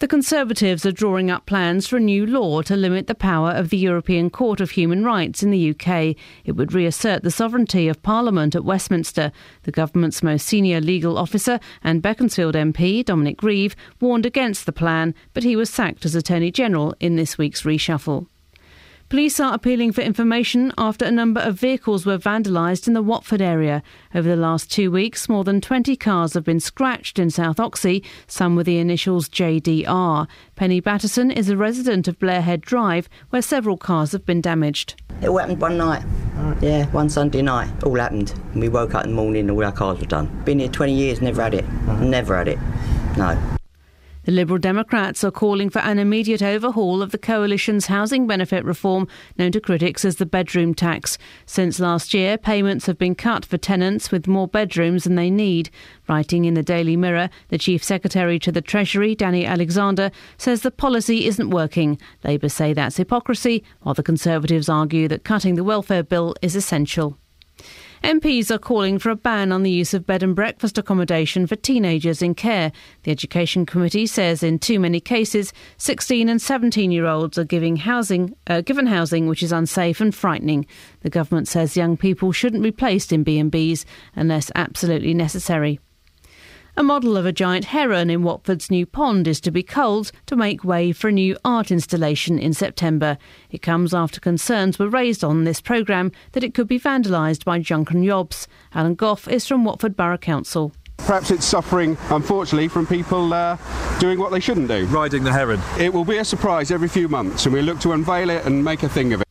The Conservatives are drawing up plans for a new law to limit the power of the European Court of Human Rights in the UK. It would reassert the sovereignty of Parliament at Westminster. The government's most senior legal officer and Beaconsfield MP, Dominic Grieve, warned against the plan, but he was sacked as Attorney General in this week's reshuffle. Police are appealing for information after a number of vehicles were vandalised in the Watford area. Over the last two weeks, more than 20 cars have been scratched in South Oxhey, some with the initials JDR. Penny Batterson is a resident of Blairhead Drive, where several cars have been damaged. It all happened one night. Yeah, one Sunday night. All happened. And we woke up in the morning and all our cars were done. Been here 20 years, never had it. Uh-huh. Never had it. No. The Liberal Democrats are calling for an immediate overhaul of the coalition's housing benefit reform, known to critics as the bedroom tax. Since last year, payments have been cut for tenants with more bedrooms than they need. Writing in the Daily Mirror, the Chief Secretary to the Treasury, Danny Alexander, says the policy isn't working. Labour say that's hypocrisy, while the Conservatives argue that cutting the welfare bill is essential. MPs are calling for a ban on the use of bed and breakfast accommodation for teenagers in care. The Education Committee says in too many cases, 16 and 17 year olds are giving housing, uh, given housing which is unsafe and frightening. The government says young people shouldn't be placed in B&Bs unless absolutely necessary. A model of a giant heron in Watford's new pond is to be culled to make way for a new art installation in September. It comes after concerns were raised on this programme that it could be vandalised by drunken yobs. Alan Goff is from Watford Borough Council. Perhaps it's suffering, unfortunately, from people uh, doing what they shouldn't do. Riding the heron. It will be a surprise every few months, and we look to unveil it and make a thing of it.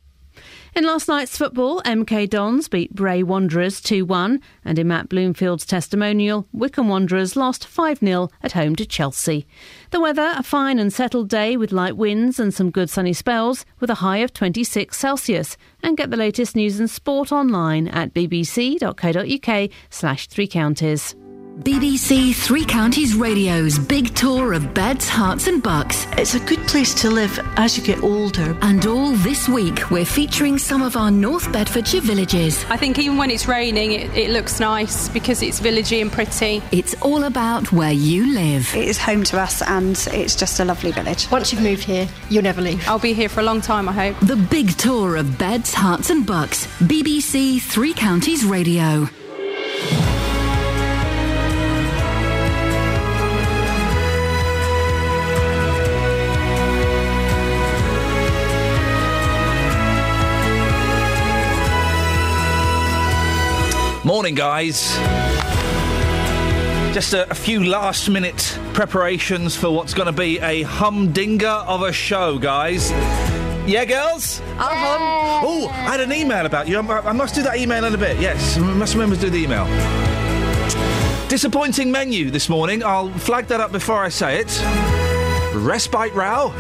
In last night's football, MK Dons beat Bray Wanderers 2 1, and in Matt Bloomfield's testimonial, Wycombe Wanderers lost 5 0 at home to Chelsea. The weather, a fine and settled day with light winds and some good sunny spells, with a high of 26 Celsius. And get the latest news and sport online at bbc.co.uk slash three counties. BBC Three Counties Radio's big tour of beds, Herts, and bucks. It's a good place to live as you get older. And all this week, we're featuring some of our North Bedfordshire villages. I think even when it's raining, it, it looks nice because it's villagey and pretty. It's all about where you live. It is home to us and it's just a lovely village. Once you've moved here, you'll never leave. I'll be here for a long time, I hope. The big tour of beds, Herts, and bucks. BBC Three Counties Radio. Morning, guys. Just a, a few last minute preparations for what's going to be a humdinger of a show, guys. Yeah, girls? Oh, I had an email about you. I, I must do that email in a bit. Yes, I must remember to do the email. Disappointing menu this morning. I'll flag that up before I say it. Respite row.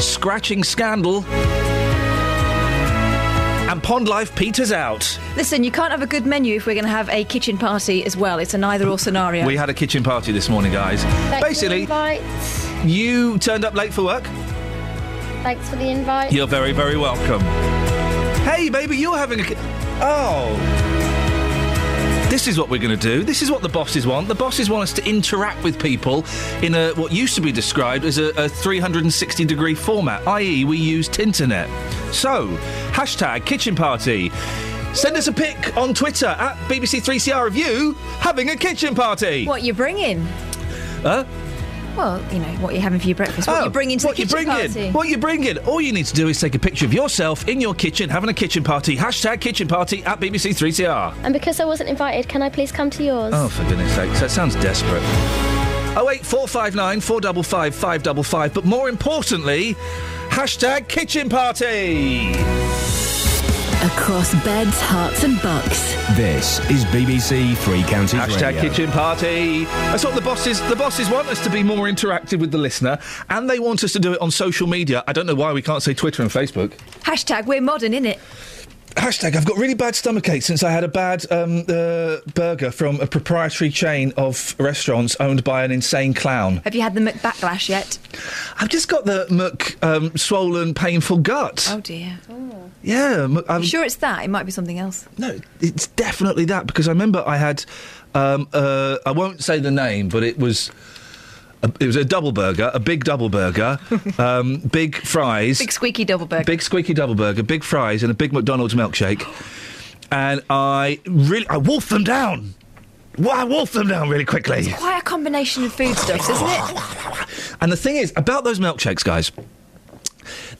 Scratching scandal. And Pond Life peters out. Listen, you can't have a good menu if we're going to have a kitchen party as well. It's an either or scenario. We had a kitchen party this morning, guys. Basically, you turned up late for work. Thanks for the invite. You're very, very welcome. Hey, baby, you're having a. Ki- oh. This is what we're going to do. This is what the bosses want. The bosses want us to interact with people in a what used to be described as a, a 360 degree format, i.e., we use Tinternet. So, hashtag kitchen party. Send us a pic on Twitter at BBC3CR of you having a kitchen party. What you bringing? Huh? Well, you know, what you're having for your breakfast. What Oh, you bringing to what the you kitchen bringing? party? What you're bringing? All you need to do is take a picture of yourself in your kitchen having a kitchen party. Hashtag kitchen party at BBC3CR. And because I wasn't invited, can I please come to yours? Oh, for goodness sake, that sounds desperate. Oh eight four five nine four double five five double five. But more importantly, hashtag kitchen party. Across beds, Herts, and bucks. This is BBC Three Counties Hashtag Radio. kitchen party. That's what the bosses the bosses want us to be more interactive with the listener, and they want us to do it on social media. I don't know why we can't say Twitter and Facebook. Hashtag we're modern, innit? Hashtag I've got really bad stomachache since I had a bad um, uh, burger from a proprietary chain of restaurants owned by an insane clown. Have you had the McBacklash yet? I've just got the Mc um, swollen, painful gut. Oh dear. Yeah, I'm You sure it's that? It might be something else. No, it's definitely that because I remember I had, um, uh, I won't say the name, but it was A, it was a double burger, a big double burger, um, big fries, Big squeaky double burger. big squeaky double burger, big fries, and a big McDonald's milkshake. And I really, I wolfed them down. Well, I wolfed them down really quickly. Quite a combination of foodstuffs, isn't it? And the thing is about those milkshakes, guys.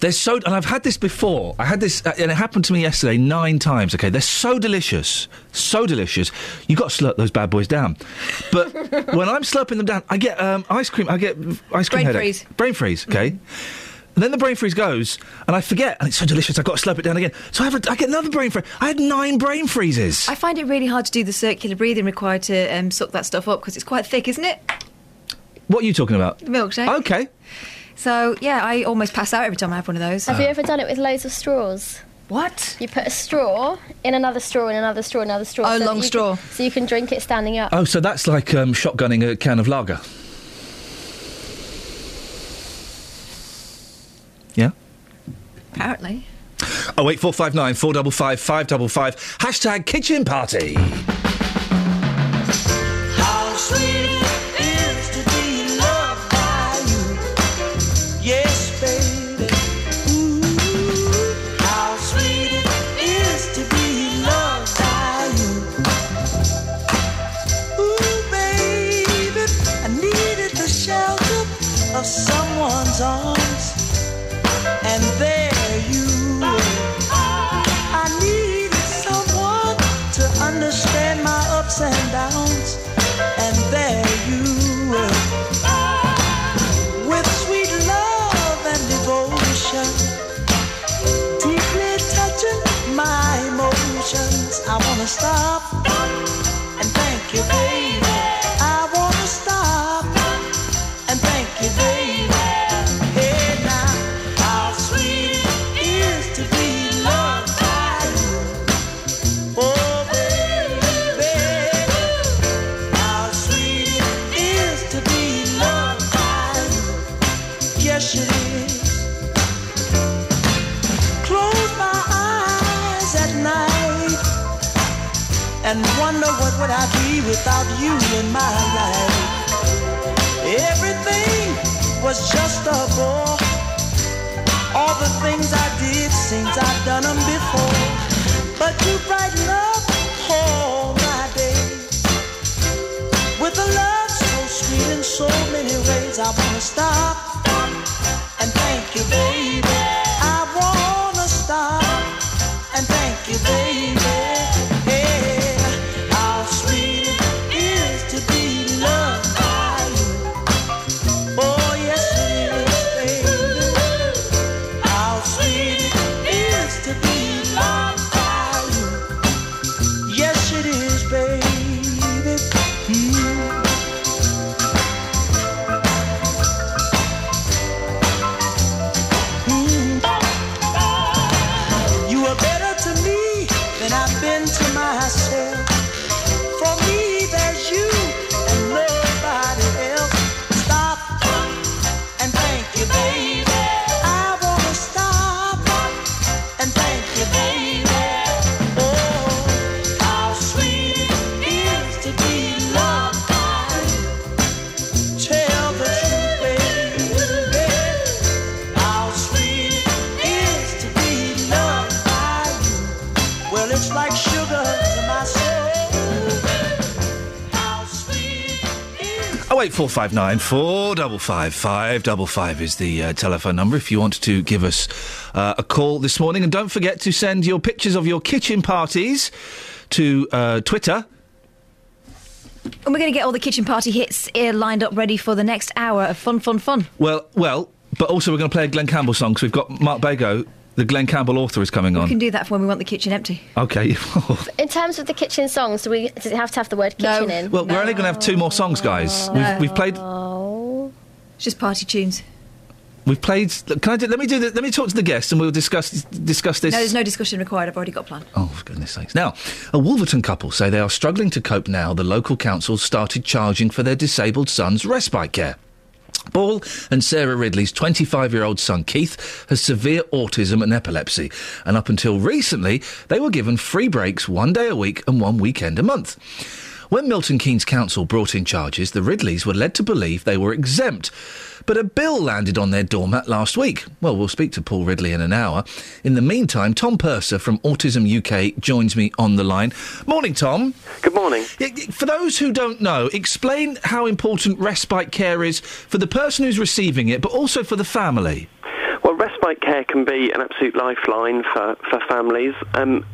They're so, and I've had this before. I had this, uh, and it happened to me yesterday nine times. Okay, they're so delicious, so delicious. You got to slurp those bad boys down. But when I'm slurping them down, I get um, ice cream. I get ice cream Brain headache. freeze. Brain freeze. Okay. And then the brain freeze goes, and I forget, and it's so delicious. I've got to slurp it down again. So I have, a, I get another brain freeze. I had nine brain freezes. I find it really hard to do the circular breathing required to um, suck that stuff up because it's quite thick, isn't it? What are you talking about? The milkshake. Okay. So yeah, I almost pass out every time I have one of those. Have you ever done it with loads of straws? What? You put a straw in another straw in another straw, in another straw. Oh, so long straw. Can, so you can drink it standing up. Oh, so that's like um, shotgunning a can of lager. Yeah. Apparently. Oh wait, four five nine four double five five double five Hashtag kitchen party. Without you in my life. Everything was just a bore. All the things I did seems I've done them before. But you brighten up all my days with a love so sweet in so many ways. I wanna stop four five nine four double five five double five is the uh, telephone number if you want to give us uh, a call this morning, and don't forget to send your pictures of your kitchen parties to uh, Twitter. And we're going to get all the kitchen party hits here lined up ready for the next hour of fun, fun, fun. Well, well, but also we're going to play a Glen Campbell song because we've got Mark Bego, the Glen Campbell author, is coming We on. We can do that for when we want the kitchen empty. Okay. In terms of the kitchen songs, do we does it have to have the word kitchen in? well, we're only going to have two more songs, guys. We've, we've played. Oh It's just party tunes. We've played. Can I? Do, let me do. The, let me talk to the guests, and we'll discuss discuss this. No, there's no discussion required. I've already got a plan. Oh, for goodness sakes. Now, a Wolverton couple say they are struggling to cope now the local council started charging for their disabled son's respite care. Paul and Sarah Ridley's 25 year old son Keith has severe autism and epilepsy, and up until recently, they were given free breaks one day a week and one weekend a month. When Milton Keynes Council brought in charges, the Ridleys were led to believe they were exempt. But a bill landed on their doormat last week. Well, we'll speak to Paul Ridley in an hour. In the meantime, Tom Purser from Autism UK joins me on the line. Morning, Tom. Good morning. For those who don't know, explain how important respite care is for the person who's receiving it, but also for the family. Well, respite care can be an absolute lifeline for, for families. Um,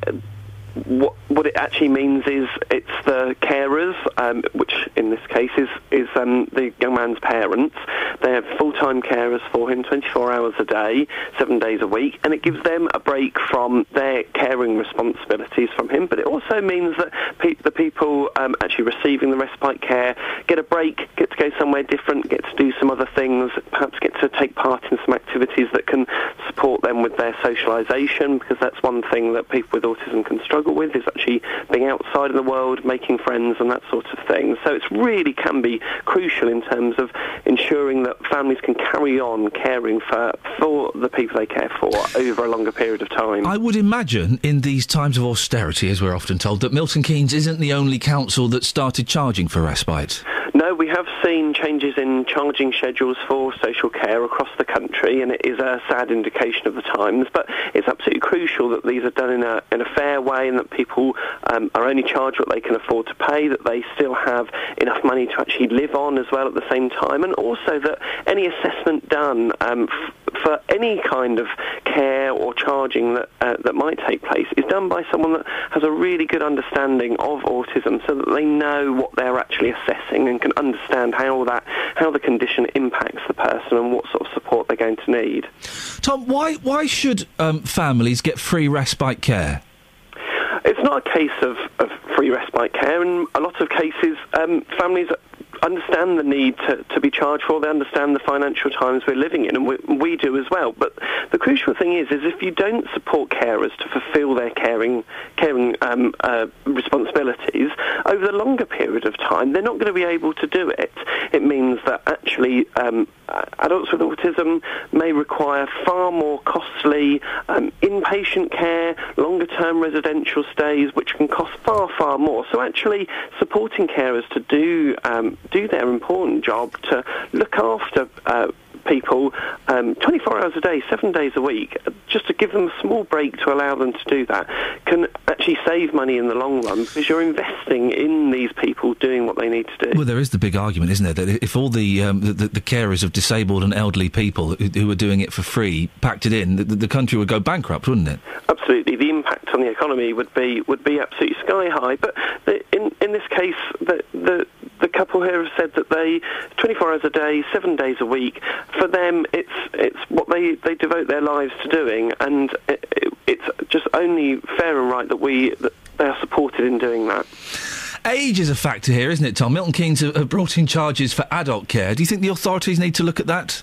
what, what it actually means is it's the carers, um, which in this case is, is um, the young man's parents. They have full-time carers for him 24 hours a day, seven days a week, and it gives them a break from their caring responsibilities from him. But it also means that pe- the people um, actually receiving the respite care get a break, get to go somewhere different, get to do some other things, perhaps get to take part in some activities that can support them with their socialisation, because that's one thing that people with autism can struggle with, is actually being outside in the world, making friends and that sort of thing. So it really can be crucial in terms of ensuring that families can carry on caring for, for the people they care for over a longer period of time. I would imagine in these times of austerity, as we're often told, that Milton Keynes isn't the only council that started charging for respite. No, we have seen changes in charging schedules for social care across the country, and it is a sad indication of the times. But it's absolutely crucial that these are done in a, in a fair way and that people um, are only charged what they can afford to pay, that they still have enough money to actually live on as well at the same time, and also that any assessment done um, for any kind of care or charging that, uh, that might take place is done by someone that has a really good understanding of autism so that they know what they're actually assessing and can understand how that how the condition impacts the person and what sort of support they're going to need. Tom, why why should um, families get free respite care? It's not a case of, of free respite care. In a lot of cases, um, families understand the need to, to be charged for. They understand the financial times we're living in, and we, we do as well. But the crucial thing is, is if you don't support carers to fulfil their caring caring um, uh, responsibilities over the longer period of time, they're not going to be able to do it. It means that actually um, adults with autism may require far more costly um, inpatient care, longer term residential stays, which can cost far, far more. So actually supporting carers to do um, do their important job to look after uh, people um, 24 hours a day, seven days a week, just to give them a small break to allow them to do that, can actually save money in the long run because you're investing in these people doing what they need to do. Well, there is the big argument, isn't there, that if all the um, the, the, carers of disabled and elderly people who, who, were doing it for free packed it in, the, the country would go bankrupt, wouldn't it? Absolutely, the impact on the economy would be would be absolutely sky high. But in in this case, the the the couple here have said that they 24 hours a day, seven days a week. For them, it's it's what they, they devote their lives to doing, and it, it, it's just only fair and right that we that they are supported in doing that. Age is a factor here, isn't it, Tom? Milton Keynes have brought in charges for adult care. Do you think the authorities need to look at that?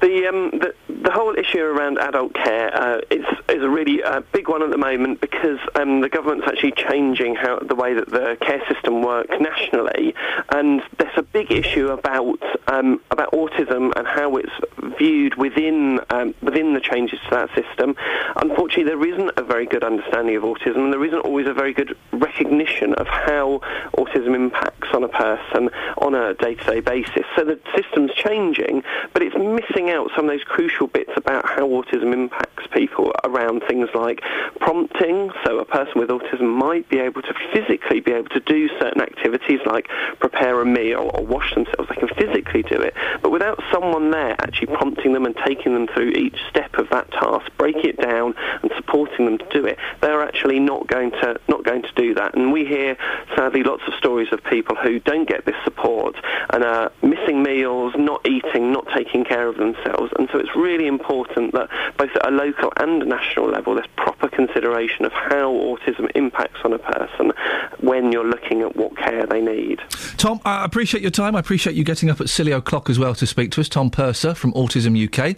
The, um, the the whole issue around adult care uh, is is a really uh, big one at the moment because um, the government's actually changing how the way that the care system works nationally, and there's a big issue about um, about autism and how it's viewed within um, within the changes to that system. Unfortunately, there isn't a very good understanding of autism, and there isn't always a very good recognition of how autism impacts on a person on a day-to-day basis. So the system's changing, but it's missing out some of those crucial bits about how autism impacts people around things like prompting. So a person with autism might be able to physically be able to do certain activities like prepare a meal or wash themselves. They can physically do it, but without someone there actually prompting them and taking them through each step of that task, breaking it down and supporting them to do it, they're actually not going to not going to do that. And we hear sadly lots of stories of people who don't get this support and are missing meals, not eating, not taking care of themselves. And so it's really important that both at a local and a national level there's proper consideration of how autism impacts on a person when you're looking at what care they need. Tom, I appreciate your time. I appreciate you getting up at silly o'clock as well to speak to us. Tom Purser from Autism UK.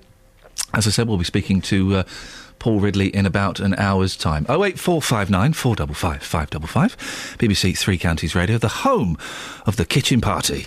As I said, we'll be speaking to uh, Paul Ridley in about an hour's time. 08459 455 555. BBC Three Counties Radio, the home of the kitchen party.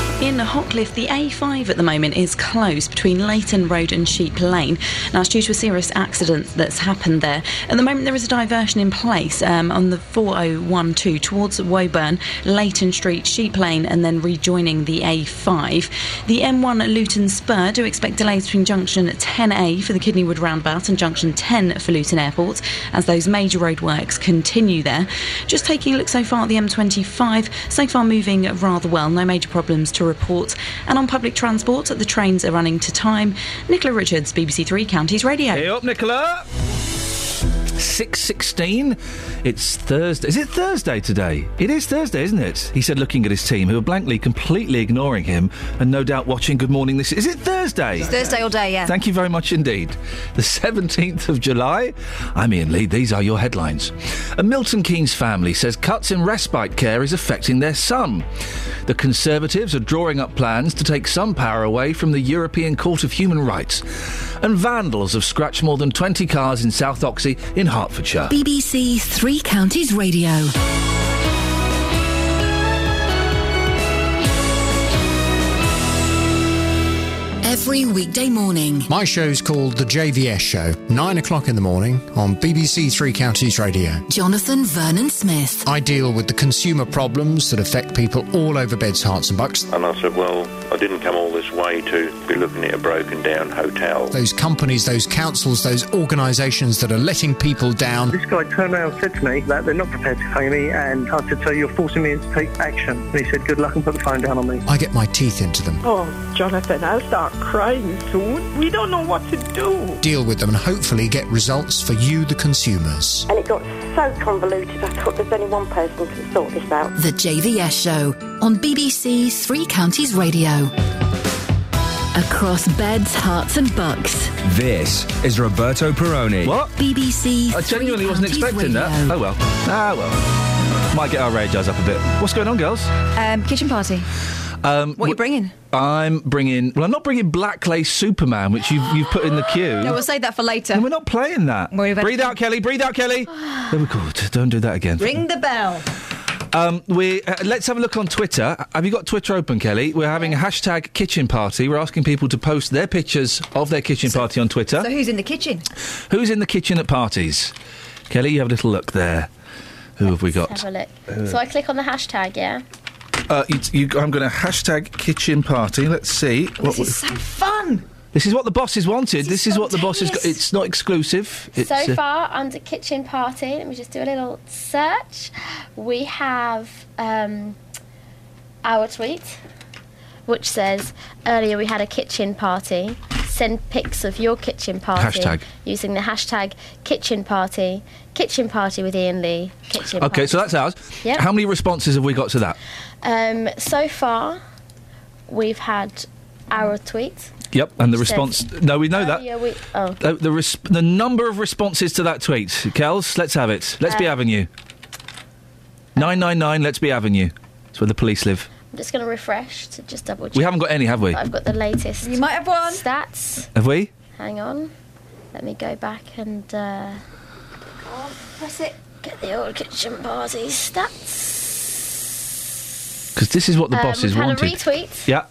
In Hockliffe, the A5 at the moment is closed between Leighton Road and Sheep Lane. Now, it's due to a serious accident that's happened there. At the moment, there is a diversion in place um, on the 4012 towards Woburn, Leighton Street, Sheep Lane, and then rejoining the A5. The M1 Luton Spur do expect delays between junction 10A for the Kidneywood roundabout and junction 10 for Luton Airport as those major roadworks continue there. Just taking a look so far at the M25, so far moving rather well, no major problems to report. And on public transport, the trains are running to time. Nicola Richards, BBC Three Counties Radio. Hey up, Nicola. 6.16. It's Thursday. Is it Thursday today? It is Thursday, isn't it? He said, looking at his team, who are blankly, completely ignoring him, and no doubt watching Good Morning This. Is it Thursday? It's Thursday all day, yeah. Thank you very much indeed. The 17th of July. I'm Iain Lee. These are your headlines. A Milton Keynes family says cuts in respite care is affecting their son. The Conservatives are drawing up plans to take some power away from the European Court of Human Rights. And vandals have scratched more than 20 cars in South Oxhey in Hertfordshire. BBC Three Counties Radio. Every weekday morning. My show's called The JVS Show, 9 o'clock in the morning on BBC Three Counties Radio. Jonathan Vernon Smith. I deal with the consumer problems that affect people all over Beds, Herts and Bucks. And I said, well, I didn't come all this way to be looking at a broken down hotel. Those companies, those councils, those organisations that are letting people down. This guy turned around and said to me that they're not prepared to pay me, and I said, so you're forcing me to take action. And he said, good luck and put the phone down on me. I get my teeth into them. Oh, Jonathan, I'll start crying soon. We don't know what to do. Deal with them and hopefully get results for you, the consumers. And it got so convoluted, I thought there's only one person can sort this out. The JVS Show on BBC Three Counties Radio. Across beds, Herts, and bucks. This is Roberto Peroni. What? BBC. I genuinely wasn't Counties expecting that. Oh well. Ah well. Might get our radars up a bit. What's going on, girls? Um, kitchen party. Um, What are you bringing? I'm bringing. Well, I'm not bringing Black Lace Superman, which you've, you've put in the queue. No, we'll save that for later. And we're not playing that. We've Breathe out, Kelly. Breathe out, Kelly. there we go. Don't do that again. Ring the bell. Um, we uh, let's have a look on Twitter. Have you got Twitter open, Kelly? We're having a hashtag kitchen party. We're asking people to post their pictures of their kitchen party on Twitter. So who's in the kitchen? Who's in the kitchen at parties? Kelly, you have a little look there. Who have we got? Have a look. Uh, so I click on the hashtag, yeah? Uh, you, you, I'm going to hashtag kitchen party. Let's see. What This is so fun. This is what the bosses wanted. This is, what the bosses. Got. It's not exclusive. It's, so uh, far, under kitchen party, let me just do a little search. We have um, our tweet, which says earlier we had a kitchen party. Send pics of your kitchen party Hashtag. using the hashtag kitchen party. Kitchen party with Iain Lee. Kitchen. Okay, so that's ours. Yep. How many responses have we got to that? Um, so far, we've had our tweet. Yep, and the response. says- No, we know that. Earlier we, oh. Uh, the res- the number of responses to that tweet, Kels. Let's have it. Let's be Uh, Avenue. Nine nine nine. Let's be Avenue. That's where the police live. I'm just going to refresh to just double check. We haven't got any, have we? I've got the latest. You might have one. Stats. Have we? Hang on. Let me go back and uh, press it. get the old kitchen party stats. Because this is what the Um, bosses we've had a wanted. retweet. Yeah,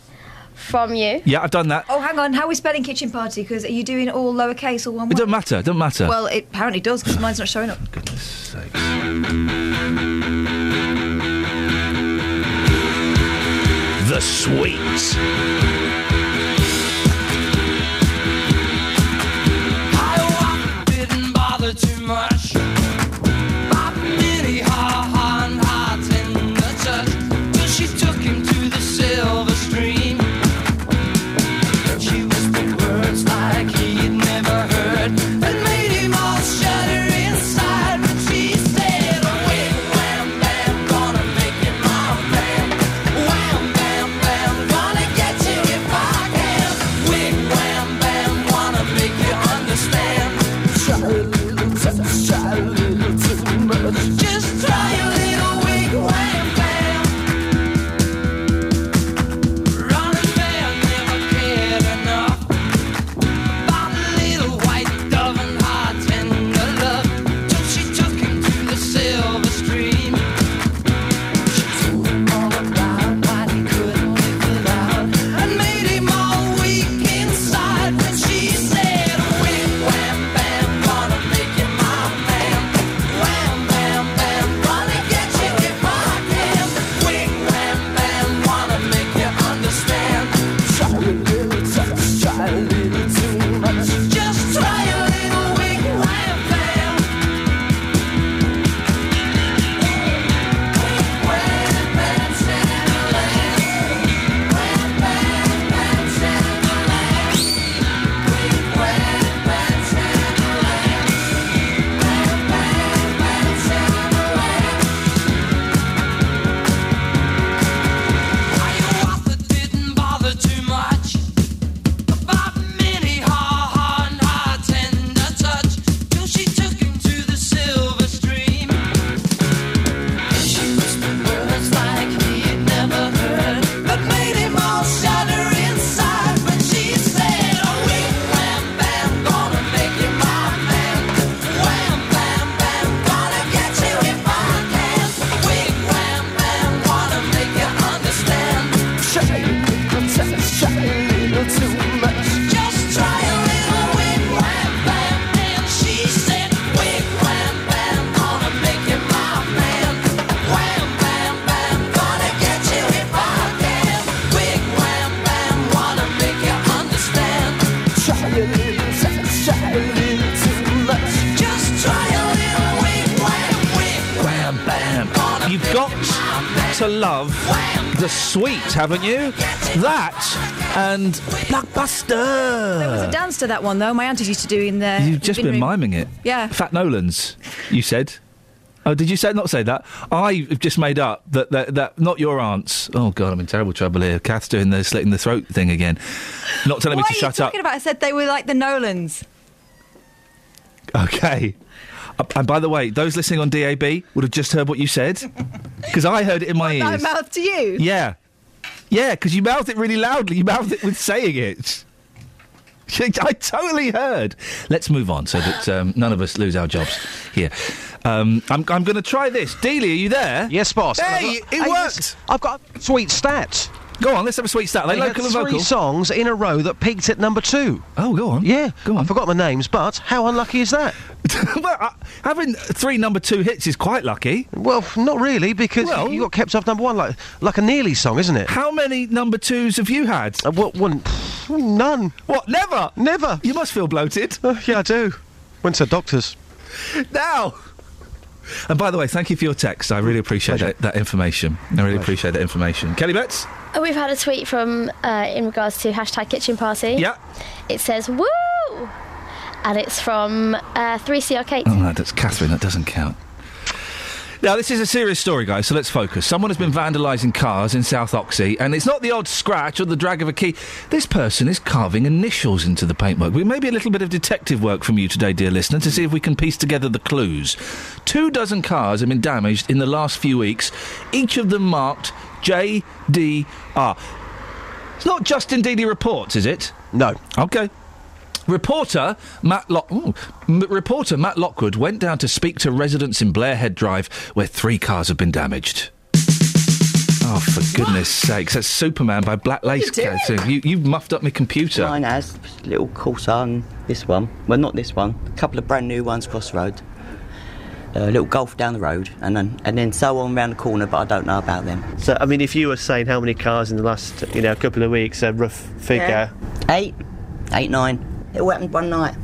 From you. yeah, I've done that. Oh, hang on. How are we spelling kitchen party? Because are you doing all lowercase or one word? It word? doesn't matter. It doesn't matter. Well, it apparently does because mine's not showing up. Goodness sakes. The Sweets. Bother too much. Sweet, haven't you? That and Blockbuster. There was a dance to that one though. My aunties used to do in the. You've just been room. miming it. Yeah. Fat Nolan's, you said. Oh, did you say not say that? I've just made up that, that that not your aunts. Oh God, I'm in terrible trouble here. Kath's doing the slitting the throat thing again. Not telling me to shut up. talking about? I said they were like the Nolans. Okay. Uh, and by the way, those listening on DAB would have just heard what you said because I heard it in my I ears. mouth to you. Yeah, yeah, because you mouthed it really loudly. You mouthed it with saying it. I totally heard. Let's move on so that um, none of us lose our jobs here. Um, I'm, I'm going to try this. Dealey, are you there? Yes, boss. Hey, it Hey, worked. I've got a sweet stat. Go on, let's have a sweet stat. Are they had local and three vocal? songs in a row that peaked at number two. Oh, go on. Yeah, go on. I forgot my names, but how unlucky is that? well, uh, having three number two hits is quite lucky. Well, not really, because you got kept off number one, like like a Nearly song, isn't it? How many number twos have you had? Uh, what, one, none. What? Never? Never. You must feel bloated. Uh, yeah, I do. Went to doctors. now. And by the way, thank you for your text. I really appreciate that, that information. I really appreciate that information. Kelly Betts? Uh, We've had a tweet from uh, in regards to hashtag kitchen party. Yeah. It says woo, and it's from uh, 3CR Kate. Oh, no, that's Catherine. That doesn't count. Now, this is a serious story, guys, so let's focus. Someone has been vandalising cars in South Oxhey, and it's not the odd scratch or the drag of a key. This person is carving initials into the paintwork. We may be a little bit of detective work from you today, dear listener, to see if we can piece together the clues. Two dozen cars have been damaged in the last few weeks, each of them marked JDR. It's not Justin Dealey reports, is it? No. Okay. Reporter Matt Lock- ooh, M- reporter Matt Lockwood went down to speak to residents in Blairhead Drive, where three cars have been damaged. Oh, for goodness sakes! That's Superman by Black Lace. You doing? Cat. You, you've muffed up my computer. Mine has little Corsa and this one. Well, not this one. A couple of brand new ones across the road. A little golf down the road, and then and then so on round the corner. But I don't know about them. So, I mean, if you were saying how many cars in the last, you know, couple of weeks, a rough figure. Eight, eight, nine. It all happened one night.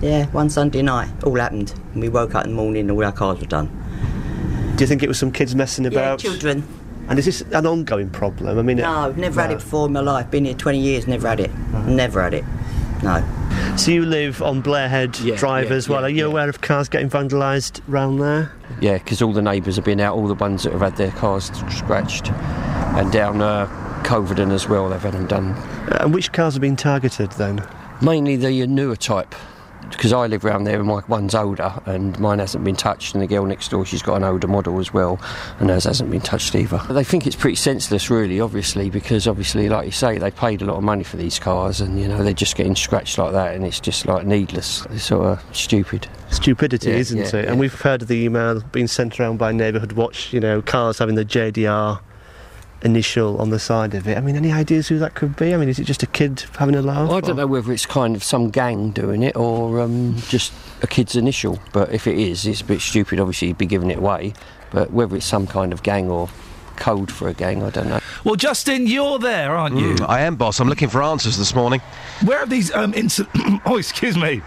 Yeah, one Sunday night. All happened. And we woke up in the morning and all our cars were done. Do you think it was some kids messing about? Yeah, about? children. And is this an ongoing problem? I mean, it- No, never had it before in my life. Been here 20 years, never had it. Never had it. No. So you live on Blairhead Drive yeah, as well. yeah, Are you yeah. aware of cars getting vandalised round there? Yeah, because all the neighbours have been out, all the ones that have had their cars scratched. And down uh, Coverden as well, they've had them done. Uh, and which cars have been targeted then? Mainly the newer type. Because I live around there and my one's older and mine hasn't been touched and the girl next door she's got an older model as well and hers hasn't been touched either. They think it's pretty senseless really obviously because obviously like you say they paid a lot of money for these cars and you know they're just getting scratched like that and it's just like needless. It's sort of stupid. Stupidity, Yeah, isn't yeah, it? yeah. And we've heard of the email being sent around by Neighbourhood Watch, you know, cars having the JDR initial on the side of it. I mean, any ideas who that could be? I mean, is it just a kid having a laugh? I don't know whether it's kind of some gang doing it or um, just a kid's initial. But if it is, it's a bit stupid. Obviously, you'd be giving it away. But whether it's some kind of gang or code for a gang, I don't know. Well, Justin, you're there, aren't you? Mm, I am, boss. I'm looking for answers this morning. Where have these um, incidents? oh, excuse me.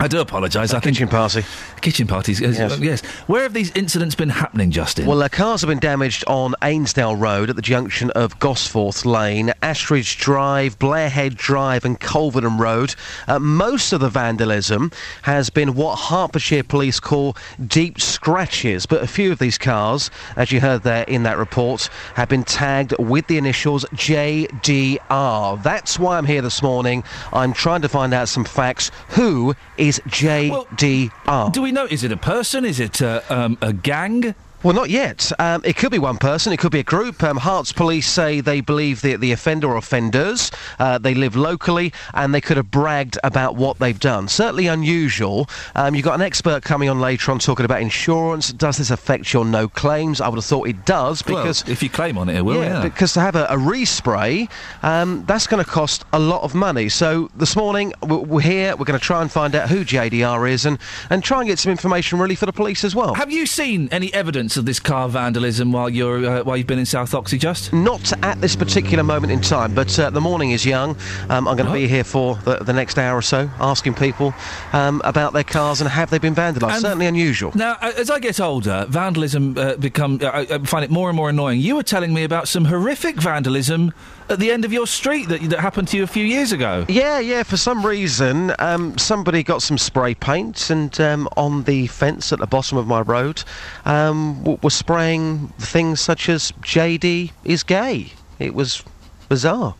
I do apologise. I think kitchen party. Kitchen parties. Yes. Yes. yes. Where have these incidents been happening, Justin? Well, uh, cars have been damaged on Ainsdale Road at the junction of Gosforth Lane, Ashridge Drive, Blairhead Drive, and Colverton Road. Uh, most of the vandalism has been what Hertfordshire police call deep scratches, but a few of these cars, as you heard there in that report, have been tagged with the initials JDR. That's why I'm here this morning. I'm trying to find out some facts. Who is JDR? do we know? Is it a person? Is it uh, um, a gang? Well, not yet. Um, it could be one person. It could be a group. Um, Herts police say they believe that the offender or offenders uh, they live locally and they could have bragged about what they've done. Certainly unusual. Um, you've got an expert coming on later on talking about insurance. Does this affect your no claims? I would have thought it does because well, if you claim on it, it will. Yeah. because to have a, a respray, um, that's going to cost a lot of money. So this morning we're, we're here. We're going to try and find out who JDR is and and try and get some information really for the police as well. Have you seen any evidence of this car vandalism while you're uh, while you've been in South Oxhey, just? Not at this particular moment in time, but uh, the morning is young. Um, I'm going to be here for the, the next hour or so, asking people um, about their cars and have they been vandalised. And- Certainly unusual. Now, uh, as I get older, vandalism uh, become uh, I, I find it more and more annoying. You were telling me about some horrific vandalism at the end of your street that, that happened to you a few years ago. Yeah, yeah. For some reason, um, somebody got some spray paint and um, on the fence at the bottom of my road um, w- was spraying things such as JD is gay. It was bizarre.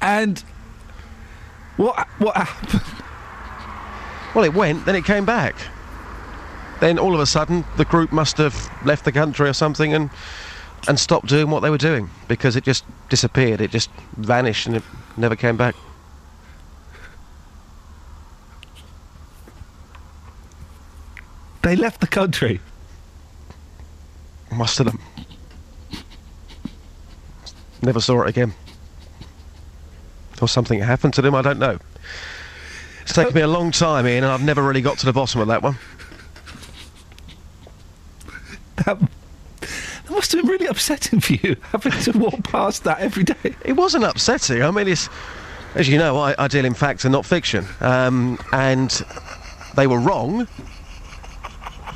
And what what happened? Well, it went, then it came back. Then all of a sudden, the group must have left the country or something and and stopped doing what they were doing because it just disappeared. It just vanished and it never came back. They left the country. Must have them. Never saw it again. Or something happened to them, I don't know. It's taken me a long time, Iain, and I've never really got to the bottom of that one. That, that must have been really upsetting for you, having to walk past that every day. It wasn't upsetting. I mean, it's, as you know, I, I deal in fact and not fiction. Um, and they were wrong.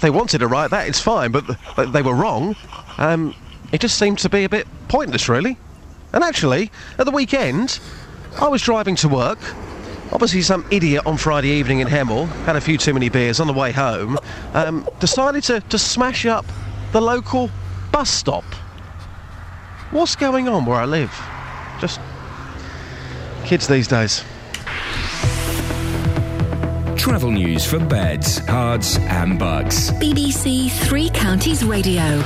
They wanted to write that, it's fine, but th- they were wrong. Um, it just seemed to be a bit pointless, really. And actually, at the weekend, I was driving to work. Obviously, some idiot on Friday evening in Hemel had a few too many beers on the way home. Um, decided to, to smash up the local bus stop. What's going on where I live? Just kids these days. Travel news for beds, cards, and bugs. BBC Three Counties Radio.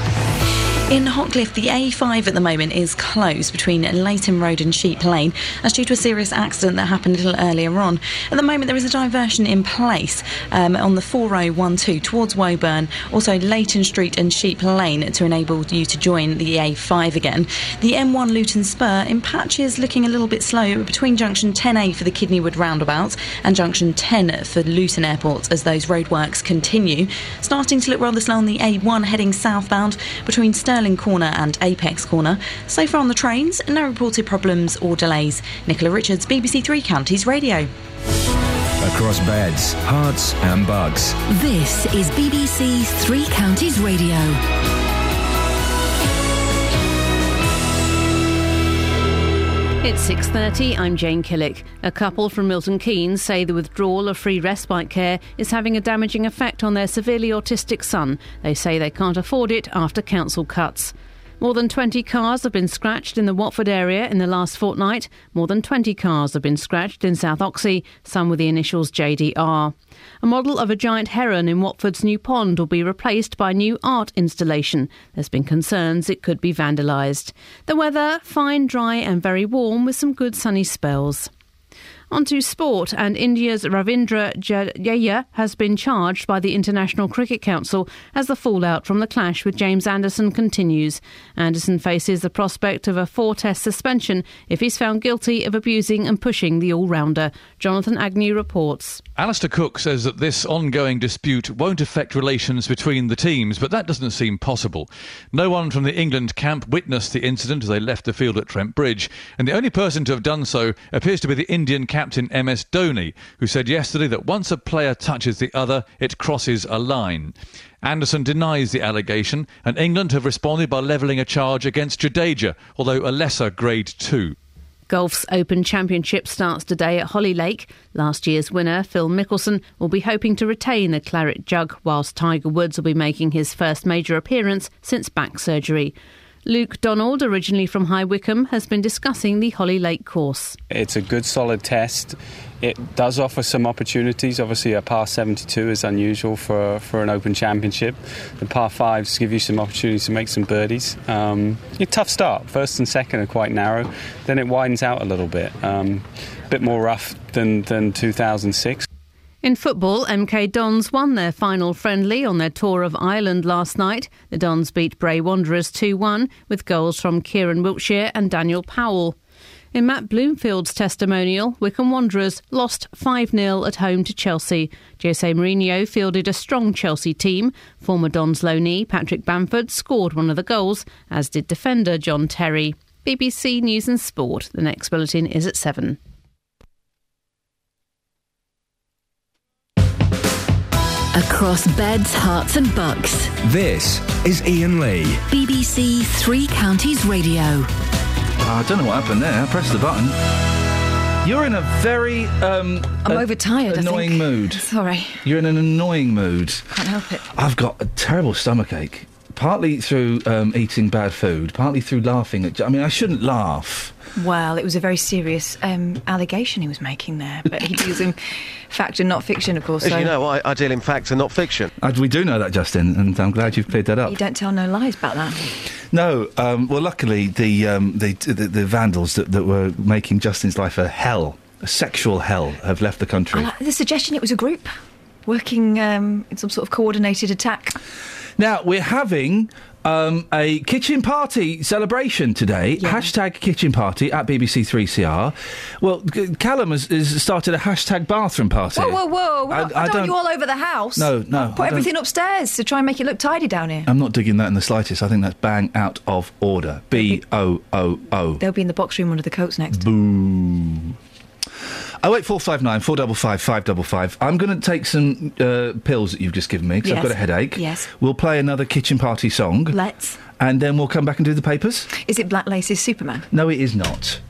In Hockliffe, the A5 at the moment is closed between Leighton Road and Sheep Lane. as due to a serious accident that happened a little earlier on. At the moment, there is a diversion in place um, on the 4012 towards Woburn, also Leighton Street and Sheep Lane to enable you to join the A5 again. The M1 Luton Spur in patches looking a little bit slow between junction 10A for the Kidneywood roundabout and junction 10 for Luton Airport as those roadworks continue. Starting to look rather slow on the A1 heading southbound between Stirling Corner and Apex Corner. So far on the trains, no reported problems or delays. Nicola Richards, BBC Three Counties Radio. Across beds, Herts, and bugs. This is BBC Three Counties Radio. It's 6:30. I'm Jane Killick. A couple from Milton Keynes say the withdrawal of free respite care is having a damaging effect on their severely autistic son. They say they can't afford it after council cuts. More than 20 cars have been scratched in the Watford area in the last fortnight. More than 20 cars have been scratched in South Oxhey, some with the initials JDR. A model of a giant heron in Watford's new pond will be replaced by new art installation. There's been concerns it could be vandalised. The weather fine, dry, and very warm with some good sunny spells. On to sport, and India's Ravindra Jadeja has been charged by the International Cricket Council as the fallout from the clash with James Anderson continues. Anderson faces the prospect of a four test suspension if he's found guilty of abusing and pushing the all rounder. Jonathan Agnew reports. Alastair Cook says that this ongoing dispute won't affect relations between the teams, but that doesn't seem possible. No one from the England camp witnessed the incident as they left the field at Trent Bridge, and the only person to have done so appears to be the Indian captain MS Dhoni, who said yesterday that once a player touches the other, it crosses a line. Anderson denies the allegation, and England have responded by levelling a charge against Jadeja, although a lesser grade 2. Golf's Open Championship starts today at Hoylake. Last year's winner, Phil Mickelson, will be hoping to retain the claret jug, whilst Tiger Woods will be making his first major appearance since back surgery. Luke Donald, originally from High Wycombe, has been discussing the Hoylake course. It's a good, solid test. It does offer some opportunities. Obviously, a par 72 is unusual for, for an Open Championship. The par fives give you some opportunities to make some birdies. Um, a tough start. First and second are quite narrow. Then it widens out a little bit. Um, a bit more rough than, than 2006. In football, MK Dons won their final friendly on their tour of Ireland last night. The Dons beat Bray Wanderers 2 1 with goals from Kieran Wiltshire and Daniel Powell. In Matt Bloomfield's testimonial, Wycombe Wanderers lost 5 0 at home to Chelsea. Jose Mourinho fielded a strong Chelsea team. Former Dons loanee Patrick Bamford scored one of the goals, as did defender John Terry. BBC News and Sport. The next bulletin is at 7. Across beds, Herts, and bucks. This is Iain Lee. BBC Three Counties Radio. I don't know what happened there. I pressed the button. You're in a very um, I'm a- overtired, I annoying think. mood. Sorry, You're in an annoying mood. can't help it. I've got a terrible stomachache. Partly through um, eating bad food, partly through laughing at. I mean, I shouldn't laugh. Well, it was a very serious um, allegation he was making there, but he deals in fact and not fiction, of course. As so you know, I, I deal in fact and not fiction. Uh, we do know that, Justin, and I'm glad you've cleared that up. you don't tell no lies about that. No, um, well, luckily the, um, the, the the vandals that, that were making Justin's life a hell, a sexual hell, have left the country. I like the suggestion it was a group working um, in some sort of coordinated attack. Now we're having um, a kitchen party celebration today. Hashtag kitchen party at BBC Three CR. Well, G- Callum has, has started a hashtag bathroom party. Whoa, whoa, whoa! I- I, I I, don't, you all over the house. No, no, Put everything upstairs to try and make it look tidy down here. I'm not digging that in the slightest. I think that's bang out of order. B O O O. They'll be in the box room under the coats next. Boo. Oh wait, four five nine four double five five double five. I'm going to take some uh, pills that you've just given me because I've got a headache. Yes. We'll play another kitchen party song. Let's. And then we'll come back and do the papers. Is it Black Lace's Superman? No, it is not.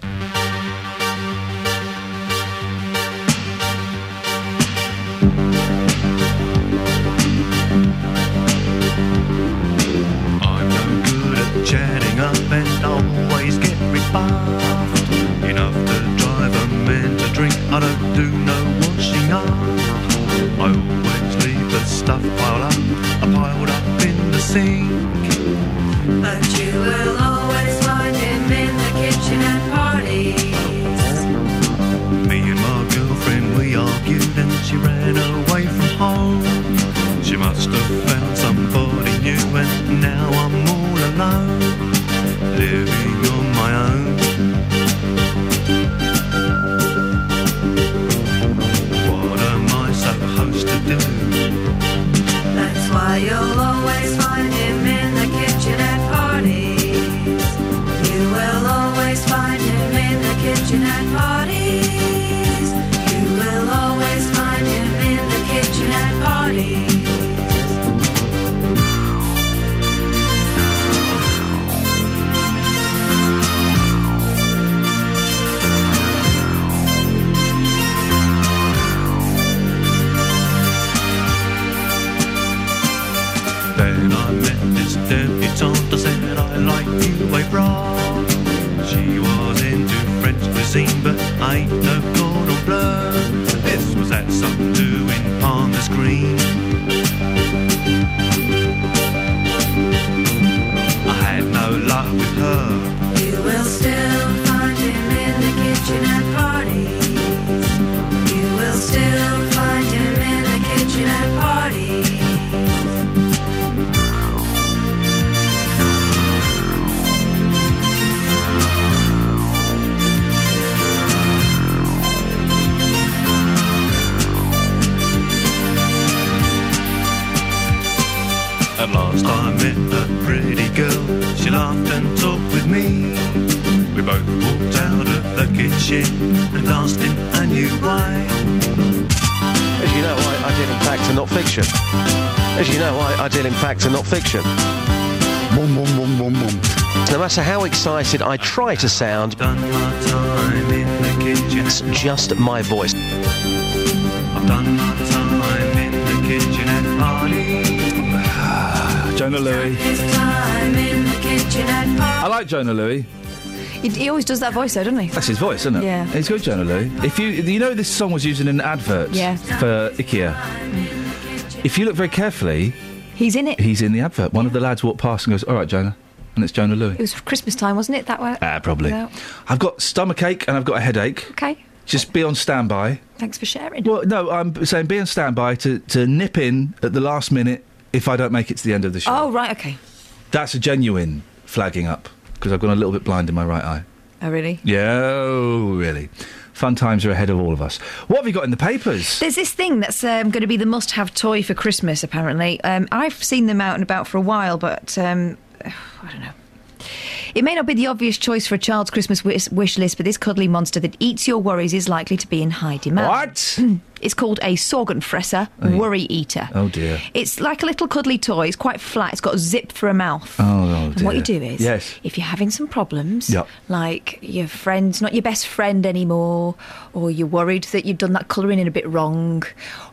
How excited I try to sound, Done my time in the kitchen. it's just my voice. I've done my time in the kitchen at parties. Jona Lewie. Time in the kitchen at parties. I like Jona Lewie. He, he always does that voice, though, doesn't he? That's his voice, isn't it? Yeah. He's good, Jona Lewie. If you you know this song was used in an advert Yeah. for IKEA. If you look very carefully, He's in it. he's in the advert. One of the lads walked past and goes, "All right, Jona," and it's Jona Lewie. It was Christmas time, wasn't it? That way. Ah, probably. I've got stomachache and I've got a headache. Okay. Just be on standby. Thanks for sharing. Well, no, I'm saying be on standby to, to nip in at the last minute if I don't make it to the end of the show. Oh, right. Okay. That's a genuine flagging up because I've gone a little bit blind in my right eye. Oh, really? Yeah, oh, really. Fun times are ahead of all of us. What have you got in the papers? There's this thing that's um, going to be the must-have toy for Christmas. Apparently, um, I've seen them out and about for a while, but um, I don't know. It may not be the obvious choice for a child's Christmas wish, wish list, but this cuddly monster that eats your worries is likely to be in high demand. What? It's called a Sorgenfresser Oh, yeah. Worry Eater. Oh dear. It's like a little cuddly toy. It's quite flat. It's got a zip for a mouth. Oh, oh And what you do is, Yes. if you're having some problems, Yep. like your friend's not your best friend anymore, or you're worried that you've done that colouring in a bit wrong,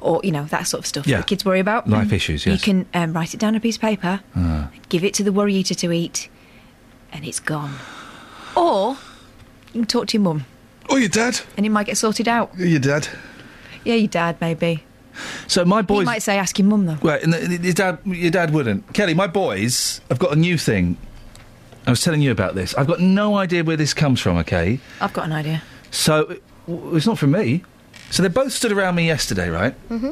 or you know that sort of stuff Yeah. that kids worry about. Life issues, yes. You can um, write it down on a piece of paper, Ah. give it to the worry eater to eat, and it's gone. Or you can talk to your mum, Or your dad. and it might get sorted out. Your dad. Yeah, your dad maybe. So my boys You might say ask your mum though. Well, and the- your dad, your dad wouldn't. Kelly, my boys have got a new thing. I was telling you about this. I've got no idea where this comes from. Okay, I've got an idea. so it's not from me. So they both stood around me yesterday, right? Mm-hmm.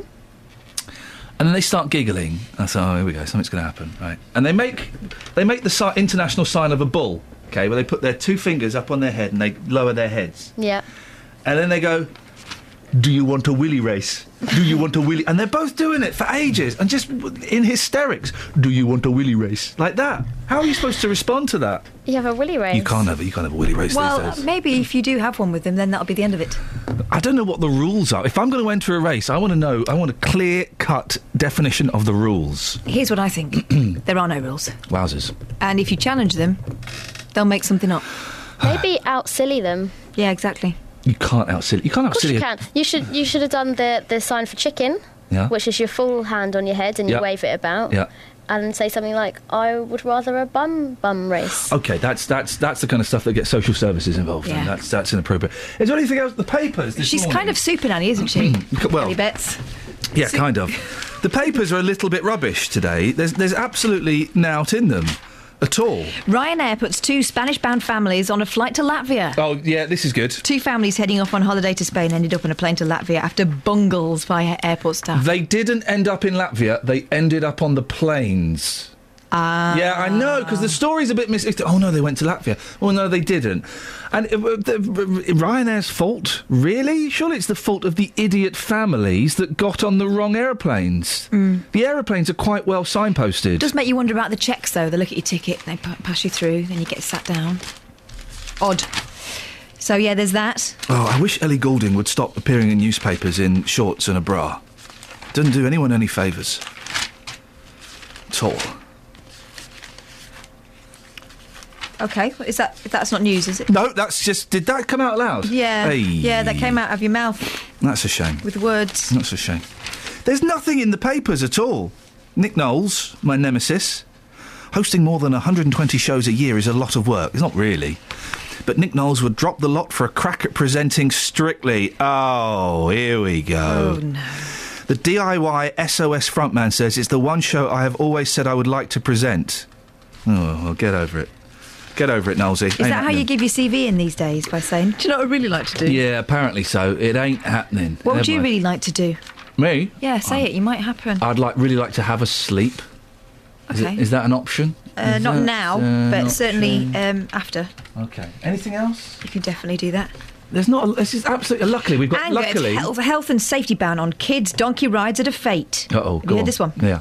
And then they start giggling. I thought, oh, here we go, something's going to happen, right? And they make they make the si- international sign of a bull. Okay, where they put their two fingers up on their head and they lower their heads. Yeah. And then they go, Do you want a willy race? Do you want a willy? And they're both doing it for ages and just in hysterics. Do you want a willy race? Like that. How are you supposed to respond to that? You have a willy race. You can't have it. You can't have a willy race Well, these days. maybe if you do have one with them, then that'll be the end of it. I don't know what the rules are. If I'm going to enter a race, I want to know. I want a clear cut definition of the rules. Here's what I think: there are no rules, Wowzers. and if you challenge them, they'll make something up. Maybe out silly them. Yeah, exactly. You can't out silly. You can't Of out course silly. you can. You should you should have done the, the sign for chicken, Yeah. which is your full hand on your head and Yeah. you wave it about. Yeah. And say something like, "I would rather a bum bum race." Okay, that's that's that's the kind of stuff that gets social services involved in. Yeah. That's that's inappropriate. Is there anything else? The papers. This She's morning? kind of super nanny, isn't she? well, Kelly Betts. Yeah, kind of. The papers are a little bit rubbish today. There's there's absolutely nout in them at all. Ryanair puts two Spanish-bound families on a flight to Latvia. Oh yeah, this is good. Two families heading off on holiday to Spain ended up on a plane to Latvia after bungles by airport staff. They didn't end up in Latvia. They ended up on the planes. Ah. Yeah, I know because the story's a bit mis. Oh no, they went to Latvia. Well, no, they didn't. And uh, the, Ryanair's fault, really? Surely it's the fault of the idiot families that got on the wrong aeroplanes. The aeroplanes are quite well signposted. It does make you wonder about the checks, though. They look at your ticket, they pa- pass you through, then you get sat down. Odd. So yeah, there's that. Oh, I wish Ellie Goulding would stop appearing in newspapers in shorts and a bra. Doesn't do anyone any favours. At all. Okay, is that that's not news, is it? No, that's just. Did that come out loud? Yeah, Hey. yeah, that came out of your mouth That's a shame. with words. That's a shame. There's nothing in the papers at all. Nick Knowles, my nemesis, hosting more than 120 shows a year is a lot of work. It's not really. But Nick Knowles would drop the lot for a crack at presenting Strictly. Oh, here we go. Oh no. The DIY SOS frontman says it's the one show I have always said I would like to present. Oh, I'll get over it. Get over it, Knowlesy. Is that how you give your CV in these days by saying, "Do you know what I'd really like to do"? Yeah, apparently so. It ain't happening. What would you mind. really like to do? Me? Yeah, say it. You might happen. I'd like really like to have a sleep. Is, Okay. it, is that an option? Uh, not that, now, uh, but certainly um, after. Okay. Anything else? You can definitely do that. There's not. A, this is absolutely. Luckily, we've got. It's luckily. health, health and safety ban on kids donkey rides at a fate. Uh oh. Have you heard this one? Yeah.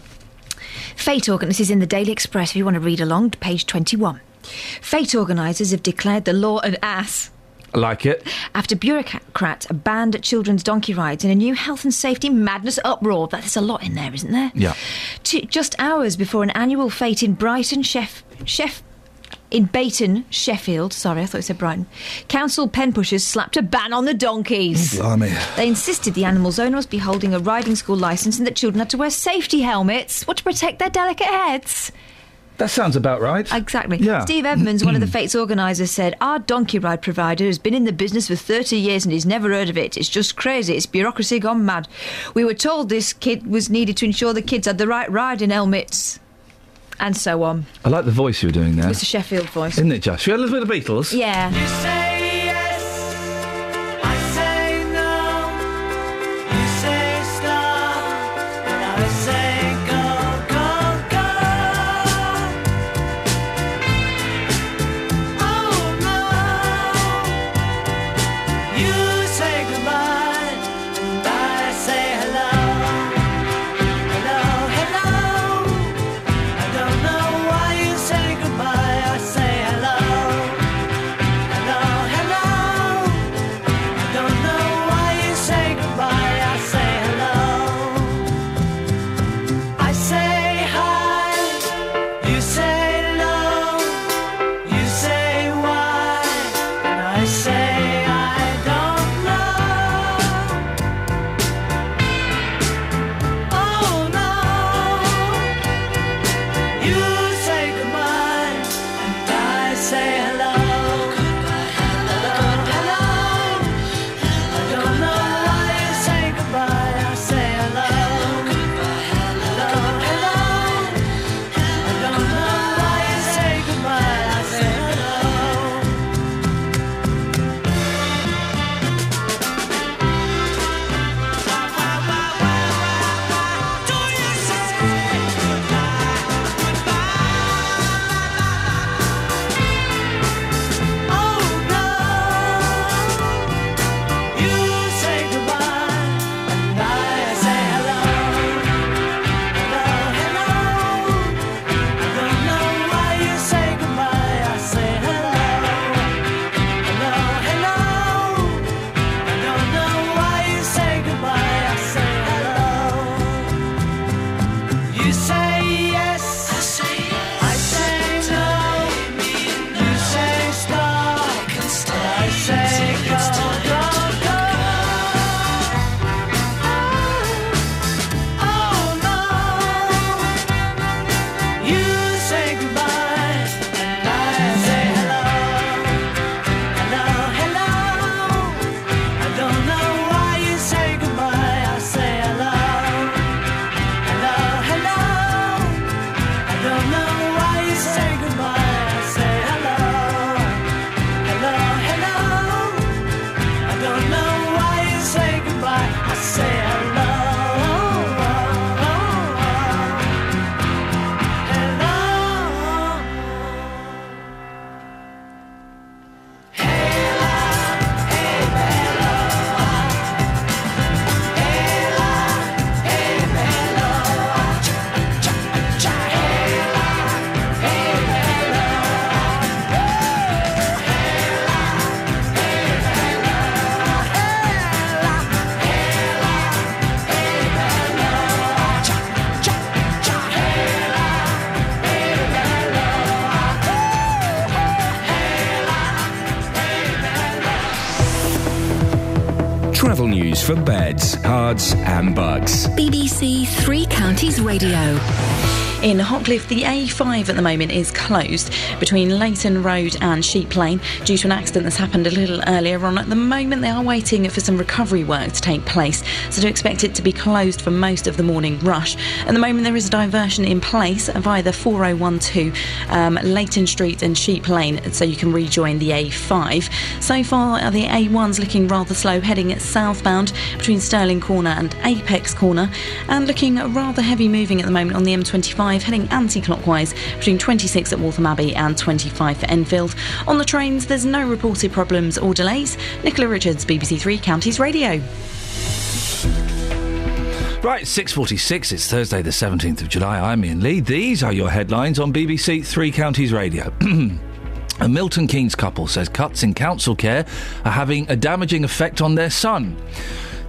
Fate organ. This is in the Daily Express. If you want to read along, page twenty-one. Fate organisers have declared the law an ass I like it. after bureaucrats banned children's donkey rides in a new health and safety madness uproar. There's a lot in there, isn't there? Yeah. Two, just hours before an annual fete in Brighton, Chef, Chef, in Beighton, Sheffield. Sorry, I thought it said Brighton. Council pen pushers slapped a ban on the donkeys. Oh, blimey. They insisted the animal's owner must be holding a riding school licence and that children had to wear safety helmets. What to protect their delicate heads? That sounds about right. Exactly. Yeah. Steve Edmonds, one of the mm. Fates organisers, said, Our donkey ride provider has been in the business for 30 years and he's never heard of it. It's just crazy. It's bureaucracy gone mad. We were told this kid was needed to ensure the kids had the right riding helmets. And so on. I like the voice you were doing there. It's a Sheffield voice. Isn't it, Josh? We had a little bit of Beatles. Yeah. Beds, and bugs. BBC Three Counties Radio. In Hockliffe, the A5 at the moment is closed between Leighton Road and Sheep Lane due to an accident that's happened a little earlier on. At the moment, they are waiting for some recovery work to take place, so do expect it to be closed for most of the morning rush. At the moment, there is a diversion in place via the 4012 um, Leighton Street and Sheep Lane, so you can rejoin the A5. So far, the A1's looking rather slow, heading southbound between Stirling Corner and Apex Corner, and looking rather heavy moving at the moment on the M25, heading anti-clockwise between 26 at Waltham Abbey and 25 for Enfield. On the trains, there's no reported problems or delays. Nicola Richards, BBC Three Counties Radio. Right, 6.46, it's Thursday the 17th of July. I'm Iain Lee. These are your headlines on BBC Three Counties Radio. A Milton Keynes couple says cuts in council care are having a damaging effect on their son.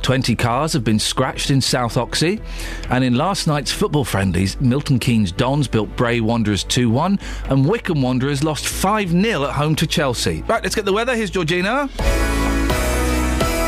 20 cars have been scratched in South Oxhey. And in last night's football friendlies, Milton Keynes Dons built Bray Wanderers 2 1, and Wycombe Wanderers lost 5 0 at home to Chelsea. Right, let's get the weather. Here's Georgina.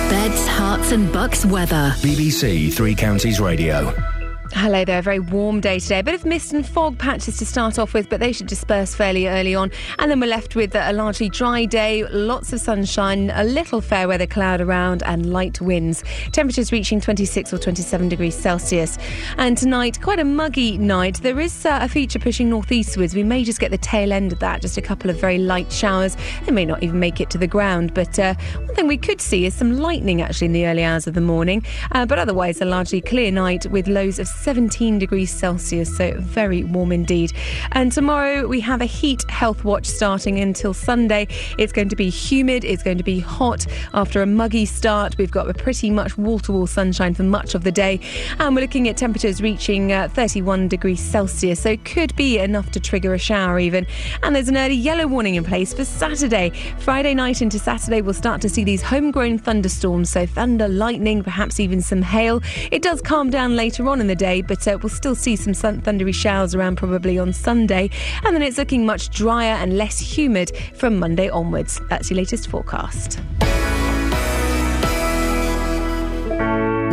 Beds, Herts and Bucks weather. BBC Three Counties Radio. Hello there, a very warm day today. A bit of mist and fog patches to start off with, but they should disperse fairly early on. And then we're left with a largely dry day, lots of sunshine, a little fair weather cloud around, and light winds. Temperatures reaching 26 or 27 degrees Celsius. And tonight, quite a muggy night. There is uh, a feature pushing northeastwards. We may just get the tail end of that, just a couple of very light showers. They may not even make it to the ground. But uh, one thing we could see is some lightning actually in the early hours of the morning. Uh, but otherwise, a largely clear night with lows of 17 degrees Celsius, so very warm indeed. And tomorrow we have a heat health watch starting until Sunday. It's going to be humid, it's going to be hot after a muggy start. We've got pretty much wall to wall sunshine for much of the day, and we're looking at temperatures reaching uh, 31 degrees Celsius, so it could be enough to trigger a shower even. And there's an early yellow warning in place for Saturday. Friday night into Saturday, we'll start to see these homegrown thunderstorms, so thunder, lightning, perhaps even some hail. It does calm down later on in the day, but uh, we'll still see some sun- thundery showers around probably on Sunday. And then it's looking much drier and less humid from Monday onwards. That's your latest forecast.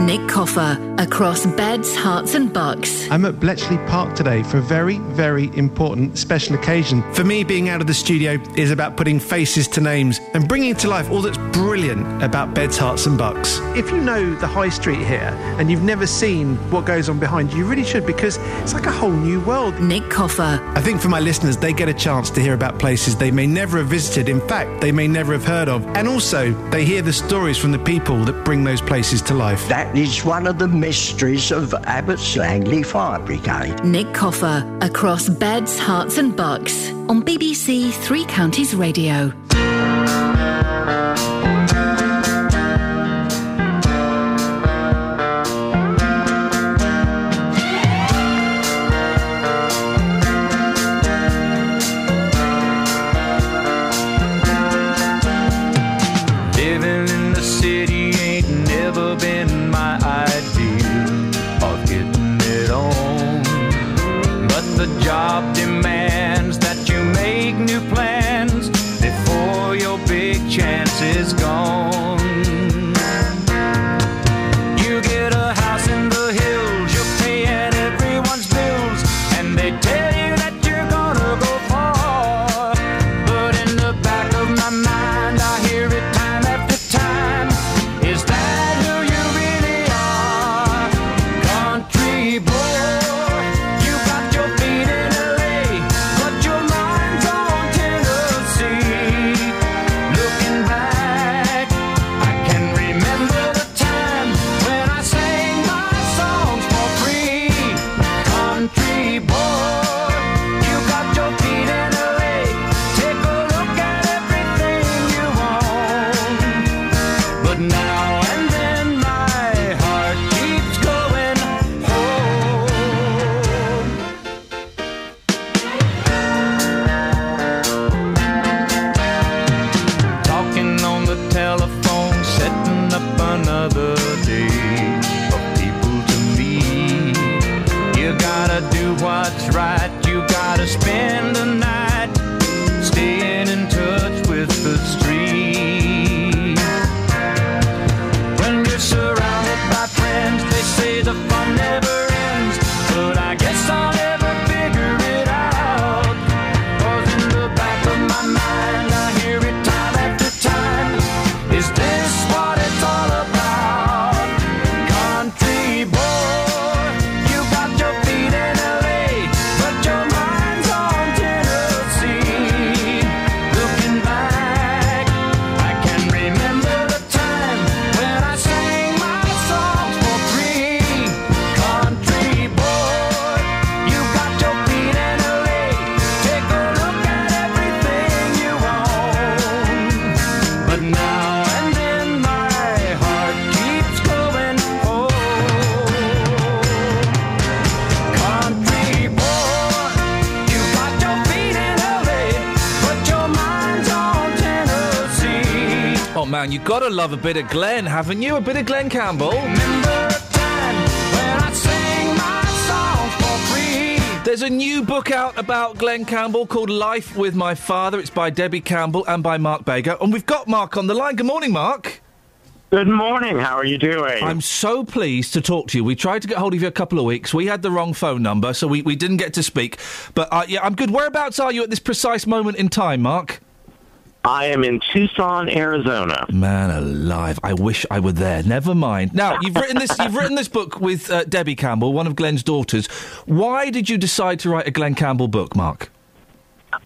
Nick Coffer across beds, Herts and bucks. I'm at Bletchley Park today for a very, very important special occasion. For me, being out of the studio is about putting faces to names and bringing to life all that's brilliant about beds, Herts and bucks. If you know the high street here and you've never seen what goes on behind you, you really should because it's like a whole new world. Nick Coffer. I think for my listeners, they get a chance to hear about places they may never have visited. In fact, they may never have heard of. And also, they hear the stories from the people that bring those places to life. That is one of the mysteries of Abbots Langley Fire Brigade. Nick Coffer across beds, Herts and bucks on BBC Three Counties Radio. Man, you gotta love a bit of Glen, haven't you? A bit of Glen Campbell. There's a new book out about Glen Campbell called Life with My Father. It's by Debbie Campbell and by Mark Bego. And we've got Mark on the line. Good morning, Mark. Good morning. How are you doing? I'm so pleased to talk to you. We tried to get hold of you a couple of weeks. We had the wrong phone number, so we, we didn't get to speak. But uh, yeah, I'm good. Whereabouts are you at this precise moment in time, Mark? I am in Tucson, Arizona. Man alive! I wish I were there. Never mind. Now you've written this. You've written this book with uh, Debbie Campbell, one of Glen's daughters. Why did you decide to write a Glen Campbell book, Mark?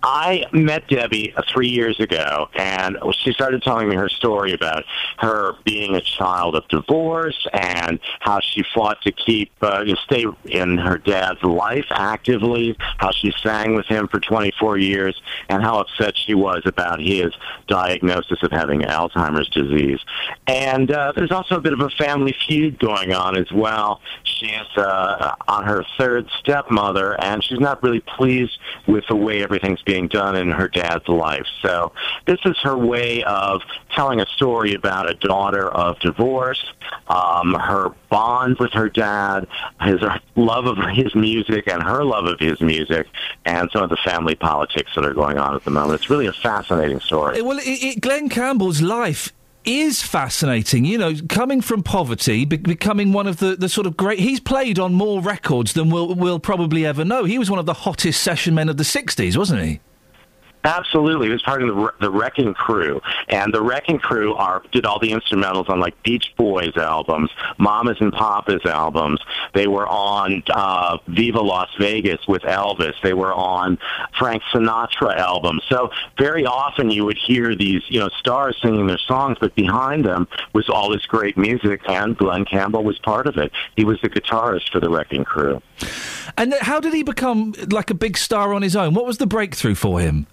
I met Debbie three years ago, and she started telling me her story about her being a child of divorce and how she fought to keep, uh, stay in her dad's life actively, how she sang with him for 24 years, and how upset she was about his diagnosis of having Alzheimer's disease. And uh, there's also a bit of a family feud going on as well. She's uh, on her third stepmother, and she's not really pleased with the way everything's being done in her dad's life. So this is her way of telling a story about a daughter of divorce, um, her bond with her dad, his love of his music and her love of his music, and some of the family politics that are going on at the moment. It's really a fascinating story. Well, it, it, Glen Campbell's life is fascinating. You know, coming from poverty, be- becoming one of the, the sort of great. He's played on more records than we'll, we'll probably ever know. He was one of the hottest session men of the 60s, wasn't he? Absolutely, he was part of the the Wrecking Crew, and the Wrecking Crew are did all the instrumentals on like Beach Boys albums, Mamas and Papas albums. They were on uh, Viva Las Vegas with Elvis. They were on Frank Sinatra albums. So very often you would hear these you know stars singing their songs, but behind them was all this great music, and Glen Campbell was part of it. He was the guitarist for the Wrecking Crew. And how did he become like a big star on his own? What was the breakthrough for him?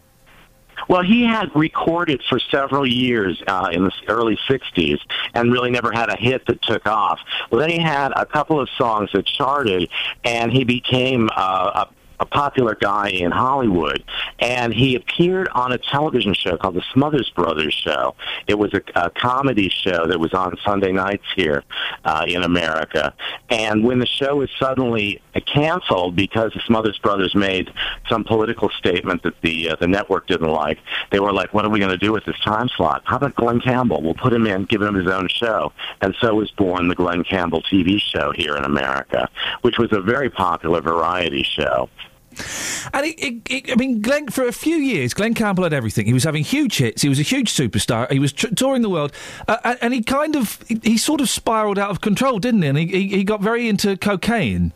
Well, he had recorded for several years uh, in the early 60s and really never had a hit that took off. Well, then he had a couple of songs that charted, and he became uh, a a popular guy in Hollywood, and he appeared on a television show called the Smothers Brothers Show. It was a, a comedy show that was on Sunday nights here uh, in America. And when the show was suddenly canceled because the Smothers Brothers made some political statement that the uh, the network didn't like, they were like, "What are we going to do with this time slot? How about Glen Campbell? We'll put him in, give him his own show." And so was born the Glen Campbell TV show here in America, which was a very popular variety show. And it, it, it, I mean, Glen, for a few years, Glen Campbell had everything. He was having huge hits. He was a huge superstar. He was tr- touring the world, uh, and, and he kind of, he, he sort of spiraled out of control, didn't he? And he, he, he got very into cocaine.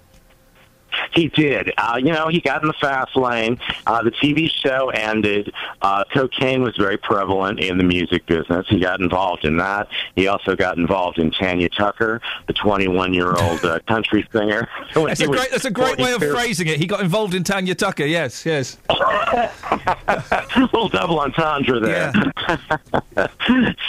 He did. Uh, you know, he got in the fast lane. Uh, the TV show ended. Uh, cocaine was very prevalent in the music business. He got involved in that. He also got involved in Tanya Tucker, the 21-year-old uh, country singer. That's a great, that's a great way of phrasing it. He got involved in Tanya Tucker. Yes, yes. a little double entendre there.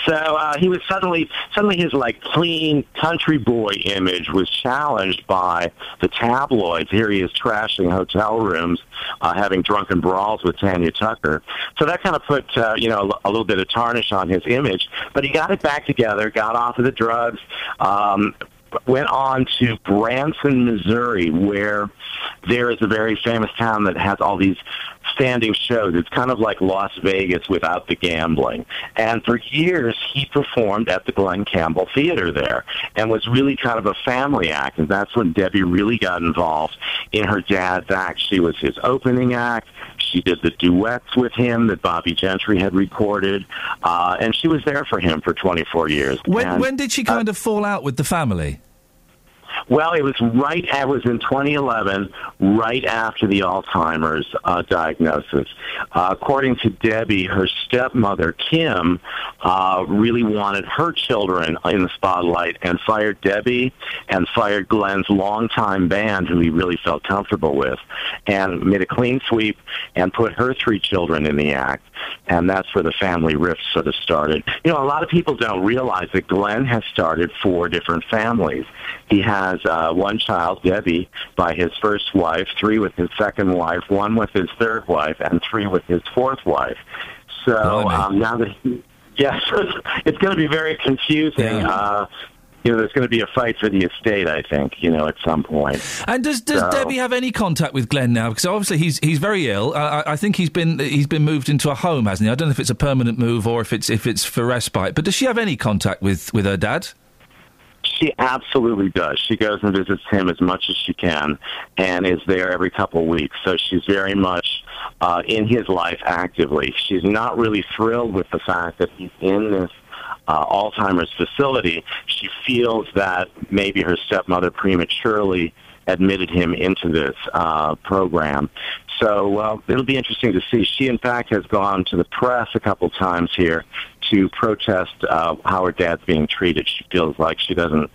so uh, he was suddenly, suddenly his like clean country boy image was challenged by the tabloids. Here he is trashing hotel rooms, uh, having drunken brawls with Tanya Tucker. So that kind of put, uh, you know, a little bit of tarnish on his image. But he got it back together, got off of the drugs. Um, went on to Branson, Missouri, where there is a very famous town that has all these standing shows. It's kind of like Las Vegas without the gambling. And for years, he performed at the Glen Campbell Theater there and was really kind of a family act. And that's when Debbie really got involved in her dad's act. She was his opening act. She did the duets with him that Bobbie Gentry had recorded, uh, and she was there for him for 24 years. When, And, when did she kind of fall out with the family? Well, it was right. It was in 2011, right after the Alzheimer's uh, diagnosis. Uh, according to Debbie, her stepmother Kim uh, really wanted her children in the spotlight and fired Debbie and fired Glen's longtime band, who he really felt comfortable with, and made a clean sweep and put her three children in the act. And that's where the family rift sort of started. You know, a lot of people don't realize that Glen has started four different families. He has uh, one child, Debbie, by his first wife, three with his second wife, one with his third wife, and three with his fourth wife. So um, now that he, yes, it's going to be very confusing. Uh, you know, there's going to be a fight for the estate, I think, you know, at some point. And does does So- Debbie have any contact with Glen now? Because obviously he's he's very ill. I, I think he's been he's been moved into a home, hasn't he? I don't know if it's a permanent move or if it's if it's for respite. But does she have any contact with with her dad? She absolutely does. She goes and visits him as much as she can and is there every couple of weeks. So she's very much uh, in his life actively. She's not really thrilled with the fact that he's in this uh, Alzheimer's facility. She feels that maybe her stepmother prematurely admitted him into this uh, program. So well, it'll be interesting to see. She, in fact, has gone to the press a couple times here to protest uh, how her dad's being treated. She feels like she doesn't,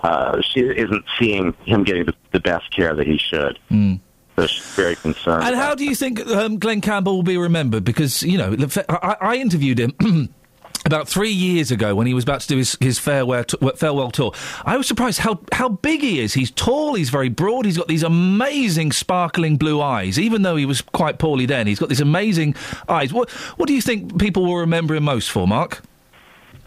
uh, she isn't seeing him getting the, the best care that he should. Mm. So she's very concerned. And how do you think um, Glen Campbell will be remembered? Because you know, I, I interviewed him. About three years ago, when he was about to do his, his farewell, t- farewell tour, I was surprised how, how big he is. He's tall, he's very broad, he's got these amazing sparkling blue eyes. Even though he was quite poorly then, he's got these amazing eyes. What, what do you think people will remember him most for, Mark?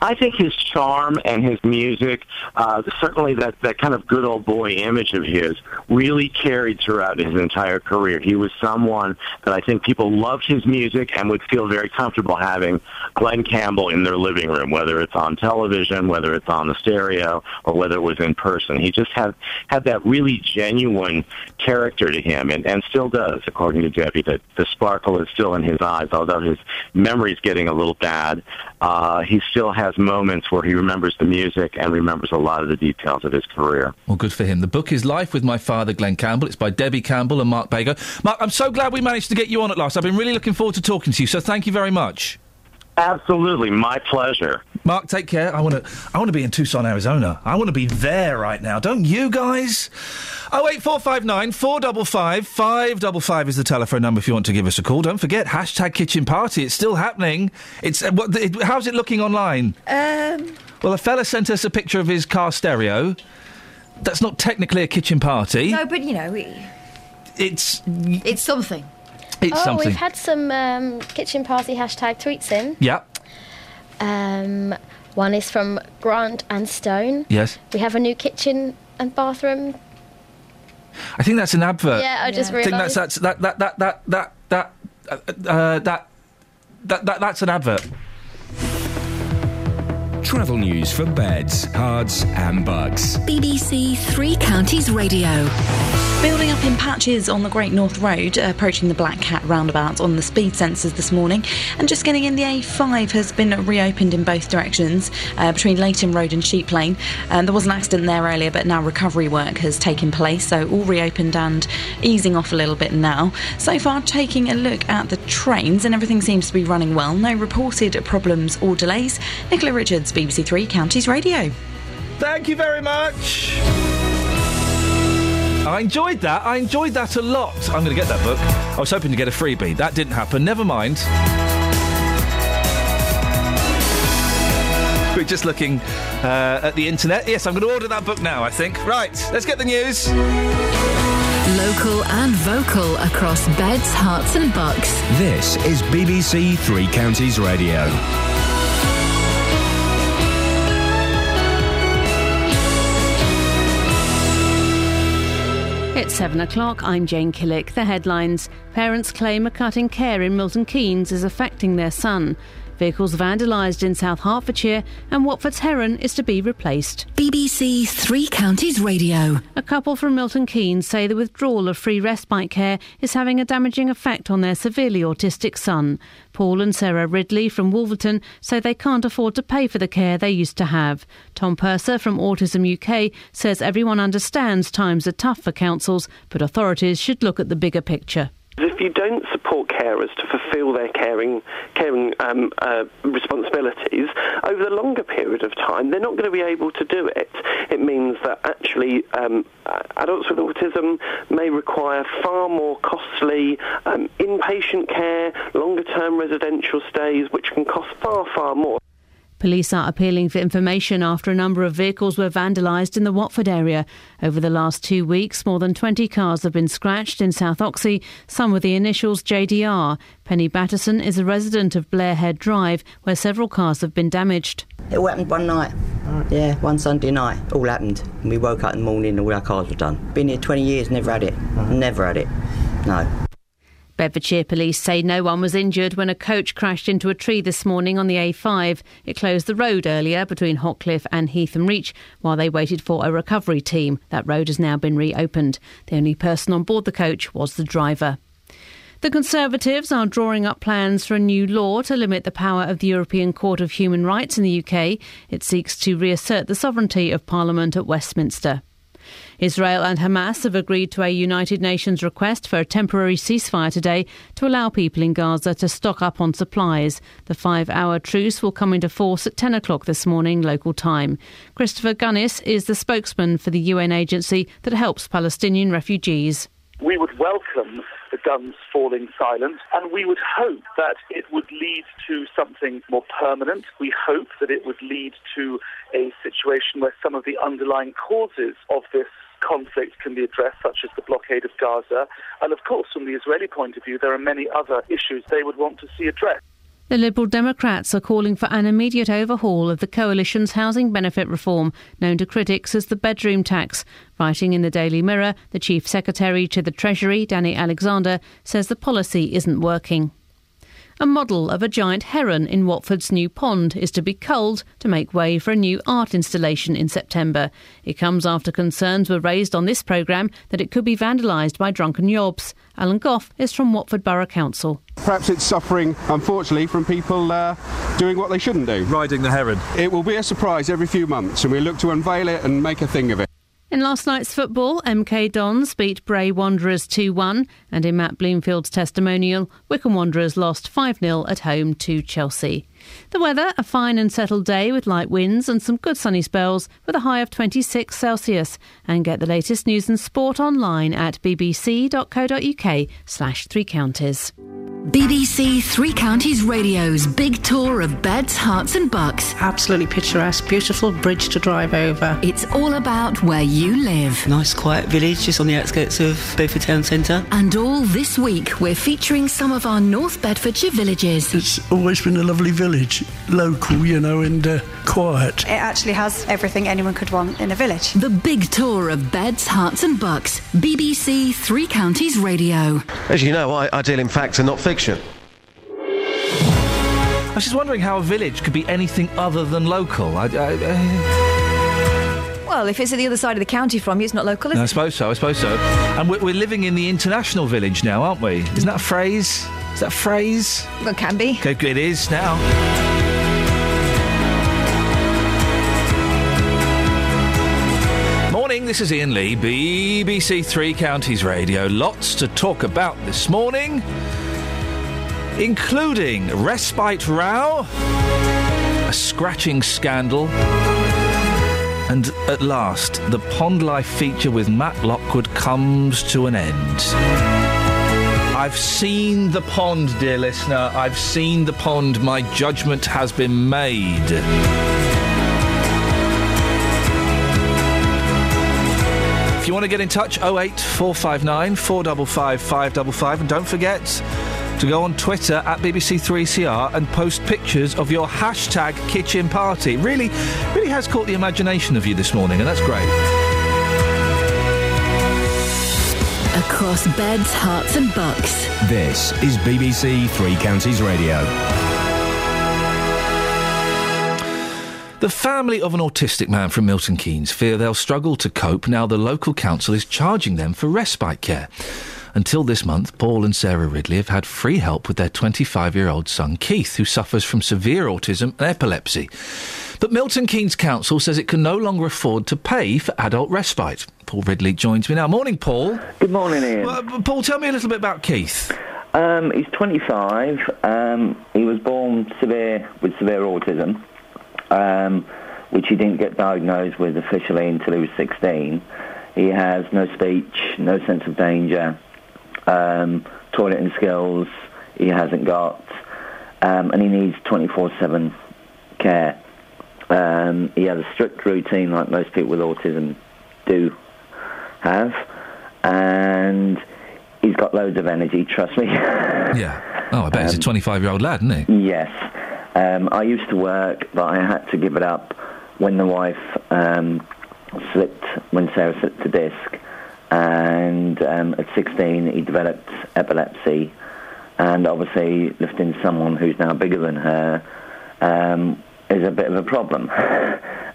I think his charm and his music, uh, certainly that, that kind of good old boy image of his, really carried throughout his entire career. He was someone that I think people loved his music and would feel very comfortable having Glen Campbell in their living room, whether it's on television, whether it's on the stereo, or whether it was in person. He just had had that really genuine character to him, and, and still does, according to Debbie. That the sparkle is still in his eyes, although his memory's getting a little bad. Uh, he still has moments where he remembers the music and remembers a lot of the details of his career. Well, good for him. The book is Life with My Father, Glen Campbell. It's by Debbie Campbell and Mark Bego. Mark, I'm so glad we managed to get you on at last. I've been really looking forward to talking to you, so thank you very much. Absolutely, my pleasure. Mark, take care. I want to. I want to be in Tucson, Arizona. I want to be there right now. Don't you guys? Oh eight four five nine four double five five double five is the telephone number if you want to give us a call. Don't forget hashtag Kitchen Party. It's still happening. It's uh, what? It, how's it looking online? Um, Well, a fella sent us a picture of his car stereo. That's not technically a kitchen party. no, but you know, it, It's it's something. It's oh, something. we've had some um, kitchen party hashtag tweets in. Yeah. Um, one is from Grant and Stone. Yes. We have a new kitchen and bathroom. I think that's an advert. Yeah, I just I think that's that's that that that that that that uh, uh, that, that that that's an advert. Travel news for beds, cards, and bugs. BBC Three Counties Radio. Building up in patches on the Great North Road, uh, approaching the Black Cat roundabout on the speed sensors this morning, and just getting in the A5 has been reopened in both directions uh, between Leighton Road and Sheep Lane. Um, there was an accident there earlier, but now recovery work has taken place, so all reopened and easing off a little bit now. So far, taking a look at the trains, and everything seems to be running well. No reported problems or delays. Nicola Richards, BBC Three Counties Radio. Thank you very much. I enjoyed that. I enjoyed that a lot. I'm going to get that book. I was hoping to get a freebie. That didn't happen. Never mind. We're just looking uh, at the internet. Yes, I'm going to order that book now, I think. Right, let's get the news. Local and vocal across beds, Herts, and bucks. This is BBC Three Counties Radio. It's seven o'clock. I'm Jane Killick. The headlines. Parents claim a cut in care in Milton Keynes is affecting their son. Vehicles vandalised in South Hertfordshire, and Watford's Heron is to be replaced. BBC Three Counties Radio. A couple from Milton Keynes say the withdrawal of free respite care is having a damaging effect on their severely autistic son. Paul and Sarah Ridley from Wolverton say they can't afford to pay for the care they used to have. Tom Purser from Autism UK says everyone understands times are tough for councils, but authorities should look at the bigger picture. If you don't support carers to fulfil their caring, caring um, uh, responsibilities over the longer period of time, they're not going to be able to do it. It means that actually um, uh, adults with autism may require far more costly um, inpatient care, longer term residential stays, which can cost far, far more. Police are appealing for information after a number of vehicles were vandalised in the Watford area. Over the last two weeks, more than 20 cars have been scratched in South Oxhey, some with the initials JDR. Penny Batterson is a resident of Blairhead Drive, where several cars have been damaged. It all happened one night. Yeah, one Sunday night. All happened. We woke up in the morning and all our cars were done. Been here 20 years, never had it. Never had it. No. Bedfordshire police say no one was injured when a coach crashed into a tree this morning on the A5. It closed the road earlier between Hockliffe and Heath and Reach while they waited for a recovery team. That road has now been reopened. The only person on board the coach was the driver. The Conservatives are drawing up plans for a new law to limit the power of the European Court of Human Rights in the UK. It seeks to reassert the sovereignty of Parliament at Westminster. Israel and Hamas have agreed to a United Nations request for a temporary ceasefire today to allow people in Gaza to stock up on supplies. The five hour truce will come into force at 10 o'clock this morning, local time. Christopher Gunness is the spokesman for the UN agency that helps Palestinian refugees. We would welcome the guns falling silent, and we would hope that it would lead to something more permanent. We hope that it would lead to a situation where some of the underlying causes of this conflict can be addressed, such as the blockade of Gaza. And of course, from the Israeli point of view, there are many other issues they would want to see addressed. The Liberal Democrats are calling for an immediate overhaul of the coalition's housing benefit reform, known to critics as the bedroom tax. Writing in the Daily Mirror, the Chief Secretary to the Treasury, Danny Alexander, says the policy isn't working. A model of a giant heron in Watford's new pond is to be culled to make way for a new art installation in September. It comes after concerns were raised on this programme that it could be vandalised by drunken yobs. Alan Goff is from Watford Borough Council. Perhaps it's suffering, unfortunately, from people uh, doing what they shouldn't do. Riding the heron. It will be a surprise every few months, and we look to unveil it and make a thing of it. In last night's football, MK Dons beat Bray Wanderers 2 1, and in Matt Bloomfield's testimonial, Wycombe Wanderers lost 5 0 at home to Chelsea. The weather, a fine and settled day with light winds and some good sunny spells with a high of 26 Celsius. And get the latest news and sport online at bbc.co.uk slash three counties. BBC Three Counties Radio's big tour of beds, Herts, and bucks. Absolutely picturesque, beautiful bridge to drive over. It's all about where you live. Nice quiet village just on the outskirts of Bedford Town Centre. And all this week, we're featuring some of our North Bedfordshire villages. It's always been a lovely village, local, you know, and uh, quiet. It actually has everything anyone could want in a village. The big tour of beds, Herts, and bucks. BBC Three Counties Radio. As you know, I, I deal in facts and not fiction. I was just wondering how a village could be anything other than local. I, I, I, Well, if it's at the other side of the county from you, it's not local, is I it? suppose so. I suppose so. And we're, we're living in the international village now, aren't we? Isn't that a phrase? Is that a phrase? Well, it can be. Okay, it is now. Morning, this is Iain Lee, BBC Three Counties Radio. Lots to talk about this morning, including respite row, a scratching scandal, and at last, the Pond Life feature with Matt Lockwood comes to an end. I've seen the pond, dear listener. I've seen the pond. My judgment has been made. If you want to get in touch, 08459 455 555. And don't forget to go on Twitter at BBC3CR and post pictures of your hashtag kitchen party. Really, really has caught the imagination of you this morning, and that's great. Across beds, Herts, and bucks. This is BBC Three Counties Radio. The family of an autistic man from Milton Keynes fear they'll struggle to cope now the local council is charging them for respite care. Until this month, Paul and Sarah Ridley have had free help with their 25 year old son Keith, who suffers from severe autism and epilepsy. But Milton Keynes Council says it can no longer afford to pay for adult respite. Paul Ridley joins me now. Morning, Paul. Good morning, Iain. Well, uh, Paul, tell me a little bit about Keith. Um, he's 25. Um, he was born severe with severe autism, um, which he didn't get diagnosed with officially until he was 16. He has no speech, no sense of danger, um, toileting skills he hasn't got, um, and he needs 24/7 care. Um, he had a strict routine like most people with autism do have, and he's got loads of energy. Trust me. yeah. Oh, I bet he's a 25 year old lad, isn't he? Yes. Um, I used to work, but I had to give it up when the wife um, slipped, when Sarah slipped the disc. And um, at 16, he developed epilepsy. And obviously, lifting someone who's now bigger than her um, is a bit of a problem,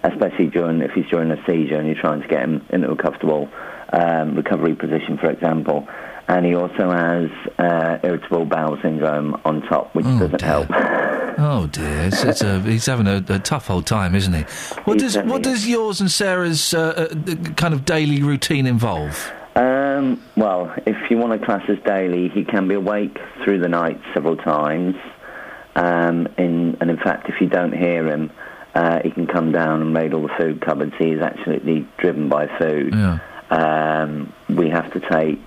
especially during if he's during a seizure and you're trying to get him into a comfortable um, recovery position, for example. And he also has uh, irritable bowel syndrome on top, which doesn't help. Oh dear, it's, it's a, he's having a, a tough old time, isn't he? What does what does yours and Sarah's uh, uh, kind of daily routine involve? Um, well, if you want to class as daily, he can be awake through the night several times. Um, in, and in fact, if you don't hear him, uh, he can come down and raid all the food cupboards. He is absolutely driven by food. Yeah. Um, we have to take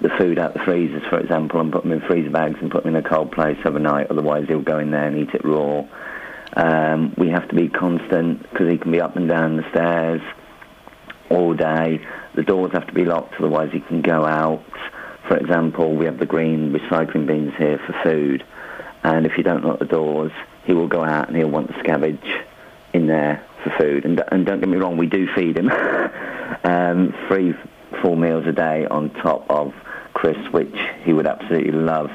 the food out the freezers, for example, and put them in freezer bags and put them in a cold place overnight. Otherwise, he'll go in there and eat it raw. Um, we have to be constant because he can be up and down the stairs all day. The doors have to be locked, otherwise he can go out. For example, we have the green recycling bins here for food, and if you don't lock the doors, he will go out and he'll want the scavenge in there for food. And, and don't get me wrong, we do feed him um, three full meals a day on top of crisps, which he would absolutely love.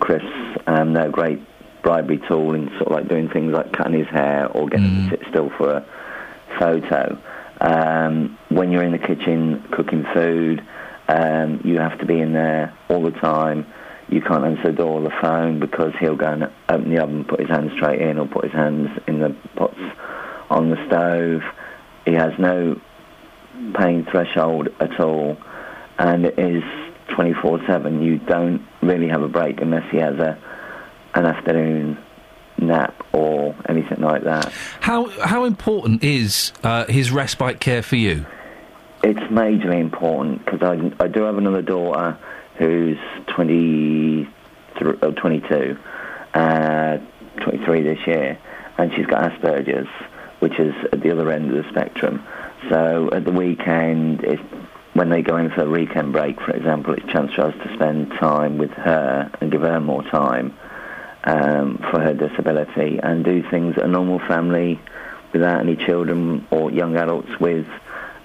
Crisps, um, they're a great bribery tool in sort of like doing things like cutting his hair or getting him to sit still for a photo. Um, when you're in the kitchen cooking food, um, you have to be in there all the time. You can't answer the door or the phone because he'll go and open the oven, put his hands straight in, or put his hands in the pots on the stove. He has no pain threshold at all, and it is 24/7. You don't really have a break unless he has a an afternoon nap or anything like that. How how important is uh, his respite care for you? It's majorly important because I, I do have another daughter who's 20, oh, 22, uh, 23 this year, and she's got Asperger's, which is at the other end of the spectrum. So at the weekend, when they go in for a weekend break, for example, it's a chance for us to spend time with her and give her more time um, for her disability and do things that a normal family without any children or young adults with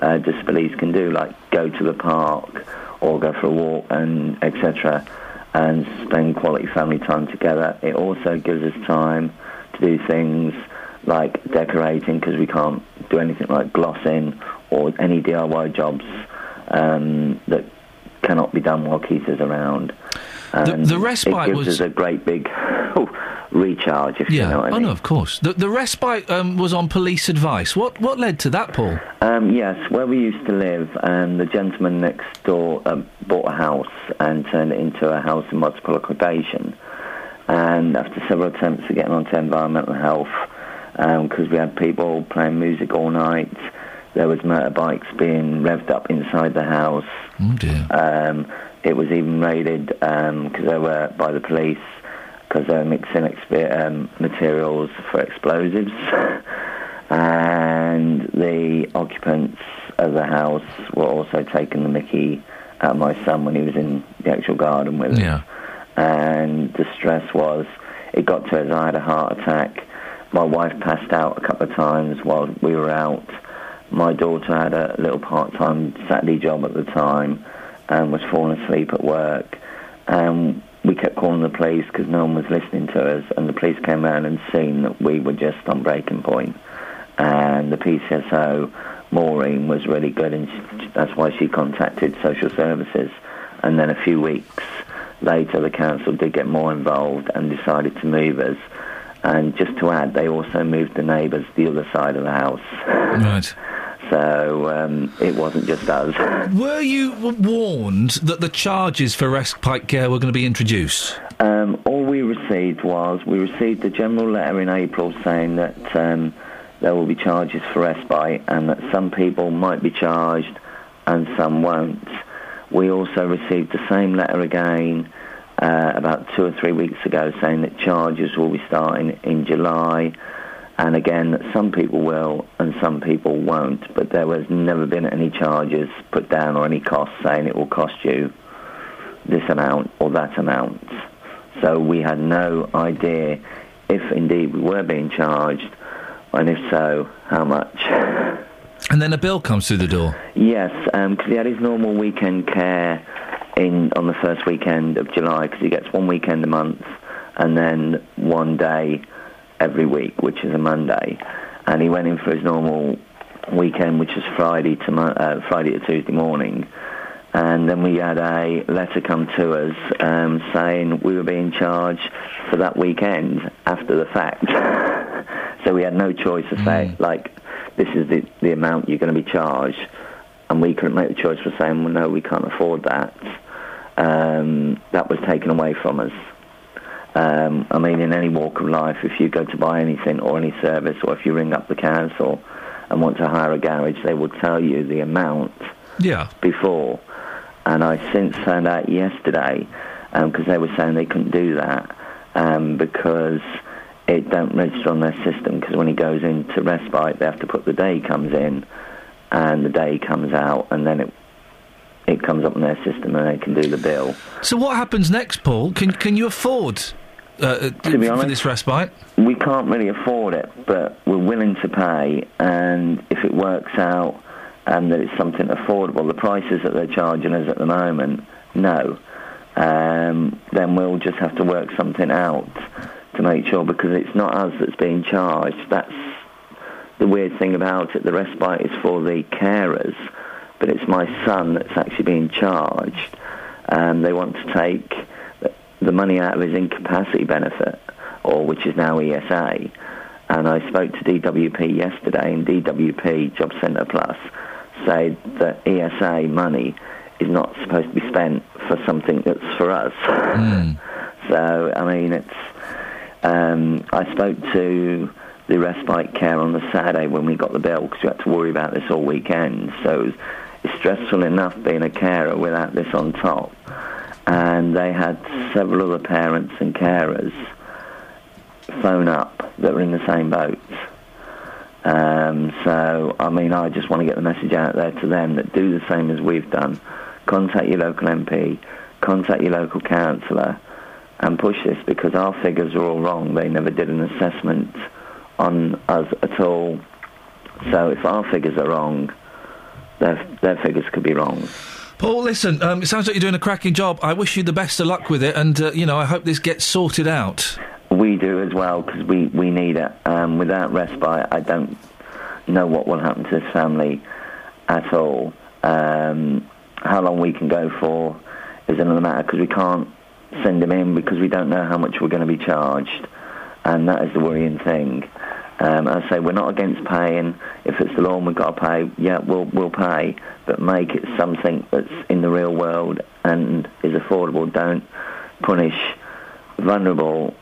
uh, disabilities can do, like go to the park or go for a walk and etc. and spend quality family time together. It also gives us time to do things like decorating because we can't do anything like glossing or any DIY jobs um, that cannot be done while Keith is around. The- the respite was- a great big recharge, if Yeah, you know what I oh no, of course. The, the respite um, was on police advice. What what led to that, Paul? Um, yes, where we used to live, um, the gentleman next door uh, bought a house and turned it into a house in multiple occupation. And after several attempts of getting onto environmental health, because we had people playing music all night, there was motorbikes being revved up inside the house. Oh dear. Um, it was even raided because they were by the police because they were mixing exp- um, materials for explosives. and the occupants of the house were also taking the mickey my son when he was in the actual garden with us. Yeah. And the stress was, it got to us, I had a heart attack. My wife passed out a couple of times while we were out. My daughter had a little part-time Saturday job at the time, and was falling asleep at work. And we kept calling the police because no one was listening to us, and the police came around and seen that we were just on breaking point. And the PCSO, Maureen, was really good, and she, that's why she contacted social services. And then a few weeks later, the council did get more involved and decided to move us. And just to add, they also moved the neighbours the other side of the house. Right. So um, it wasn't just us. Were you warned that the charges for respite care were going to be introduced? Um, all we received was we received a general letter in April saying that um, there will be charges for respite and that some people might be charged and some won't. We also received the same letter again uh, about two or three weeks ago saying that charges will be starting in July and again some people will and some people won't but there has never been any charges put down or any costs saying it will cost you this amount or that amount. So we had no idea if indeed we were being charged, and if so, how much. And then a bill comes through the door. Yes, um, because he had his normal weekend care in on the first weekend of July, because he gets one weekend a month and then one day every week, which is a Monday. And he went in for his normal weekend, which was Friday to Mo- uh, Friday to Tuesday morning. And then we had a letter come to us um, saying we were being charged for that weekend after the fact. so we had no choice to say, like, this is the, the amount you're going to be charged. And we couldn't make the choice for saying, well, no, we can't afford that. Um, that was taken away from us. Um, I mean, in any walk of life, if you go to buy anything or any service, or if you ring up the council and want to hire a garage, they will tell you the amount Yeah. before. And I since found out yesterday, because they were saying they couldn't do that um, because it don't register on their system. Because when he goes into respite, they have to put the day he comes in, and the day he comes out, and then it it comes up on their system, and they can do the bill. So what happens next, Paul? Can can you afford uh, To be for honest- this respite? We can't really afford it, but we're willing to pay, and if it works out and that it's something affordable, the prices that they're charging us at the moment, no, um, then we'll just have to work something out to make sure, because it's not us that's being charged. That's the weird thing about it. The respite is for the carers, but it's my son that's actually being charged. Um, they want to take the- money out of his incapacity benefit, or which is now ESA. And I spoke to DWP yesterday, and DWP Job Centre Plus said that ESA money is not supposed to be spent for something that's for us. So I mean, it's. Um, I spoke to the respite care on the Saturday when we got the bill because we had to worry about this all weekend. So it was, it's stressful enough being a carer without this on top. And they had several other parents and carers phone up that were in the same boat. Um, so, I mean, I just want to get the message out there to them that do the same as we've done. Contact your local MP, contact your local councillor, and push this because our figures are all wrong. They never did an assessment on us at all. So if our figures are wrong, their, their figures could be wrong. Paul, listen, um, it sounds like you're doing a cracking job. I wish you the best of luck with it, and uh, you know, I hope this gets sorted out. We do as well because we, we need it. Um, without respite, I don't know what will happen to this family at all. Um, how long we can go for is another matter because we can't send them in because we don't know how much we're going to be charged, and that is the worrying thing. Um, I say we're not against paying. If it's the law and we've got to pay, yeah, we'll we'll pay, but make it something that's in the real world and is affordable. Don't punish vulnerable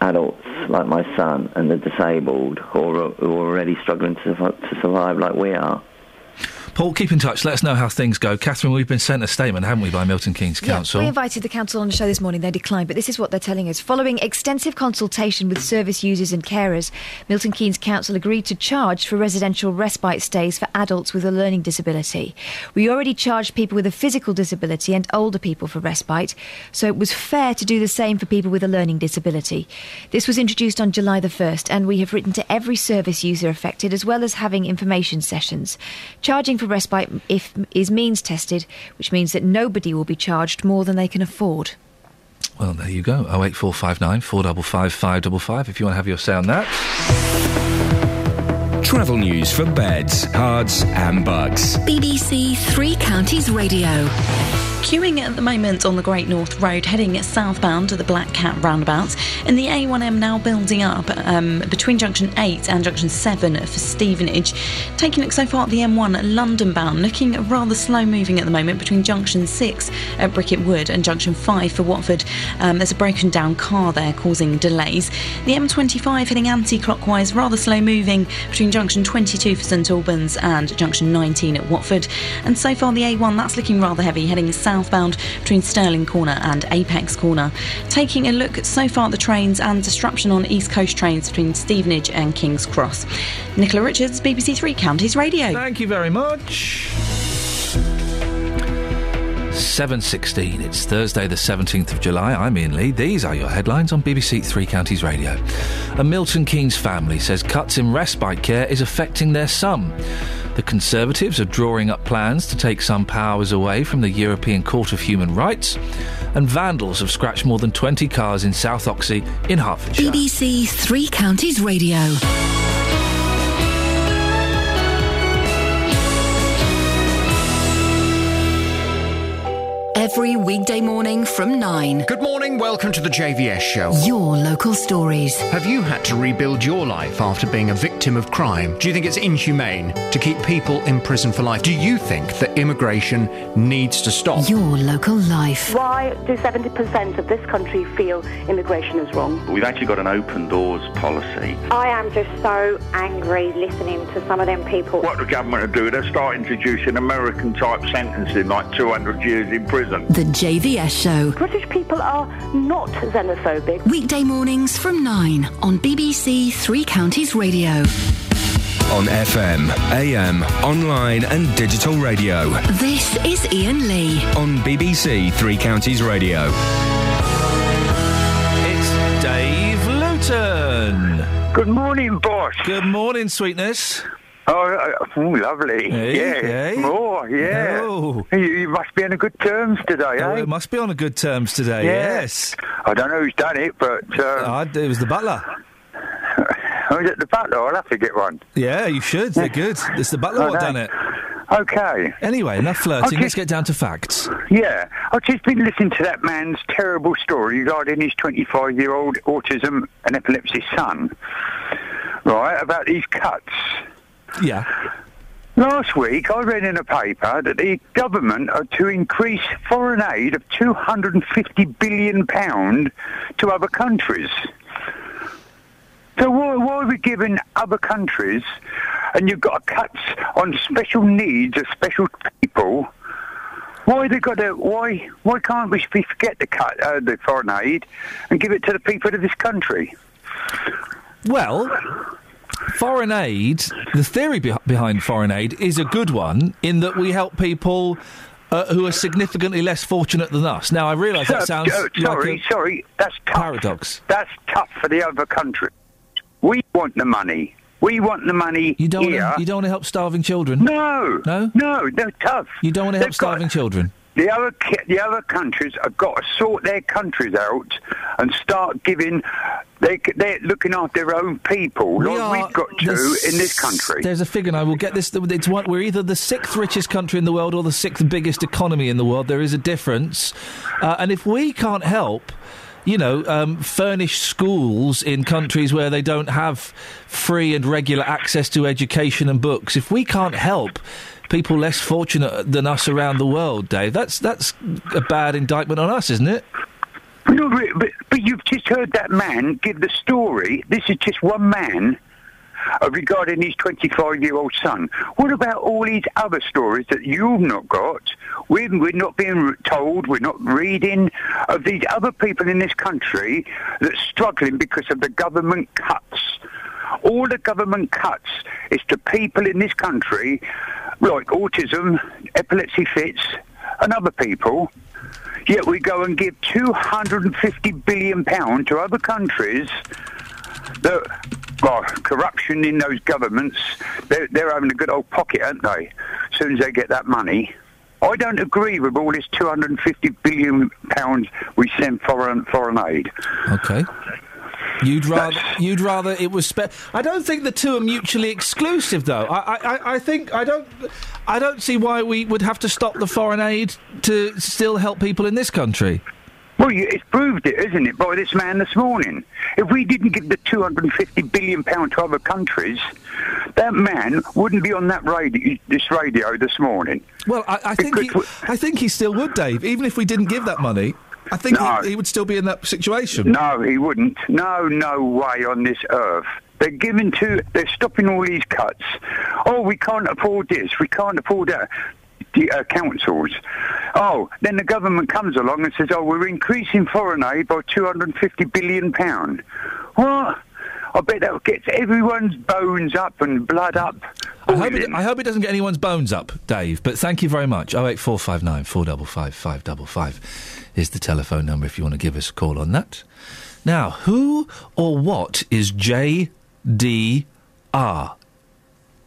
adults like my son and the disabled who are, who are already struggling to, to survive like we are. Paul, keep in touch. Let us know how things go. Catherine, we've been sent a statement, haven't we, by Milton Keynes Council? Yeah, we invited the council on the show this morning. They declined, but this is what they're telling us. Following extensive consultation with service users and carers, Milton Keynes Council agreed to charge for residential respite stays for adults with a learning disability. We already charged people with a physical disability and older people for respite, so it was fair to do the same for people with a learning disability. This was introduced on July the 1st, and we have written to every service user affected, as well as having information sessions. Charging for respite if is means tested, which means that nobody will be charged more than they can afford. Well, there you go. 08459 455 555 if you want to have your say on that. Travel news for beds, cards, and bugs. BBC Three Counties Radio. Queuing at the moment on the Great North Road, heading southbound to the Black Cat roundabout, and the A1M now building up um, between junction 8 and junction 7 for Stevenage. Taking a look so far at the M1 London bound, looking rather slow moving at the moment between junction 6 at Bricket Wood and junction 5 for Watford. Um, there's a broken down car there causing delays. The M25 heading anti clockwise, rather slow moving between junction 22 for St Albans and junction 19 at Watford. And so far the A1 that's looking rather heavy, heading southbound between Stirling Corner and Apex Corner. Taking a look so far at the trains and disruption on East Coast trains between Stevenage and King's Cross. Nicola Richards, BBC Three Counties Radio. Thank you very much. 7.16. It's Thursday, the 17th of July. I'm Iain Lee. These are your headlines on BBC Three Counties Radio. A Milton Keynes family says cuts in respite care is affecting their son. The Conservatives are drawing up plans to take some powers away from the European Court of Human Rights. And vandals have scratched more than 20 cars in South Oxhey in Hertfordshire. BBC Three Counties Radio. Every weekday morning from 9. Good morning, welcome to the JVS show. Your local stories. Have you had to rebuild your life after being a victim of crime? Do you think it's inhumane to keep people in prison for life? Do you think that immigration needs to stop? Your local life. Why do 70% of this country feel immigration is wrong? We've actually got an open doors policy. I am just so angry listening to some of them people. What the government are doing, they'll start introducing American type sentencing like 200 years in prison. The JVS Show. British people are not xenophobic. Weekday mornings from 9 on BBC Three Counties Radio. On FM, AM, online, and digital radio. This is Iain Lee. On BBC Three Counties Radio. It's Dave Luton. Good morning, boss. Good morning, sweetness. Oh, oh, lovely. Hey, yeah. hey. More, yeah. Oh. You, you must be on good terms today, Oh, eh? it must be on a good terms today, Yeah. yes. I don't know who's done it, but... Um, Ah, it was the butler. oh, is it the butler? I'll have to get one. Yeah, you should. They're good. It's the butler what done it. Okay. Anyway, enough flirting. Okay. Let's get down to facts. Yeah, I've just been listening to that man's terrible story regarding his 25-year-old autism and epilepsy son, right, about these cuts. Yeah. Last week, I read in a paper that the government are to increase foreign aid of 250 billion pound to other countries. So why, why are we giving other countries, and you've got cuts on special needs of special people? Why they got to? Why why can't we forget the cut uh, the foreign aid and give it to the people of this country? Well, foreign aid, the theory beh behind foreign aid is a good one in that we help people uh, who are significantly less fortunate than us. Now, I realise that sounds uh, sorry, like sorry, that's a paradox. That's tough for the other country. We want the money. We want the money You don't here. wanna, you don't want to help starving children? No. No? No, they're tough. You don't want to help They've got- starving children? The other the other countries have got to sort their countries out and start giving. They they're looking after their own people, We like we've got to in this country. There's a figure, and I will get this. It's one, we're either the sixth richest country in the world or the sixth biggest economy in the world. There is a difference. Uh, and if we can't help, you know, um, furnish schools in countries where they don't have free and regular access to education and books, if we can't help people less fortunate than us around the world, Dave, that's, that's a bad indictment on us, isn't it? No, but, but, you've just heard that man give the story. This is just one man uh, regarding his 25-year-old son. What about all these other stories that you've not got? We're, we're not being told, we're not reading of these other people in this country that's struggling because of the government cuts. All the government cuts is to people in this country like autism, epilepsy fits, and other people. Yet we go and give 250 billion pound to other countries that, well, corruption in those governments, they're, they're having a good old pocket, aren't they? As soon as they get that money. I don't agree with all this 250 billion pounds we send foreign foreign aid. Okay. You'd rather you'd rather it was. Spe- I don't think the two are mutually exclusive, though. I, I, I think I don't I don't see why we would have to stop the foreign aid to still help people in this country. Well, you, it's proved it, isn't it, by this man this morning? If we didn't give the 250 billion pound to other countries, that man wouldn't be on that radio, this radio this morning. Well, I, I think he, I think he still would, Dave. Even if we didn't give that money, I think No. he, he would still be in that situation. No, he wouldn't. No, no way on this earth. They're giving to, they're stopping all these cuts. Oh, we can't afford this, we can't afford that. The uh, councils. Oh, then the government comes along and says, oh, we're increasing foreign aid by 250 billion pound. What? I bet that gets everyone's bones up and blood up. I hope, it, I hope it doesn't get anyone's bones up, Dave. But thank you very much. Oh eight four five nine four double five five double five is the telephone number if you want to give us a call on that. Now, who or what is JDR?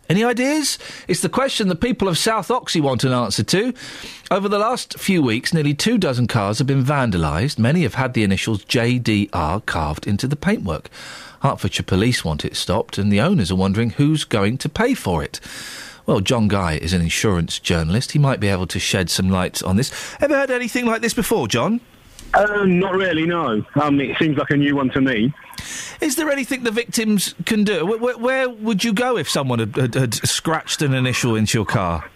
Any ideas? It's the question the people of South Oxhey want an answer to. Over the last few weeks, nearly two dozen cars have been vandalised. Many have had the initials JDR carved into the paintwork. Hertfordshire police want it stopped, and the owners are wondering who's going to pay for it. Well, John Guy is an insurance journalist. He might be able to shed some light on this. Ever heard anything like this before, John? Uh, not really, no. Um, it seems like a new one to me. Is there anything the victims can do? Where, where, where would you go if someone had, had, had scratched an initial into your car?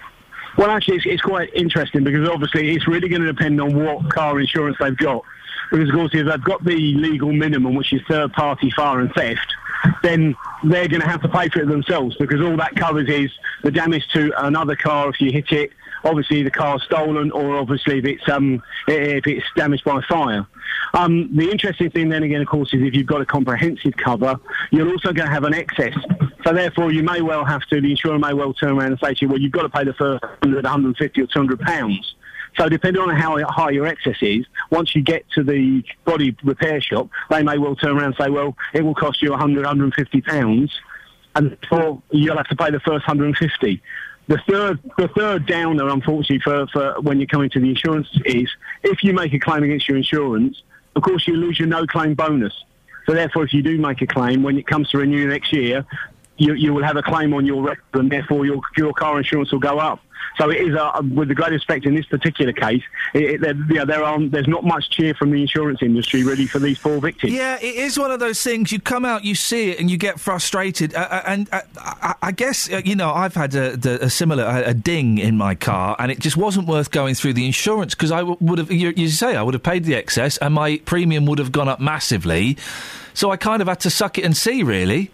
Well, actually, it's, it's quite interesting because obviously it's really going to depend on what car insurance they've got. Because, of course, if they've got the legal minimum, which is third party fire and theft, then they're going to have to pay for it themselves because all that covers is the damage to another car if you hit it, obviously the car's stolen, or obviously if it's, um, if it's damaged by fire. Um, the interesting thing then again, of course, is if you've got a comprehensive cover, you're also going to have an excess. So therefore, you may well have to, the insurer may well turn around and say to you, well, you've got to pay the first 100, 150 or 200 pounds. So depending on how high your excess is, once you get to the body repair shop, they may well turn around and say, well, it will cost you 100, 150 pounds, and you'll have to pay the first 150. The third, the third downer, unfortunately, for, for when you're coming to the insurance is if you make a claim against your insurance, of course you lose your no claim bonus. So therefore, if you do make a claim, when it comes to renew next year, you, you will have a claim on your record, and therefore your, your car insurance will go up. So it is, uh, with the greatest respect in this particular case, it, it, there, are, there's not much cheer from the insurance industry really for these poor victims. Yeah, it is one of those things. You come out, you see it, and you get frustrated. Uh, uh, and uh, I, guess uh, you know I've had a, a similar a, a ding in my car, and it just wasn't worth going through the insurance because I w- would have. You, you say I would have paid the excess, and my premium would have gone up massively. So I kind of had to suck it and see, really.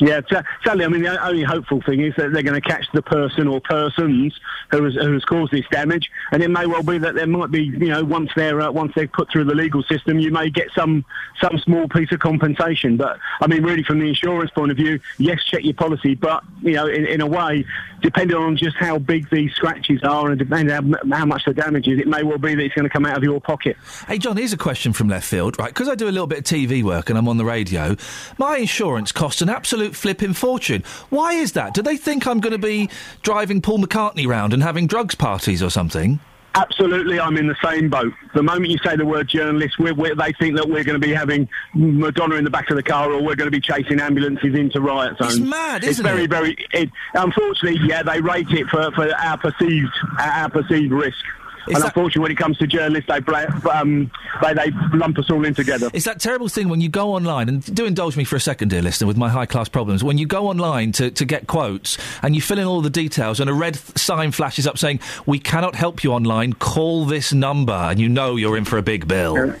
Yeah, sadly, I mean, the only hopeful thing is that they're going to catch the person or persons who has, who has caused this damage, and it may well be that there might be, you know, once they're uh, once they're put through the legal system, you may get some some small piece of compensation. But I mean, really, from the insurance point of view, yes, check your policy, but you know, in, in a way, depending on just how big these scratches are and depending on how, much the damage is, it may well be that it's going to come out of your pocket. Hey, John, here's a question from left field, right? Because I do a little bit of TV work and I'm on the radio, my insurance costs an absolute flipping fortune. Why is that? Do they think I'm going to be driving Paul McCartney round and having drugs parties or something? Absolutely, I'm in the same boat. The moment you say the word journalist, we're, we're, they think that we're going to be having Madonna in the back of the car, or we're going to be chasing ambulances into riot zones. It's mad, isn't very, it? very. It, unfortunately, yeah, they rate it for, for our perceived our perceived risk. And unfortunately, when it comes to journalists, they, um, they they lump us all in together. It's that terrible thing when you go online, and do indulge me for a second, dear listener, with my high class problems. When you go online to, to get quotes and you fill in all the details, and a red th- sign flashes up saying, We cannot help you online, call this number, and you know you're in for a big bill.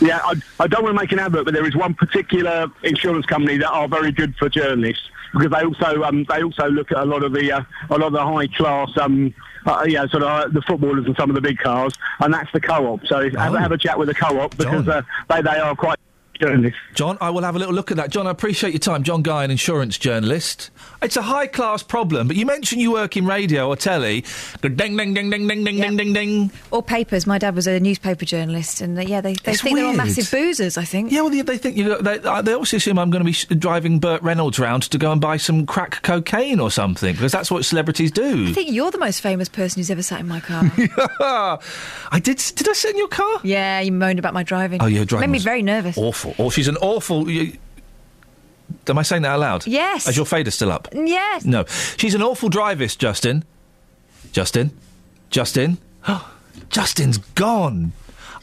Yeah, I, I don't want to make an advert, but there is one particular insurance company that are very good for journalists because they also um, they also look at a lot of the uh, a lot of the high class um, uh, yeah sort of uh, the footballers and some of the big cars, and that's the co-op. So have, have a chat with the co-op because uh, they they are quite journalist. John, I will have a little look at that. John, I appreciate your time. John Guy, an insurance journalist it's a high class problem. But you mentioned you work in radio or telly. Ding ding ding ding ding ding ding ding ding. Or papers. My dad was a newspaper journalist, and uh, yeah, they, they think weird. they're all massive boozers. I think. Yeah, well, they, they think you. They, they also assume I'm going to be sh- driving Burt Reynolds round to go and buy some crack cocaine or something because that's what celebrities do. I think you're the most famous person who's ever sat in my car. I did. Did I sit in your car? Yeah, you moaned about my driving. Oh, your driving made me very nervous. Awful. Or oh, she's an awful. You, am I saying that out loud? Yes. Is your fader still up? Yes. No. She's an awful drivist, Justin. Justin? Justin? Justin's gone.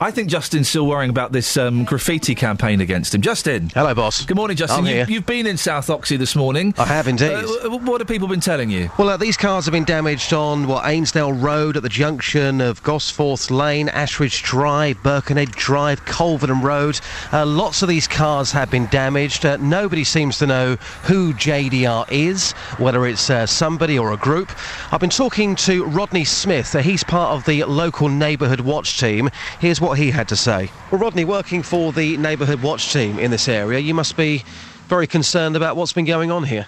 I think Justin's still worrying about this um, graffiti campaign against him. Justin. Hello, boss. Good morning, Justin. You. You've been in South Oxhey this morning. I have indeed. Uh, w- what have people been telling you? Well, uh, these cars have been damaged on what Ainsdale Road at the junction of Gosforth Lane, Ashridge Drive, Birkenhead Drive, Colverton Road. Uh, lots of these cars have been damaged. Uh, nobody seems to know who JDR is, whether it's uh, somebody or a group. I've been talking to Rodney Smith. Uh, he's part of the local neighbourhood watch team. Here's what he had to say. Well, Rodney, working for the neighbourhood watch team in this area, you must be very concerned about what's been going on here.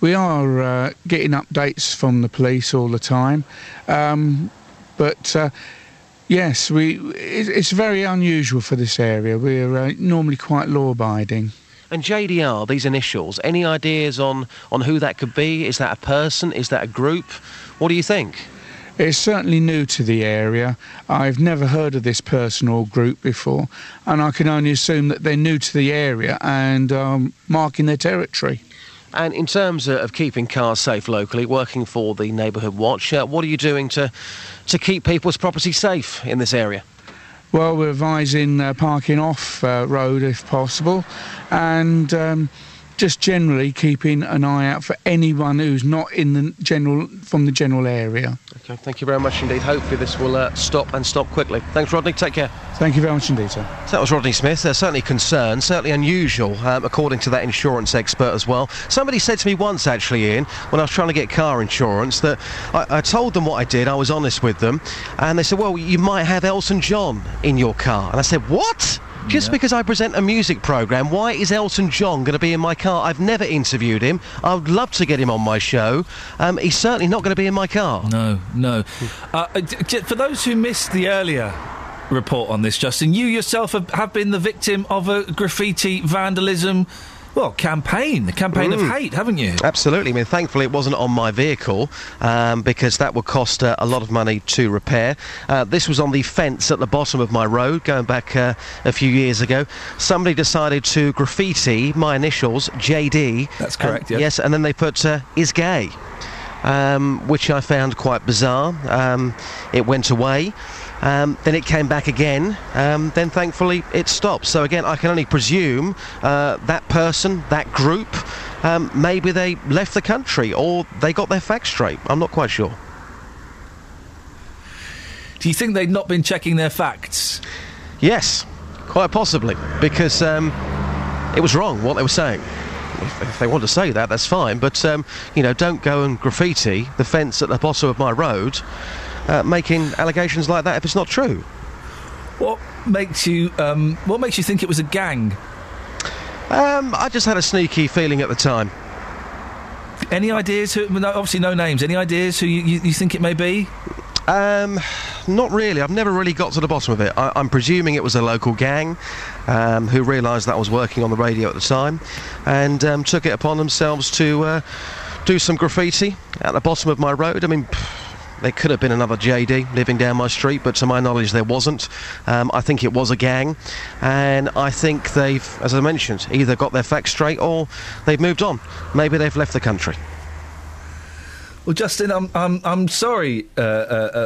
We are uh, getting updates from the police all the time, um, but uh, yes, we it, it's very unusual for this area. We're uh, normally quite law-abiding. And JDR, these initials, any ideas on, on who that could be? Is that a person? Is that a group? What do you think? It's certainly new to the area. I've never heard of this person or group before, and I can only assume that they're new to the area and um, marking their territory. And in terms of keeping cars safe locally, working for the Neighbourhood Watch, uh, what are you doing to, to keep people's property safe in this area? Well, we're advising uh, parking off uh, road if possible, and um, just generally keeping an eye out for anyone who's not in the general from the general area. Okay, thank you very much indeed. Hopefully this will uh, stop and stop quickly. Thanks, Rodney. Take care. Thank you very much indeed, sir. So that was Rodney Smith. Uh, certainly concerned, certainly unusual, um, according to that insurance expert as well. Somebody said to me once, actually, Iain, when I was trying to get car insurance, that I, I told them what I did, I was honest with them, and they said, well, you might have Elton John in your car. And I said, what? Just because I present a music programme, why is Elton John going to be in my car? I've never interviewed him. I would love to get him on my show. Um, he's certainly not going to be in my car. No, no. Uh, d- for those who missed the earlier report on this, Justin, you yourself have, have been the victim of a graffiti vandalism, well, campaign, a campaign of Mm. hate, haven't you? Absolutely. I mean, thankfully it wasn't on my vehicle um, because that would cost uh, a lot of money to repair. Uh, this was on the fence at the bottom of my road going back uh, a few years ago. Somebody decided to graffiti my initials, JD. That's correct, Um, yes. Yes, and then they put uh, is gay. Um, which I found quite bizarre. Um, it went away. Um, then it came back again. Um, then thankfully it stopped. So again, I can only presume uh, that person, that group, um, maybe they left the country or they got their facts straight. I'm not quite sure. Do you think they'd not been checking their facts? Yes, quite possibly, because um, it was wrong what they were saying. If, if they want to say that, that's fine. But um, you know, don't go and graffiti the fence at the bottom of my road, uh, making allegations like that if it's not true. What makes you um, What makes you think it was a gang? Um, I just had a sneaky feeling at the time. Any ideas? Who, no, obviously, no names. Any ideas who you, you, you think it may be? Um, not really. I've never really got to the bottom of it. I, I'm presuming it was a local gang um, who realised that I was working on the radio at the time and um, took it upon themselves to uh, do some graffiti at the bottom of my road. I mean. pff, There could have been another JD living down my street, but to my knowledge, there wasn't. Um, I think it was a gang, and I think they've, as I mentioned, either got their facts straight or they've moved on. Maybe they've left the country. Well, Justin, I'm I'm I'm sorry uh, uh,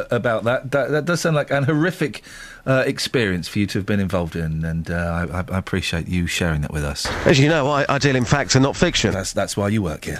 uh, about that. that. That does sound like an horrific uh, experience for you to have been involved in, and uh, I, I- I appreciate you sharing that with us. As you know, I, I deal in facts and not fiction. That's that's why you work here.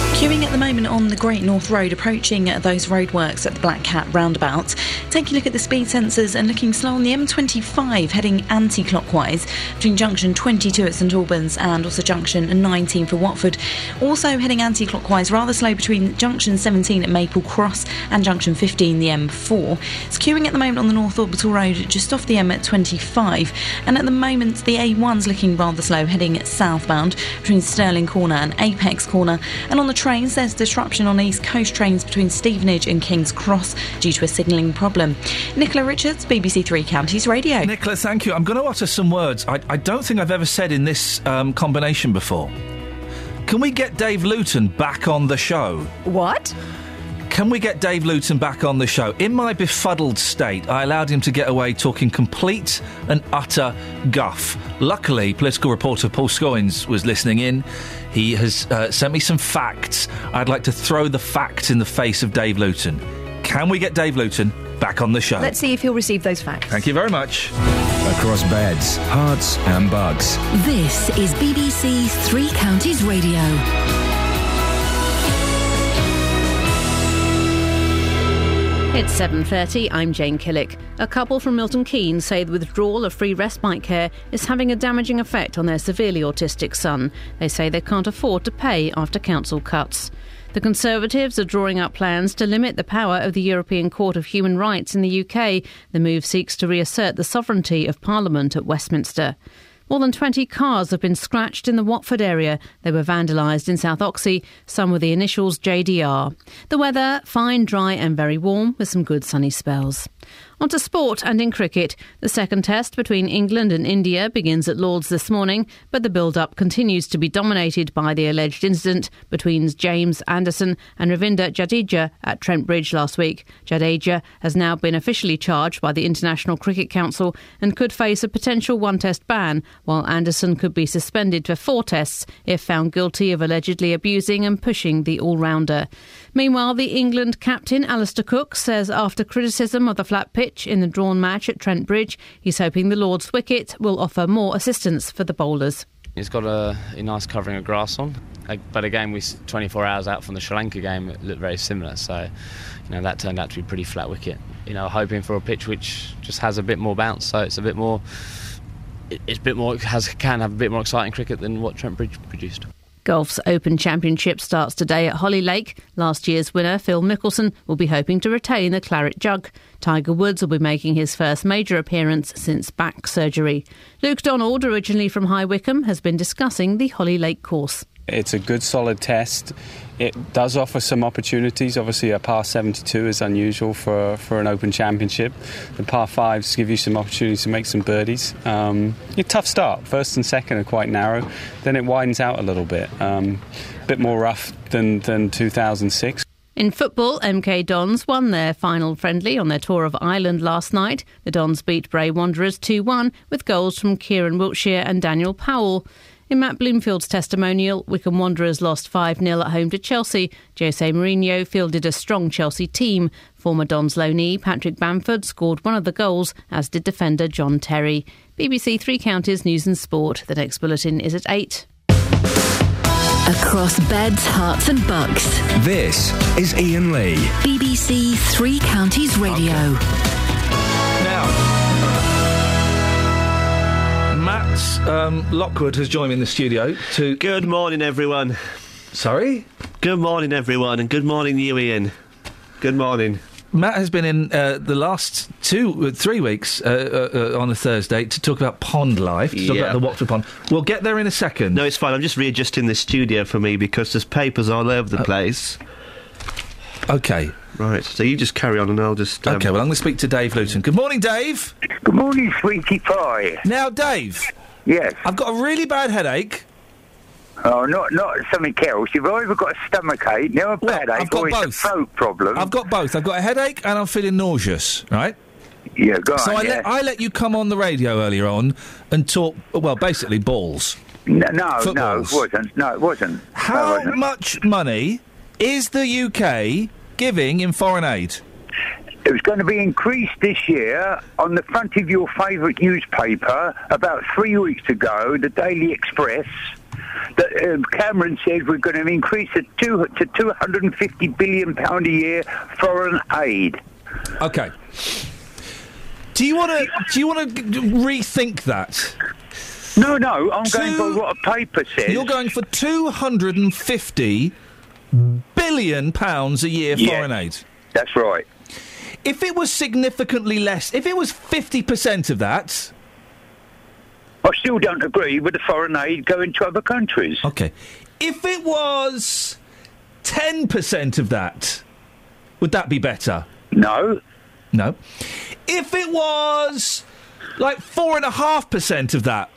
Queuing at the moment on the Great North Road, approaching those roadworks at the Black Cat roundabout. Taking a look at the speed sensors and looking slow on the M25, heading anti clockwise between junction 22 at St Albans and also junction 19 for Watford. Also heading anti clockwise, rather slow between junction 17 at Maple Cross and junction 15, the M4. It's queuing at the moment on the North Orbital Road just off the M25, and at the moment the A1's looking rather slow, heading southbound between Stirling Corner and Apex Corner. And on the trains, there's disruption on East Coast trains between Stevenage and King's Cross due to a signalling problem. Nicola Richards, BBC Three Counties Radio. Nicola, thank you. I'm going to utter some words I, I don't think I've ever said in this um, combination before. Can we get Dave Luton back on the show? What? Can we get Dave Luton back on the show? In my befuddled state, I allowed him to get away talking complete and utter guff. Luckily, political reporter Paul Scoins was listening in. He has uh, sent me some facts. I'd like to throw the facts in the face of Dave Luton. Can we get Dave Luton back on the show? Let's see if he'll receive those facts. Thank you very much. Across beds, Herts, and Bucks. This is BBC Three Counties Radio. It's 7:30. I'm Jane Killick. A couple from Milton Keynes say the withdrawal of free respite care is having a damaging effect on their severely autistic son. They say they can't afford to pay after council cuts. The Conservatives are drawing up plans to limit the power of the European Court of Human Rights in the UK. The move seeks to reassert the sovereignty of Parliament at Westminster. More than 20 cars have been scratched in the Watford area. They were vandalised in South Oxhey, some with the initials JDR. The weather, fine, dry, and very warm, with some good sunny spells. On to sport and in cricket. The second test between England and India begins at Lords this morning, but the build up continues to be dominated by the alleged incident between James Anderson and Ravindra Jadeja at Trent Bridge last week. Jadeja has now been officially charged by the International Cricket Council and could face a potential one test ban, while Anderson could be suspended for four tests if found guilty of allegedly abusing and pushing the all rounder. Meanwhile, the England captain Alastair Cook says after criticism of the flat pitch in the drawn match at Trent Bridge, he's hoping the Lord's wicket will offer more assistance for the bowlers. It's got a, a nice covering of grass on, Uh, but again, we 24 hours out from the Sri Lanka game, it looked very similar. So, you know, that turned out to be pretty flat wicket. You know, hoping for a pitch which just has a bit more bounce, so it's a bit more, it's a bit more has can have a bit more exciting cricket than what Trent Bridge produced. Golf's Open Championship starts today at Hoylake. Last year's winner, Phil Mickelson, will be hoping to retain the Claret Jug. Tiger Woods will be making his first major appearance since back surgery. Luke Donald, originally from High Wycombe, has been discussing the Hoylake course. It's a good, solid test. It does offer some opportunities. Obviously, a par 72 is unusual for, for an Open Championship. The par fives give you some opportunities to make some birdies. Um, a tough start. First and second are quite narrow. Then it widens out a little bit. Um, a bit more rough than, than 2006. In football, MK Dons won their final friendly on their tour of Ireland last night. The Dons beat Bray Wanderers 2 1 with goals from Kieran Wiltshire and Daniel Powell. In Matt Bloomfield's testimonial, Wycombe Wanderers lost 5 0 at home to Chelsea. Jose Mourinho fielded a strong Chelsea team. Former Dons loanee Patrick Bamford scored one of the goals, as did defender John Terry. BBC Three Counties News and Sport. The next bulletin is at 8. Across beds, Herts, and bucks. This is Iain Lee. BBC Three Counties Radio. Matt um, Lockwood has joined me in the studio to. Good morning, everyone. Sorry? Good morning, everyone, and good morning, you, Iain. Good morning. Matt has been in uh, the last two, uh, three weeks uh, uh, uh, on a Thursday to talk about pond life, to talk Yeah. about the Watford pond. We'll get there in a second. No, it's fine. I'm just readjusting the studio for me because there's papers all over the place. Okay. Right, so you just carry on and I'll just. Um, Okay, well, I'm going to speak to Dave Luton. Good morning, Dave. Good morning, sweetie pie. Now, Dave. Yes. I've got a really bad headache. Oh, not not something else. You've either got a stomach ache, now a bad I've got or it's a both. throat problem. I've got both. I've got a headache and I'm feeling nauseous, right? Yeah, go ahead. So on, I, yeah. let, I let you come on the radio earlier on and talk, well, basically balls. No, no, no, it wasn't. No, it wasn't. No, it How wasn't. much money is the UK giving in foreign aid? It was going to be increased this year on the front of your favourite newspaper about three weeks ago, the Daily Express. that um, Cameron said we're going to increase it to, to 250 billion pound a year foreign aid. Okay. Do you want to? Do you want to rethink that? No, no, I'm going by what a paper says. You're going for two hundred and fifty billion pounds a year Yeah. foreign aid. That's right. If it was significantly less, if it was fifty percent of that, I still don't agree with the foreign aid going to other countries. Okay. If it was ten percent of that, would that be better? No. No. If it was like four and a half percent of that,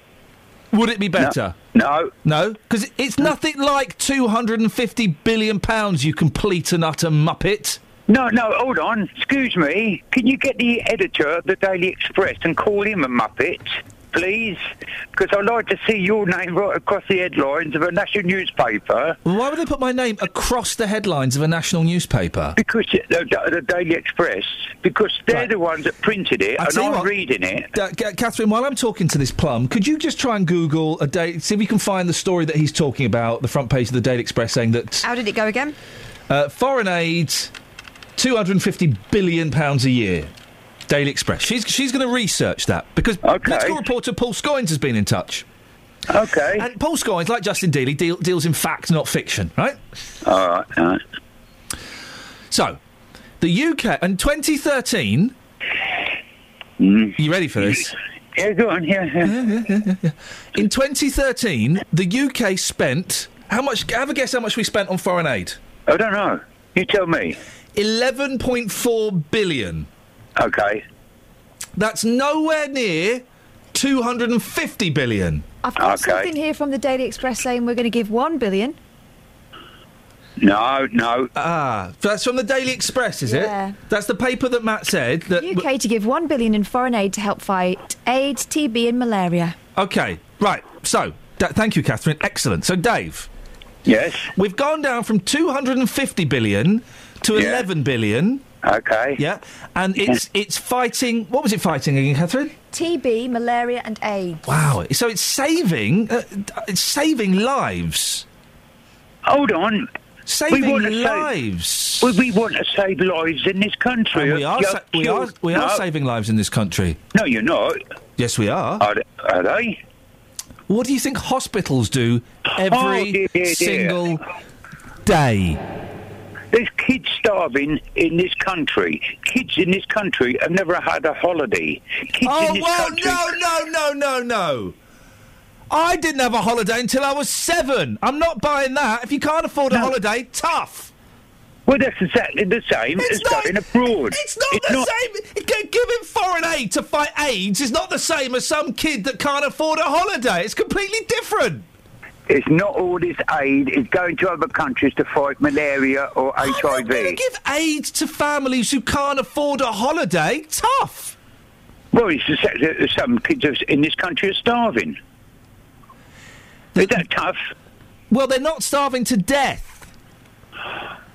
would it be better? No. No, because it's nothing like two hundred and fifty billion pounds. You complete and utter muppet. No, no, hold on. Excuse me. Can you get the editor of the Daily Express and call him a muppet, please? Because I'd like to see your name right across the headlines of a national newspaper. Why would they put my name across the headlines of a national newspaper? Because the, the, the Daily Express, because they're the ones that printed it, I and tell you I'm what, reading it. Ca- Catherine, while I'm talking to this plum, could you just try and Google a day, see if you can find the story that he's talking about, the front page of the Daily Express, saying that How did it go again? uh, foreign aid, two hundred and fifty billion pounds a year. Daily Express. She's she's going to research that because political reporter Paul Scoins has been in touch. Okay. And Paul Scoins, like Justin Dealey, deal, deals in fact, not fiction, right? All right. All right. So, the UK in 2013. You ready for this? Yeah, go on. Yeah, yeah. In 2013, the UK spent how much? Have a guess how much we spent on foreign aid. I don't know. You tell me. 11.4 billion. Okay. That's nowhere near 250 billion. I've got Okay. something here from the Daily Express saying we're going to give one billion. No, no. Ah, that's from the Daily Express, is Yeah. it? That's the paper that Matt said. That UK to give one billion in foreign aid to help fight AIDS, TB, and malaria. Okay, right. So, th- thank you, Catherine. Excellent. So, Dave. Yes. We've gone down from 250 billion to Yeah. 11 billion. Okay. Yeah, and it's it's fighting. What was it fighting again, Catherine? TB, malaria, and AIDS. Wow. So it's saving. Uh, it's saving lives. Hold on. Saving want to lives. Save, we, we want to save lives in this country. And we are. Sa- we are. children- We are No. saving lives in this country. No, you're not. Yes, we are. Are, they- are they? What do you think hospitals do every Oh, dear, dear, dear. single day? There's kids starving in this country. Kids in this country have never had a holiday. Kids Oh in this well, country. no, no, no, no, no. I didn't have a holiday until I was seven. I'm not buying that. If you can't afford a holiday, tough. Well, that's exactly the same as going abroad. It's not the same. Giving foreign aid to fight AIDS is not the same as some kid that can't afford a holiday. It's completely different. It's not all this aid is going to other countries to fight malaria or HIV. Give aid to families who can't afford a holiday. Tough. Well, it's the fact that some kids in this country are starving. Is that tough? Well, they're not starving to death.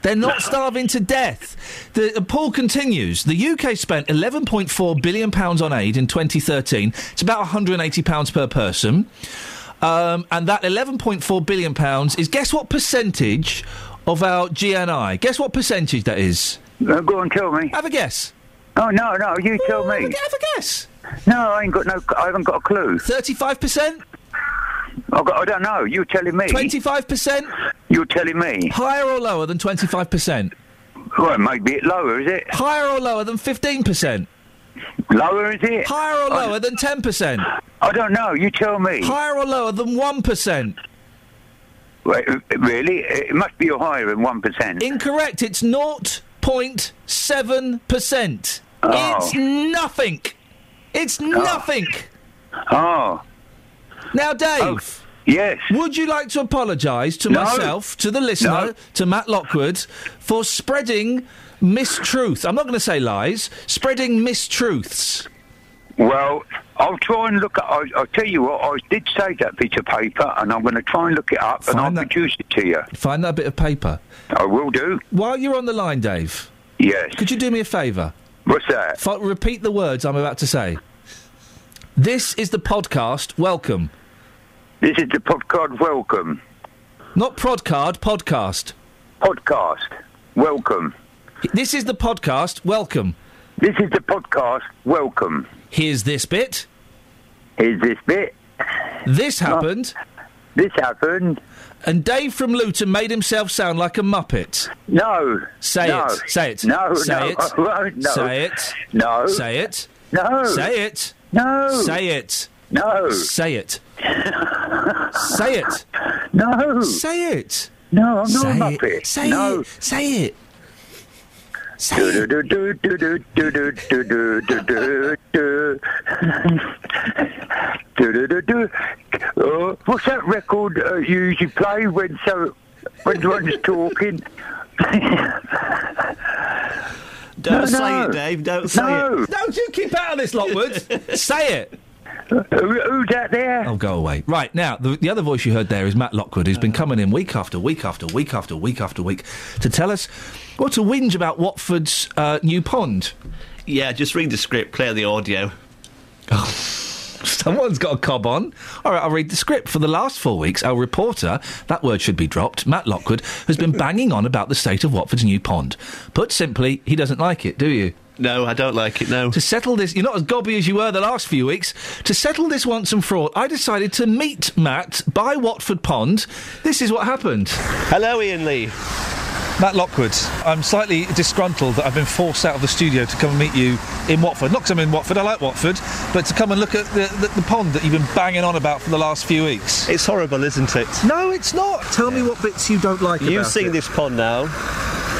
They're not starving to death. The, uh, Paul continues. The UK spent 11.4 billion pounds on aid in 2013. It's about 180 pounds per person, um, and that 11.4 billion pounds is guess what percentage of our GNI? Guess what percentage that is? Uh, go on, tell me. Have a guess. Oh no, no, you tell me. Have a guess. No, I ain't got no. I haven't got a clue. Thirty-five percent. I, don't know. You're telling me? Twenty-five percent. You're telling me. Higher or lower than twenty-five percent? Well, it might be it lower, is it? Higher or lower than fifteen percent? Lower, is it? Higher or lower than ten percent? I don't know. You tell me. Higher or lower than one percent? Wait, really? It must be higher than one percent. Incorrect. It's 0.7 percent. Oh. It's nothing. It's oh. nothing. Oh. Now, Dave. Oh, yes. Would you like to apologise to No. myself, to the listener, No. to Matt Lockwood, for spreading mistruth? I'm not going to say lies. Spreading mistruths. Well, I'll try and look at. I'll, I'll tell you what. I did save that piece of paper, and I'm going to try and look it up, and I'll produce it to you. Find that bit of paper. I will do. While you're on the line, Dave. Yes. Could you do me a favour? What's that? F- repeat the words I'm about to say. This is the podcast. Welcome. This is the podcast. Welcome. Not Prodcard, podcast. Podcast. Welcome. This is the podcast. Welcome. This is the podcast. Welcome. Here's this bit. Here's this bit. This happened. This happened. And Dave from Luton made himself sound like a muppet. No. Say No. it. Say it. No, Say no, it. No. Say it. No. Say it. No. Say it. No. Say it. No. Say it. Say it. No. Say it. No, I'm not Say a it. Say no. it. Say it. What's that record uh, you usually play when so when one's talking? don't no, say no. it, Dave. Don't say no. it. Don't you keep out of this, Lockwood. say it. Who, who's that there? Oh, go away. Right, now, the, the other voice you heard there is Matt Lockwood, who's been coming in week after week after week after week after week to tell us what to whinge about Watford's uh, new pond. Yeah, just read the script, play the audio. Someone's got a cob on. All right, I'll read the script. For the last four weeks, our reporter, that word should be dropped, Matt Lockwood, has been banging on about the state of Watford's new pond. Put simply, he doesn't like it, do you? No, I don't like it, no. To settle this, you're not as gobby as you were the last few weeks. To settle this once and for all, I decided to meet Matt by Watford Pond. This is what happened. Hello, Ian Lee. Matt Lockwood, I'm slightly disgruntled that I've been forced out of the studio to come and meet you in Watford. Not because I'm in Watford, I like Watford, but to come and look at the, the, the pond that you've been banging on about for the last few weeks. It's horrible, isn't it? No, it's not. Tell me what bits you don't like You've seen it. this pond now.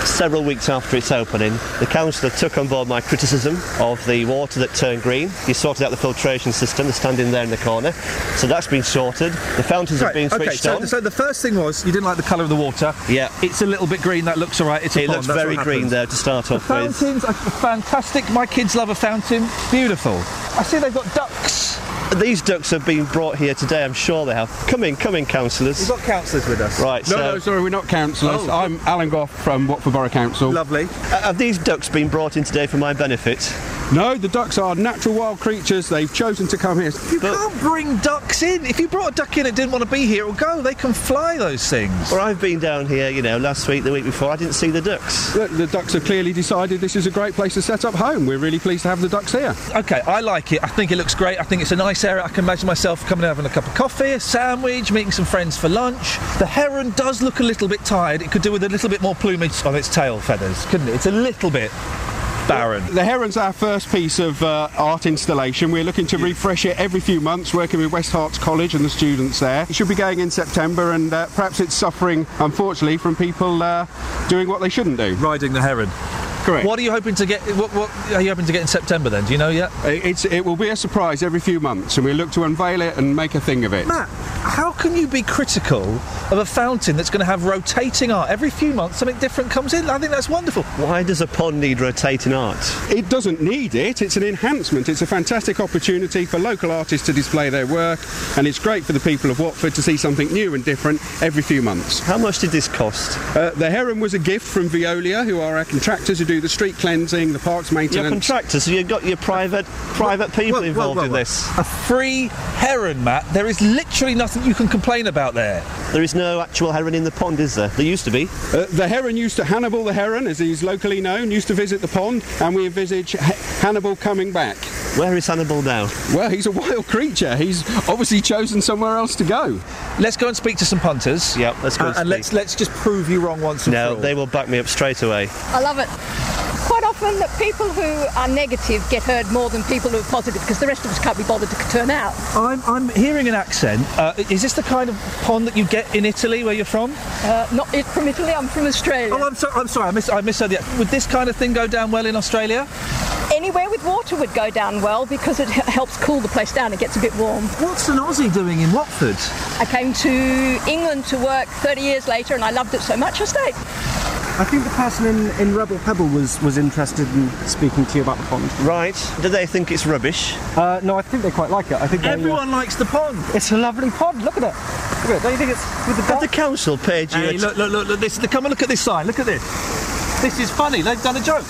Several weeks after its opening, the councillor took on board my criticism of the water that turned green. He sorted out the filtration system, the standing there in the corner. So that's been sorted. The fountains have Right, been okay, switched so, on. so the first thing was you didn't like the colour of the water. Yeah. It's a little bit green, that looks alright. It's a It pond, looks very green there to start off with. fountains are fantastic. My kids love a fountain. Beautiful. I see they've got ducks. These ducks have been brought here today, I'm sure they have. Come in, come in, councillors. We've got councillors with us. Right, No, so no, sorry, we're not councillors. Oh. I'm Alan Goff from Watford Borough Council. Lovely. uh, have these ducks been brought in today for my benefit? No, the ducks are natural wild creatures. They've chosen to come here. You can't bring ducks in. If you brought a duck in and didn't want to be here, it'll go. They can fly those things. Well, I've been down here, you know, last week, the week before. I didn't see the ducks. The, the ducks have clearly decided this is a great place to set up home. We're really pleased to have the ducks here. Okay, I like it. I think it looks great. I think it's a nice area. I can imagine myself coming and having a cup of coffee, a sandwich, meeting some friends for lunch. The heron does look a little bit tired. It could do with a little bit more plumage on its tail feathers, couldn't it? It's a little bit barren. The heron's our first piece of uh, art installation. We're looking to refresh it every few months, working with West Herts College and the students there. It should be going in September, and uh, perhaps it's suffering, unfortunately, from people uh, doing what they shouldn't do. Riding the heron. Correct. What are you hoping to get? What, what are you hoping to get in September? Then do you know yet? It's, it will be a surprise every few months, and we look to unveil it and make a thing of it. Matt, how can you be critical of a fountain that's going to have rotating art every few months? Something different comes in. I think that's wonderful. Why does a pond need rotating art? It doesn't need it, it's an enhancement. It's a fantastic opportunity for local artists to display their work, and it's great for the people of Watford to see something new and different every few months. How much did this cost? Uh, the heron was a gift from Veolia, who are our contractors who do the street cleansing, the parks maintenance. Your maintenance. contractors, so you've got your private private people involved in this. A free heron, Matt. There is literally nothing you can complain about there. There is no actual heron in the pond, is there? There used to be. Uh, the heron used to, Hannibal the heron, as he's locally known, used to visit the pond, and we envisage Ha- Hannibal coming back. Where is Hannibal now? Well, he's a wild creature. He's obviously chosen somewhere else to go. Let's go and speak to some punters. Yep, let's go Uh, and and speak. let's let's just prove you wrong once and No, for all. they will back me up straight away. I love it. Quite often, that people who are negative get heard more than people who are positive because the rest of us can't be bothered to turn out. I'm, I'm hearing an accent. Uh, is this the kind of pond that you get in Italy, where you're from? Uh, not it from Italy, I'm from Australia. Oh, I'm, so, I'm sorry, I, miss, I misheard the. Would this kind of thing go down well in Australia? Anywhere with water would go down well because it helps cool the place down. It gets a bit warm. What's an Aussie doing in Watford? I came to England to work 30 years later and I loved it so much I stayed. I think the person in, in Rebel Pebble was, was interested in speaking to you about the pond. Right. Do they think it's rubbish? Uh, no, I think they quite like it. I think they, uh, Everyone likes the pond. It's a lovely pond. Look at it. Look at it. Don't you think it's with the Have the council paid you? Hey, look, look, look, look, this, come and look at this sign. Look at this. This is funny. They've done a joke.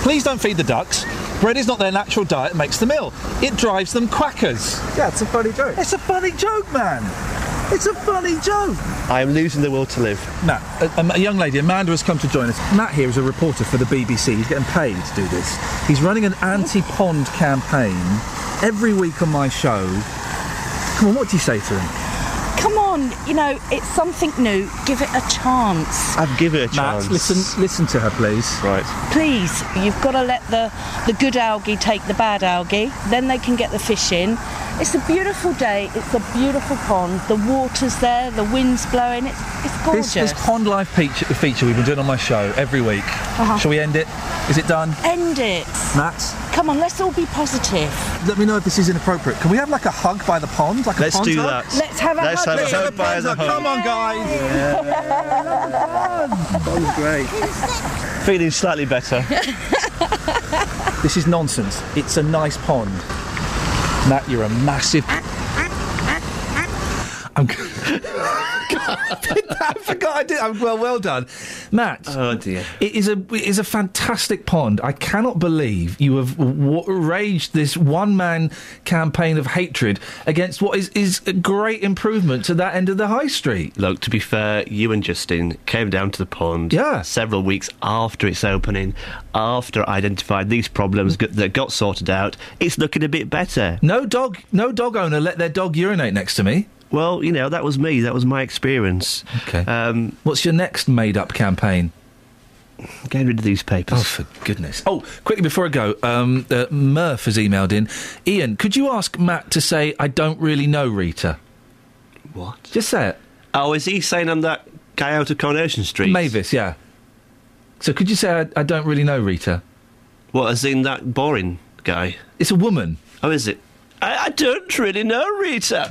Please don't feed the ducks. Bread is not their natural diet, it makes them ill. It drives them quackers. Yeah, it's a funny joke. It's a funny joke, man. It's a funny joke. I am losing the will to live. Matt, a, a young lady, Amanda, has come to join us. Matt here is a reporter for the BBC. He's getting paid to do this. He's running an anti-pond campaign every week on my show. Come on, what do you say to him? Come on, you know, it's something new. Give it a chance. I'd give it a Matt, chance. listen, listen to her, please. Right. Please, you've got to let the, the good algae take the bad algae. Then they can get the fish in. It's a beautiful day. It's a beautiful pond. The water's there. The wind's blowing. It's, it's gorgeous. This, this Pond Life feature, feature we've been doing on my show every week. Uh-huh. Shall we end it? Is it done? End it. Matt, Come on, let's all be positive. let me know if this is inappropriate. Can we have like a hug by the pond? Like a Let's pond do hug? that. Let's have a Let's hug. have Let's have hug a by pond the hug. hug. Come on, guys. That was great. Feeling slightly better. This is nonsense. It's a nice pond. Matt, you're a massive. I'm. I forgot I did. I'm, well, well done, Matt. Oh dear. It is a it is a fantastic pond. I cannot believe you have w- waged this one man campaign of hatred against what is is a great improvement to that end of the high street. Look, to be fair, you and Justin came down to the pond Yeah. several weeks after its opening, after I identified these problems g- that got sorted out. It's looking a bit better. No dog, no dog owner let their dog urinate next to me. Well, you know, that was me. That was my experience. Okay. Um, What's your next made up campaign? getting rid of these papers. Oh, for goodness. Oh, quickly before I go, um, uh, Murph has emailed in. Ian, could you ask Matt to say, I don't really know Rita? What? Just say it. Oh, is he saying I'm that guy out of Coronation Street? Mavis, yeah. So could you say, I, I don't really know Rita? What, as in that boring guy? It's a woman. Oh, is it? I, I don't really know Rita.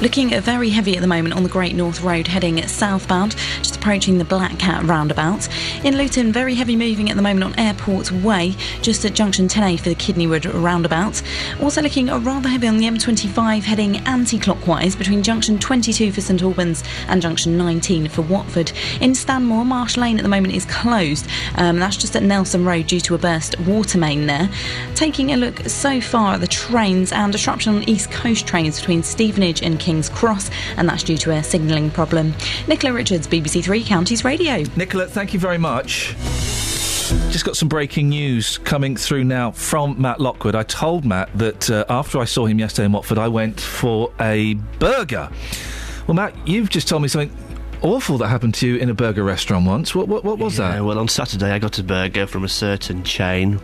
Looking very heavy at the moment on the Great North Road heading southbound, just approaching the Black Cat roundabout. In Luton, very heavy moving at the moment on Airport Way, just at junction 10A for the Kidneywood roundabout. Also looking rather heavy on the M25 heading anti-clockwise between junction 22 for St Albans and junction 19 for Watford. In Stanmore, Marsh Lane at the moment is closed. Um, that's just at Nelson Road due to a burst water main there. Taking a look so far at the trains and disruption on East Coast trains between Stevenage and King's Cross, and that's due to a signalling problem. Nicola Richards, BBC Three Counties Radio. Nicola, thank you very much. Just got some breaking news coming through now from Matt Lockwood. I told Matt that uh, after I saw him yesterday in Watford, I went for a burger. Well, Matt, you've just told me something awful that happened to you in a burger restaurant once. What, what, what was Yeah, that? well, on Saturday I got a burger from a certain chain.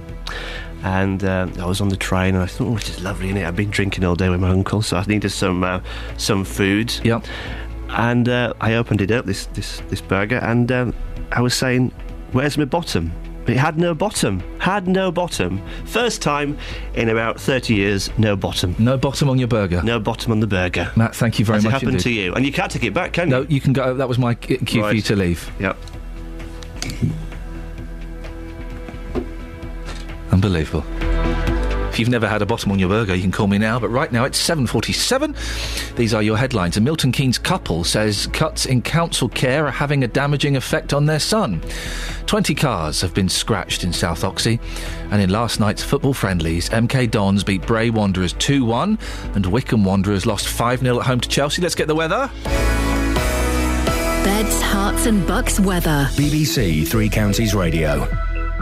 And uh, I was on the train, and I thought, "Oh, this is lovely, isn't it? I've been drinking all day with my uncle, so I needed some uh, some food. Yep. And uh, I opened it up, this this this burger, and um, I was saying, "Where's my bottom?" It had no bottom. Had no bottom. First time in about thirty years, no bottom. No bottom on your burger. No bottom on the burger. Matt, thank you very Has much it happened indeed. to you? And you can't take it back, can you? No, you? can go. That was my cue for you to leave. Yep. Unbelievable. If you've never had a bottom on your burger, you can call me now. But right now it's 7:47. These are your headlines. A Milton Keynes couple says cuts in council care are having a damaging effect on their son. 20 cars have been scratched in South Oxhey, and in last night's football friendlies, MK Dons beat Bray Wanderers 2-1, and Wycombe Wanderers lost 5-0 at home to Chelsea. Let's get the weather. Beds, Herts and Bucks weather. BBC Three Counties Radio.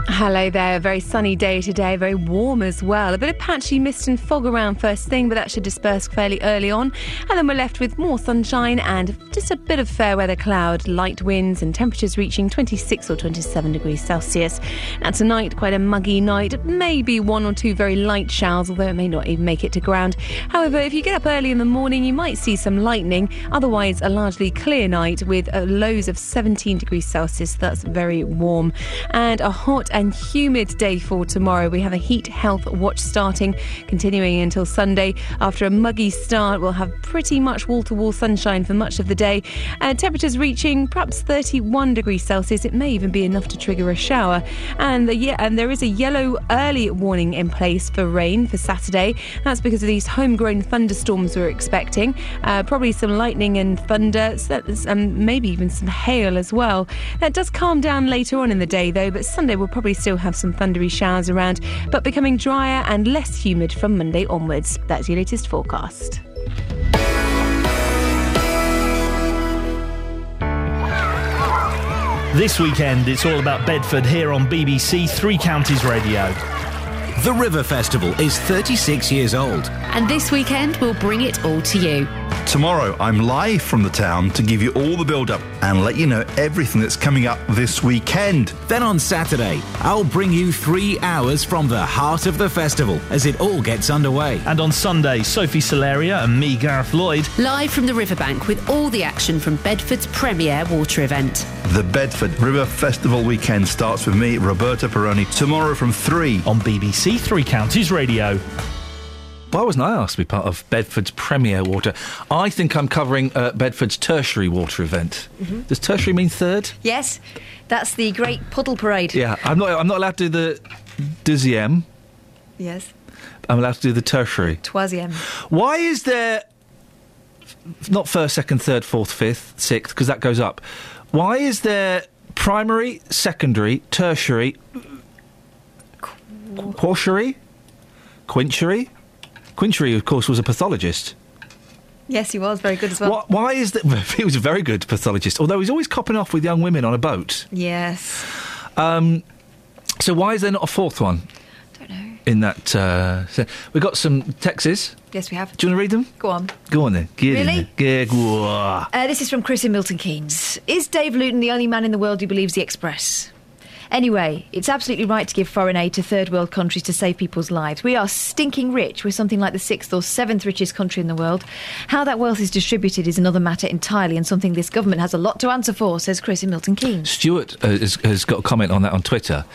Hello there. A very sunny day today, very warm as well. A bit of patchy mist and fog around first thing, but that should disperse fairly early on. And then we're left with more sunshine and just a bit of fair weather cloud, light winds, and temperatures reaching 26 or 27 degrees Celsius. Now, tonight, quite a muggy night, maybe one or two very light showers, although it may not even make it to ground. However, if you get up early in the morning, you might see some lightning. Otherwise, a largely clear night with uh, lows of 17 degrees Celsius. That's very warm. And a hot and humid day for tomorrow. We have a heat health watch starting, continuing until Sunday. After a muggy start, we'll have pretty much wall to wall sunshine for much of the day. Uh, temperatures reaching perhaps 31 degrees Celsius. It may even be enough to trigger a shower. And, the, yeah, and there is a yellow early warning in place for rain for Saturday. That's because of these homegrown thunderstorms we're expecting. Uh, probably some lightning and thunder, and maybe even some hail as well. That does calm down later on in the day, though, but Sunday will probably probably still have some thundery showers around, but becoming drier and less humid from Monday onwards. That's your latest forecast. This weekend, it's all about Bedford here on BBC Three Counties Radio. The River Festival is 36 years old. And this weekend, we'll bring it all to you. Tomorrow, I'm live from the town to give you all the build up and let you know everything that's coming up this weekend. Then on Saturday, I'll bring you three hours from the heart of the festival as it all gets underway. And on Sunday, Sophie Solaria and me, Gareth Lloyd, Live from the riverbank with all the action from Bedford's premier water event. The Bedford River Festival weekend starts with me, Roberta Peroni, tomorrow from 3 on BBC Three Counties Radio. Why wasn't I asked to be part of Bedford's premier water? I think I'm covering uh, Bedford's tertiary water event. Mhm. Does tertiary mean third? Yes, that's the Great Puddle Parade. Yeah, I'm not. I'm not allowed to do the deuxième. Yes, I'm allowed to do the tertiary. troisième. Why is there not first, second, third, fourth, fifth, sixth? Because that goes up. Why is there primary, secondary, tertiary, quaternary, quintiary? Quintiary, of course, was a pathologist. Yes, he was very good as well. Why, why is that? He was a very good pathologist, although he's always copping off with young women on a boat. Yes. Um, so why is there not a fourth one? Don't know. In that, uh, so we've got some texts. Yes, we have. Do you want to read them? Go on. Go on then. Get Really? Get- Uh, this is from Chris in Milton Keynes. Is Dave Luton the only man in the world who believes the Express? Anyway, it's absolutely right to give foreign aid to third world countries to save people's lives. We are stinking rich. We're something like the sixth or seventh richest country in the world. How that wealth is distributed is another matter entirely and something this government has a lot to answer for, says Chris in Milton Keynes. Stuart uh, has, has got a comment on that on Twitter.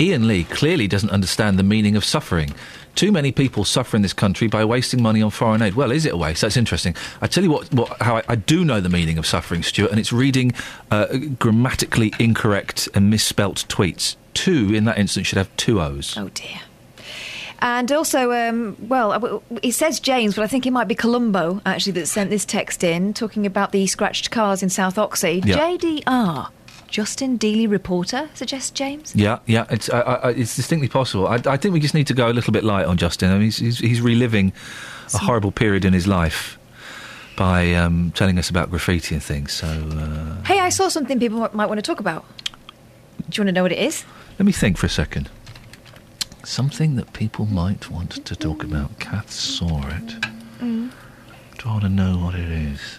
Iain Lee clearly doesn't understand the meaning of suffering. Too many people suffer in this country by wasting money on foreign aid. Well, is it a waste? That's interesting. I tell you what, what how I, I do know the meaning of suffering, Stuart, and it's reading uh, grammatically incorrect and misspelt tweets. Two in that instance should have two O's. Oh dear. And also, um, well, uh, it says James, but I think it might be Colombo actually that sent this text in, talking about the scratched cars in South Oxhey. Yeah. JDR, Justin Dealey reporter, suggests James. Yeah, yeah, it's I, I, it's distinctly possible. I, I think we just need to go a little bit light on Justin. I mean, he's, he's, he's reliving a horrible period in his life by um, telling us about graffiti and things. So uh, Hey, I saw something people might want to talk about. Do you want to know what it is? let me think for a second. Something that people might want to talk about. Kath saw it. Mm. Do I want to know what it is?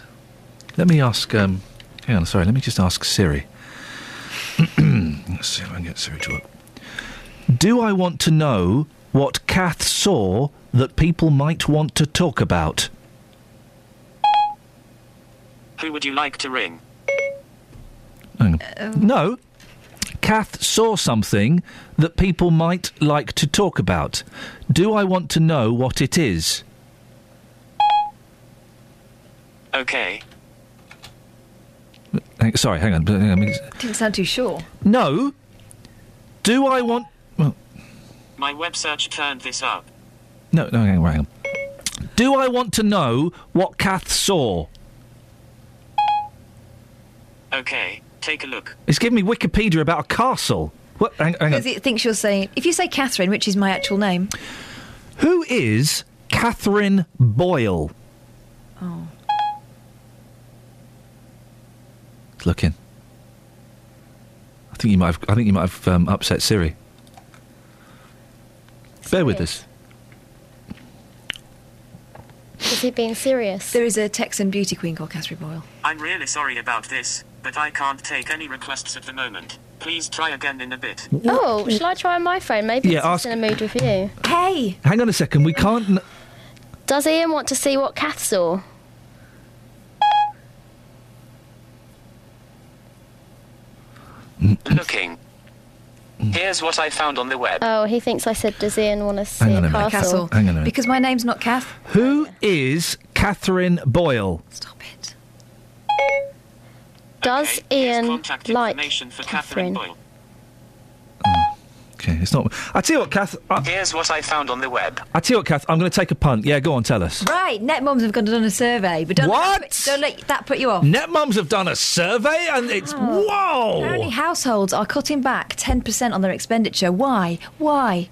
Let me ask. Um, hang on, sorry. Let me just ask Siri. Let's see if I can get Siri to work. Do I want to know what Kath saw that people might want to talk about? Who would you like to ring? Hang on. Uh, um. No. Kath saw something that people might like to talk about. Do I want to know what it is? Okay. Hang- Sorry, hang on. hang on, let me just- Didn't sound too sure. No. Do I want? Well, My web search turned this up. no, no, hang on, hang on. Do I want to know what Kath saw? Okay, take a look. It's giving me Wikipedia about a castle. What? Hang, hang on. Because it thinks you're saying, if you say Catherine, which is my actual name. Who is Catherine Boyle? Oh. It's looking. I think you might have. I think you might have um, upset Siri. Bear with us. Is he being serious? There is a Texan beauty queen called Catherine Boyle. I'm really sorry about this, but I can't take any requests at the moment. Please try again in a bit. Oh, shall I try on my phone? Maybe Yeah, it's just ask- in a mood with you. Hey! Hang on a second. We can't. N- Does Iain want to see what Kath saw? Looking. Here's what I found on the web. Oh, he thinks I said, does Iain want to see Hang on a a minute. castle? Hang on a minute. Because my name's not Kath. Who is Catherine Boyle? Stop it. Does Ian like information for Catherine Catherine? Boyle. Okay, it's not. I tell you what, Kath. I, Here's what I found on the web. I tell you what, Kath. I'm going to take a punt. Yeah, go on, tell us. Right, net mums have gone done a survey, but don't What? Let don't let that put you off. Net mums have done a survey, and it's oh. whoa. Apparently, households are cutting back 10% on their expenditure. Why? Why?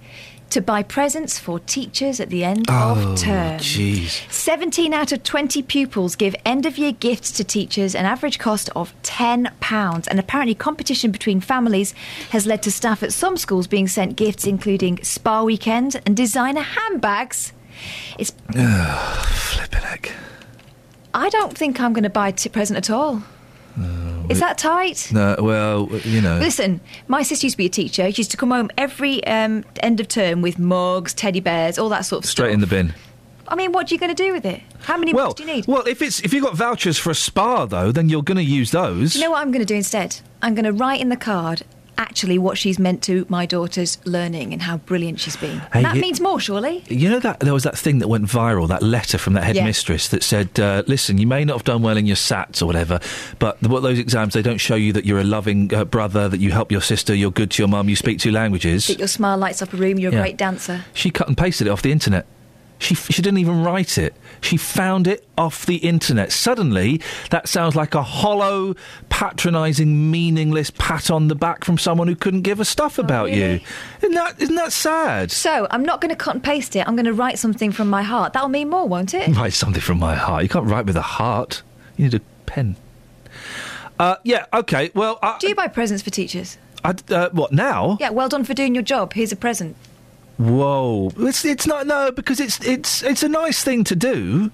To buy presents for teachers at the end Oh, of term. jeez. 17 out of 20 pupils give end of year gifts to teachers, an average cost of £10. And apparently, competition between families has led to staff at some schools being sent gifts including spa weekends and designer handbags. It's. Flipping heck. I don't think I'm going to buy a t- present at all. Is that tight? No, well, you know. Listen, my sister used to be a teacher. She used to come home every um, end of term with mugs, teddy bears, all that sort of Straight stuff. Straight in the bin. I mean, what are you going to do with it? How many Well, mugs do you need? well, if it's if you've got vouchers for a spa though, then you're going to use those. Do you know what I'm going to do instead? I'm going to write in the card actually what she's meant to my daughter's learning and how brilliant she's been. Hey, that you- means more, surely. You know that there was that thing that went viral, that letter from that Yeah. headmistress that said, uh, "Listen, you may not have done well in your SATs or whatever, but the, what those exams they don't show you that you're a loving uh, brother, that you help your sister, you're good to your mum, you speak two languages." That your smile lights up a room, you're a great dancer. She cut and pasted it off the internet. She, she didn't even write it. She found it off the internet. Suddenly, that sounds like a hollow, patronising, meaningless pat on the back from someone who couldn't give a stuff about you. really? Isn't that, isn't that sad? So I'm not going to cut and paste it. I'm going to write something from my heart. That'll mean more, won't it? Write something from my heart. You can't write with a heart. You need a pen. Uh, yeah, okay. Well, I, Do you buy presents for teachers? I, uh, what now? Yeah, well done for doing your job. Here's a present. Whoa, it's it's not no because it's it's it's a nice thing to do.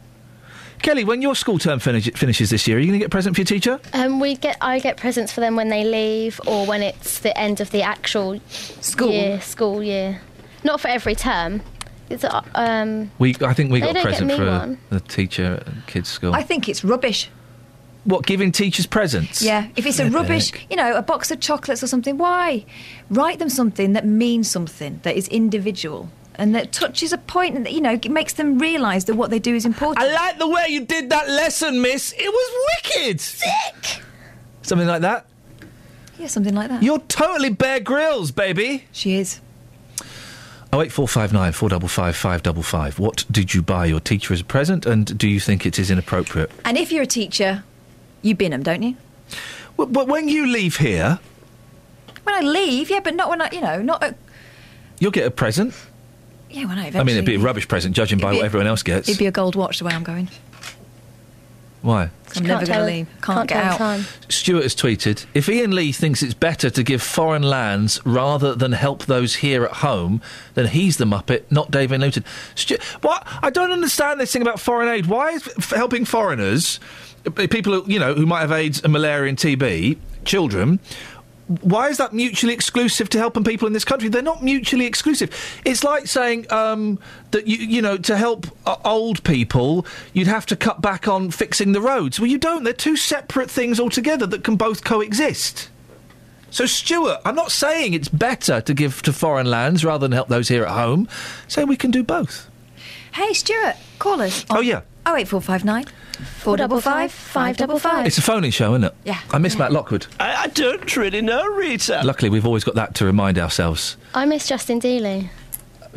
Kelly, when your school term finish, finishes this year, are you going to get a present for your teacher? Um, we get I get presents for them when they leave or when it's the end of the actual School. year, school year. Not for every term. It's uh, um. We, I think we got a don't get present me for one. the teacher at kids' school. I think it's rubbish. What giving teachers presents? Yeah, if it's a rubbish, you know, a box of chocolates or something, why? Write them something that means something, that is individual, and that touches a point, and that, you know, it makes them realise that what they do is important. I like the way you did that lesson, Miss. It was wicked. Sick. Something like that. Yeah, something like that. You're totally Bear Grylls, baby. She is. Oh eight four five nine four double five five double five. What did you buy your teacher as a present, and do you think it is inappropriate? And if you're a teacher, you bin them, don't you? Well, but when you leave here, When I leave, yeah, but not when I, you know, not. At, you'll get a present. yeah, when I I mean, it'd be a rubbish present, judging by It'd be what a- everyone else gets. It'd be a gold watch the way I'm going. Why? I'm Can't never going to tell- leave. Can't, can't get out. time. Stuart has tweeted If Iain Lee thinks it's better to give foreign lands rather than help those here at home, then he's the Muppet, not David Newton. Stu- what? I don't understand this thing about foreign aid. Why is f- helping foreigners, people who, you know, who might have AIDS and malaria and TB, children, why is that mutually exclusive to helping people in this country? They're not mutually exclusive. It's like saying um, that you you know to help uh, old people you'd have to cut back on fixing the roads. Well, you don't. They're two separate things altogether that can both coexist. So, Stuart, I'm not saying it's better to give to foreign lands rather than help those here at home. Say we can do both. Hey, Stuart, call us. Oh yeah, Oh eight four five nine four double five five double five. it's a phone-in show, isn't it? Yeah. I miss Matt Lockwood. I, I don't really know, Rita. Luckily, we've always got that to remind ourselves. I miss Justin Dealey.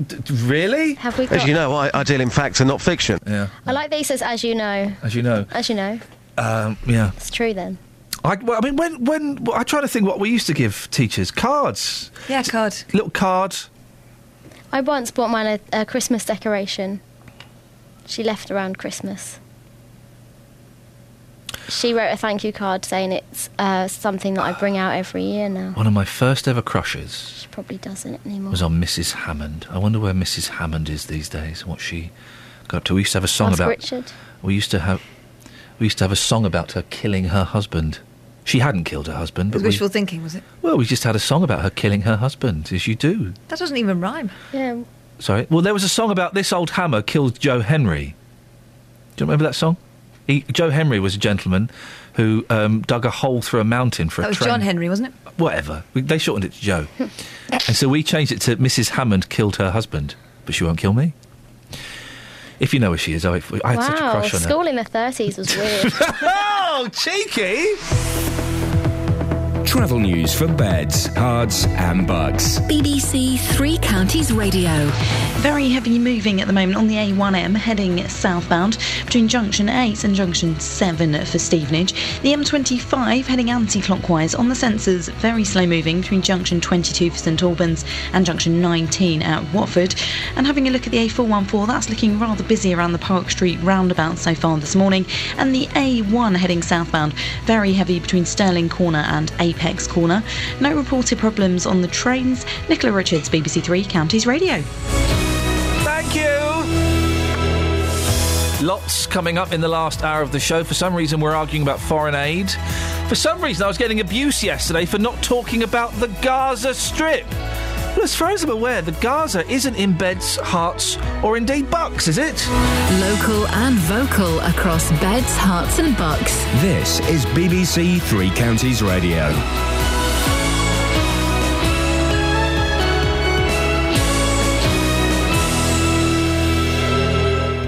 D- really? Have we got? As you know, I, I deal in facts and not fiction. Yeah. I like that he says, "As you know." As you know. As you know, Um, yeah. it's true then. I, well, I mean, when when I try to think what we used to give teachers cards, Yeah, card. little card. I once bought mine a, a Christmas decoration. She left around Christmas. She wrote a thank you card saying it's uh, something that I bring out every year now. One of my first ever crushes She probably doesn't anymore. was on Mrs. Hammond. I wonder where Mrs. Hammond is these days. What she got up to. We used to have a song Ask about. Richard. We used to have. We used to have a song about her killing her husband. She hadn't killed her husband, It but was we, wishful thinking, was it? well, we just had a song about her killing her husband, as you do. That doesn't even rhyme. Yeah. Sorry. Well, there was a song about this old hammer killed Joe Henry. Do you remember that song? He, Joe Henry was a gentleman who um, dug a hole through a mountain for That a was train. John Henry, wasn't it? Whatever. We, they shortened it to Joe. and so we changed it to Mrs. Hammond killed her husband, but she won't kill me. If you know where she is, I, I had wow, such a crush on her. school in the 30s was weird. oh, cheeky! Travel news for beds, cards, and bugs. BBC Three Counties Radio. Very heavy moving at the moment on the A1M heading southbound between junction 8 and junction 7 for Stevenage. The M25 heading anti clockwise on the sensors, very slow moving between junction 22 for St Albans and junction 19 at Watford. And having a look at the A414, that's looking rather busy around the Park Street roundabout so far this morning. And the A1 heading southbound, very heavy between Stirling Corner and Apex Corner. No reported problems on the trains. Nicola Richards, BBC Three Counties Radio. Thank you. Lots coming up in the last hour of the show. For some reason, we're arguing about foreign aid. For some reason, I was getting abuse yesterday for not talking about the Gaza Strip. Well, as far as I'm aware, the Gaza isn't in beds, Herts, or indeed bucks, is it? Local and vocal across beds, Herts, and bucks. This is BBC Three Counties Radio.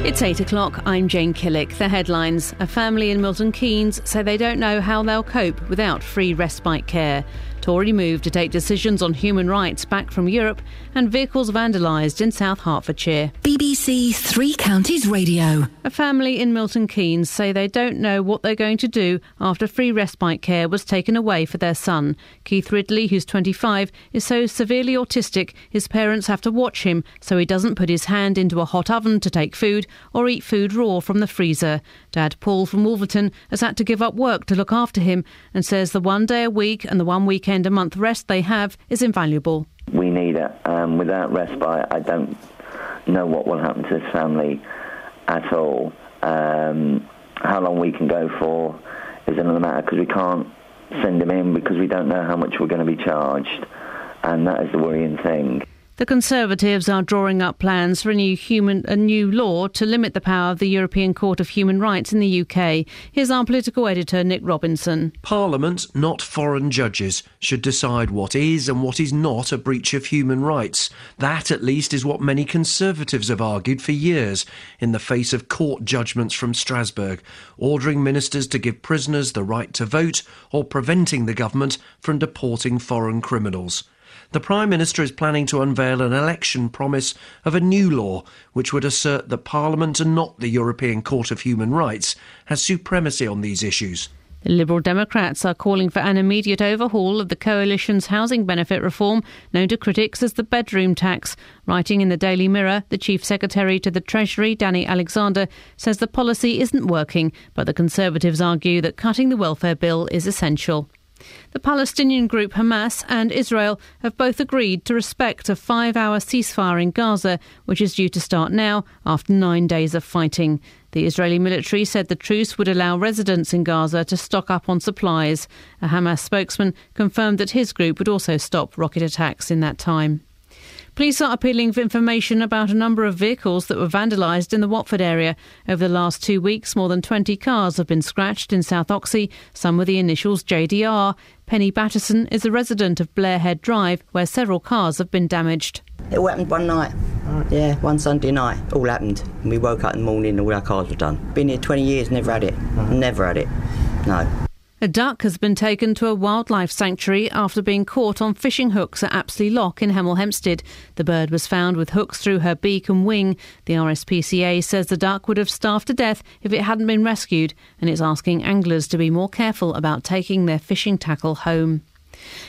It's 8 o'clock. I'm Jane Killick. The headlines A family in Milton Keynes say they don't know how they'll cope without free respite care. Tory move to take decisions on human rights back from Europe, and vehicles vandalised in South Hertfordshire. BBC Three Counties Radio. A family in Milton Keynes say they don't know what they're going to do after free respite care was taken away for their son. Keith Ridley, who's 25, is so severely autistic his parents have to watch him so he doesn't put his hand into a hot oven to take food or eat food raw from the freezer. Dad Paul from Wolverton has had to give up work to look after him and says the one day a week and the one weekend a month rest they have is invaluable. We need it. Um, without respite, I don't know what will happen to this family at all. Um, how long we can go for is another matter because we can't send him in because we don't know how much we're going to be charged, and that is the worrying thing. The Conservatives are drawing up plans for a new human a new law to limit the power of the European Court of Human Rights in the UK. Here's our political editor Nick Robinson. Parliament, not foreign judges, should decide what is and what is not a breach of human rights. That, at least, is what many Conservatives have argued for years in the face of court judgments from Strasbourg, ordering ministers to give prisoners the right to vote or preventing the government from deporting foreign criminals. The Prime Minister is planning to unveil an election promise of a new law which would assert that Parliament and not the European Court of Human Rights has supremacy on these issues. The Liberal Democrats are calling for an immediate overhaul of the coalition's housing benefit reform, known to critics as the bedroom tax. Writing in the Daily Mirror, the Chief Secretary to the Treasury, Danny Alexander, says the policy isn't working, but the Conservatives argue that cutting the welfare bill is essential. The Palestinian group Hamas and Israel have both agreed to respect a five hour ceasefire in Gaza, which is due to start now after nine days of fighting. The Israeli military said the truce would allow residents in Gaza to stock up on supplies. A Hamas spokesman confirmed that his group would also stop rocket attacks in that time. Police are appealing for information about a number of vehicles that were vandalised in the Watford area. Over the last two weeks, more than 20 cars have been scratched in South Oxhey, some with the initials JDR. Penny Batterson is a resident of Blairhead Drive, where several cars have been damaged. It all happened one night. Yeah, one Sunday night. All happened. And we woke up in the morning and all our cars were done. Been here 20 years, never had it. Never had it. No. A duck has been taken to a wildlife sanctuary after being caught on fishing hooks at Apsley Lock in Hemel Hempstead. The bird was found with hooks through her beak and wing. The RSPCA says the duck would have starved to death if it hadn't been rescued, and it's asking anglers to be more careful about taking their fishing tackle home.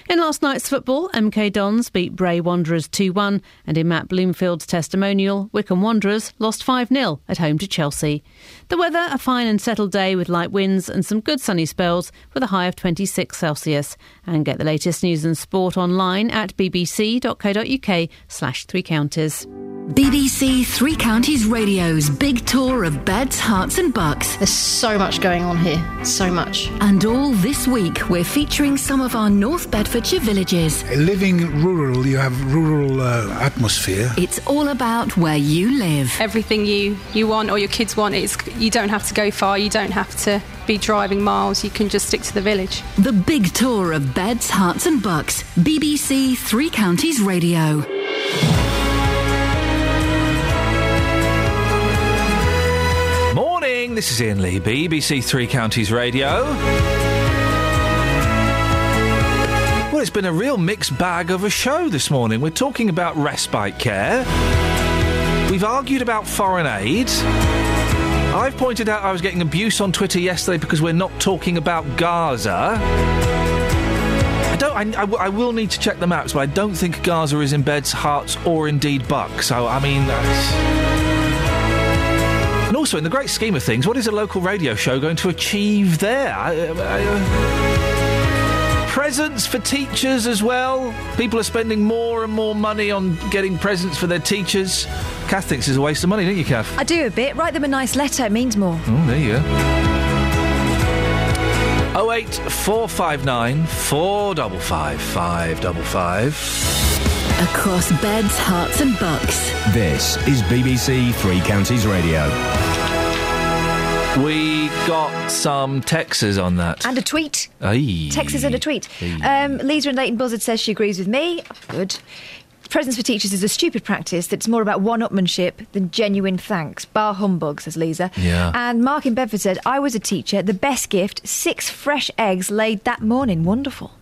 In last night's football, MK Dons beat Bray Wanderers 2 1, and in Matt Bloomfield's testimonial, Wycombe Wanderers lost 5 0 at home to Chelsea. The weather, a fine and settled day with light winds and some good sunny spells with a high of 26 Celsius. And get the latest news and sport online at bbc.co.uk slash three counties. BBC Three Counties Radio's big tour of beds, Herts, and bucks. There's so much going on here. So much. And all this week, we're featuring some of our North Bedfordshire villages. Living rural, you have rural uh, atmosphere. It's all about where you live. Everything you, you want or your kids want, it's, you don't have to go far, you don't have to be driving miles, you can just stick to the village. The big tour of beds, Herts, and bucks. BBC Three Counties Radio. Morning, this is Iain Lee, BBC Three Counties Radio. It's been a real mixed bag of a show this morning. We're talking about respite care. We've argued about foreign aid. I've pointed out I was getting abuse on Twitter yesterday because we're not talking about Gaza. I don't. I, I I will need to check the maps, but I don't think Gaza is in beds, Herts, or indeed bucks. So I mean, that's. And also, in the great scheme of things, what is a local radio show going to achieve there? I, presents for teachers as well. People are spending more and more money on getting presents for their teachers. Kath thinks it's a waste of money, don't you, Kath? I do a bit. Write them a nice letter. It means more. Oh, there you go. 08459 455 555. Across beds, Herts, and bucks. This is BBC Three Counties Radio. We got some texts on that. And a tweet. Aye. Texas and a tweet. Um, Lisa in Leighton Buzzard says she agrees with me. Good. Presents for teachers is a stupid practice that's more about one-upmanship than genuine thanks. Bar humbug, says Lisa. Yeah. And Mark in Bedford said, I was a teacher. The best gift, six fresh eggs laid that morning. Wonderful.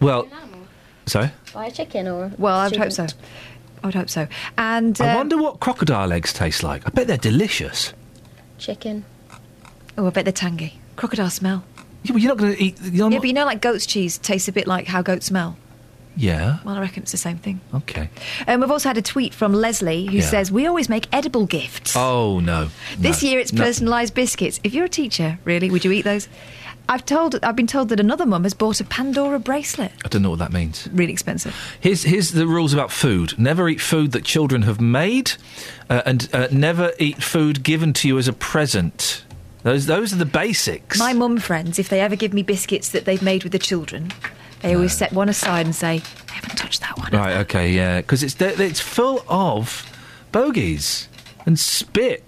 Well, sorry? Buy a chicken or. Well, I would hope so. I would hope so. And I uh, wonder what crocodile eggs taste like. I bet they're delicious. Chicken. Oh, I bet they're tangy. Crocodile smell. Yeah, well, you're not going to eat. You're Yeah, not, but you know, like goat's cheese tastes a bit like how goats smell. yeah. Well, I reckon it's the same thing. Okay. Um, we've also had a tweet from Leslie who Yeah. says, We always make edible gifts. Oh no. This No. year it's No. personalised biscuits. If you're a teacher, really, would you eat those? I've told, I've been told that another mum has bought a Pandora bracelet. I don't know what that means. Really expensive. Here's here's the rules about food: never eat food that children have made, uh, and uh, never eat food given to you as a present. Those those are the basics. My mum friends, if they ever give me biscuits that they've made with the children, they always set one aside and say, I haven't touched that one. Right. Okay. Yeah. Because it's it's full of bogies and spit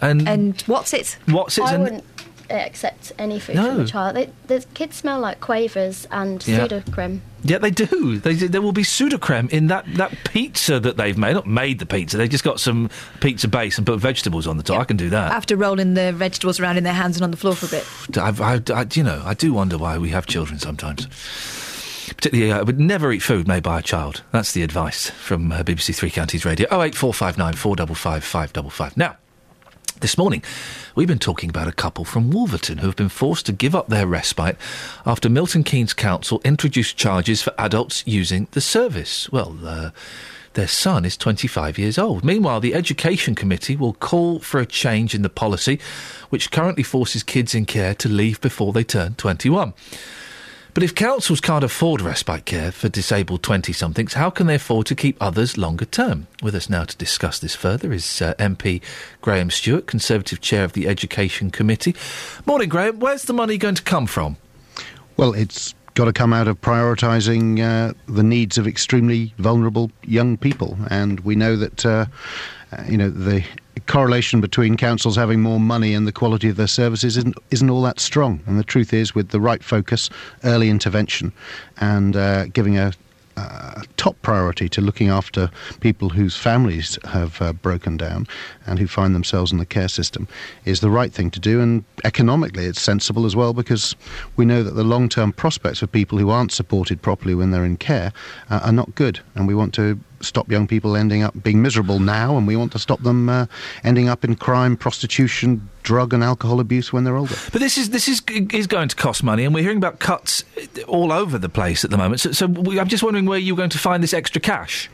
and And what's it? what's it I and wouldn't accept any food No. from a child. They, the kids smell like quavers and Yeah. Sudocrem. Yeah, they do. They, there will be Sudocrem in that, that pizza that they've made. Not made the pizza. They just got some pizza base and put vegetables on the top. I can do that. After rolling the vegetables around in their hands and on the floor for a bit. I've, I, I, you know, I do wonder why we have children sometimes. Particularly, uh, I would never eat food made by a child. That's the advice from uh, BBC Three Counties Radio. Oh eight four five nine four double five five double five. Now, this morning, we've been talking about a couple from Wolverton who have been forced to give up their respite after Milton Keynes Council introduced charges for adults using the service. Well, uh, their son is 25 years old. Meanwhile, the Education Committee will call for a change in the policy, which currently forces kids in care to leave before they turn 21. But if councils can't afford respite care for disabled 20 somethings, how can they afford to keep others longer term? With us now to discuss this further is uh, MP Graham Stuart, Conservative Chair of the Education Committee. Morning, Graham. Where's the money going to come from? Well, it's got to come out of prioritising uh, the needs of extremely vulnerable young people, and we know that uh, you know the correlation between councils having more money and the quality of their services isn't isn't all that strong. And the truth is, with the right focus, early intervention, and uh, giving a uh, top priority to looking after people whose families have uh, broken down and who find themselves in the care system is the right thing to do. And economically, it's sensible as well because we know that the long term prospects for people who aren't supported properly when they're in care uh, are not good. And we want to stop young people ending up being miserable now, and we want to stop them uh, ending up in crime, prostitution, drug and alcohol abuse when they're older. But this is this is is going to cost money, and we're hearing about cuts all over the place at the moment. So, so we, I'm just wondering where you're going to find this extra cash.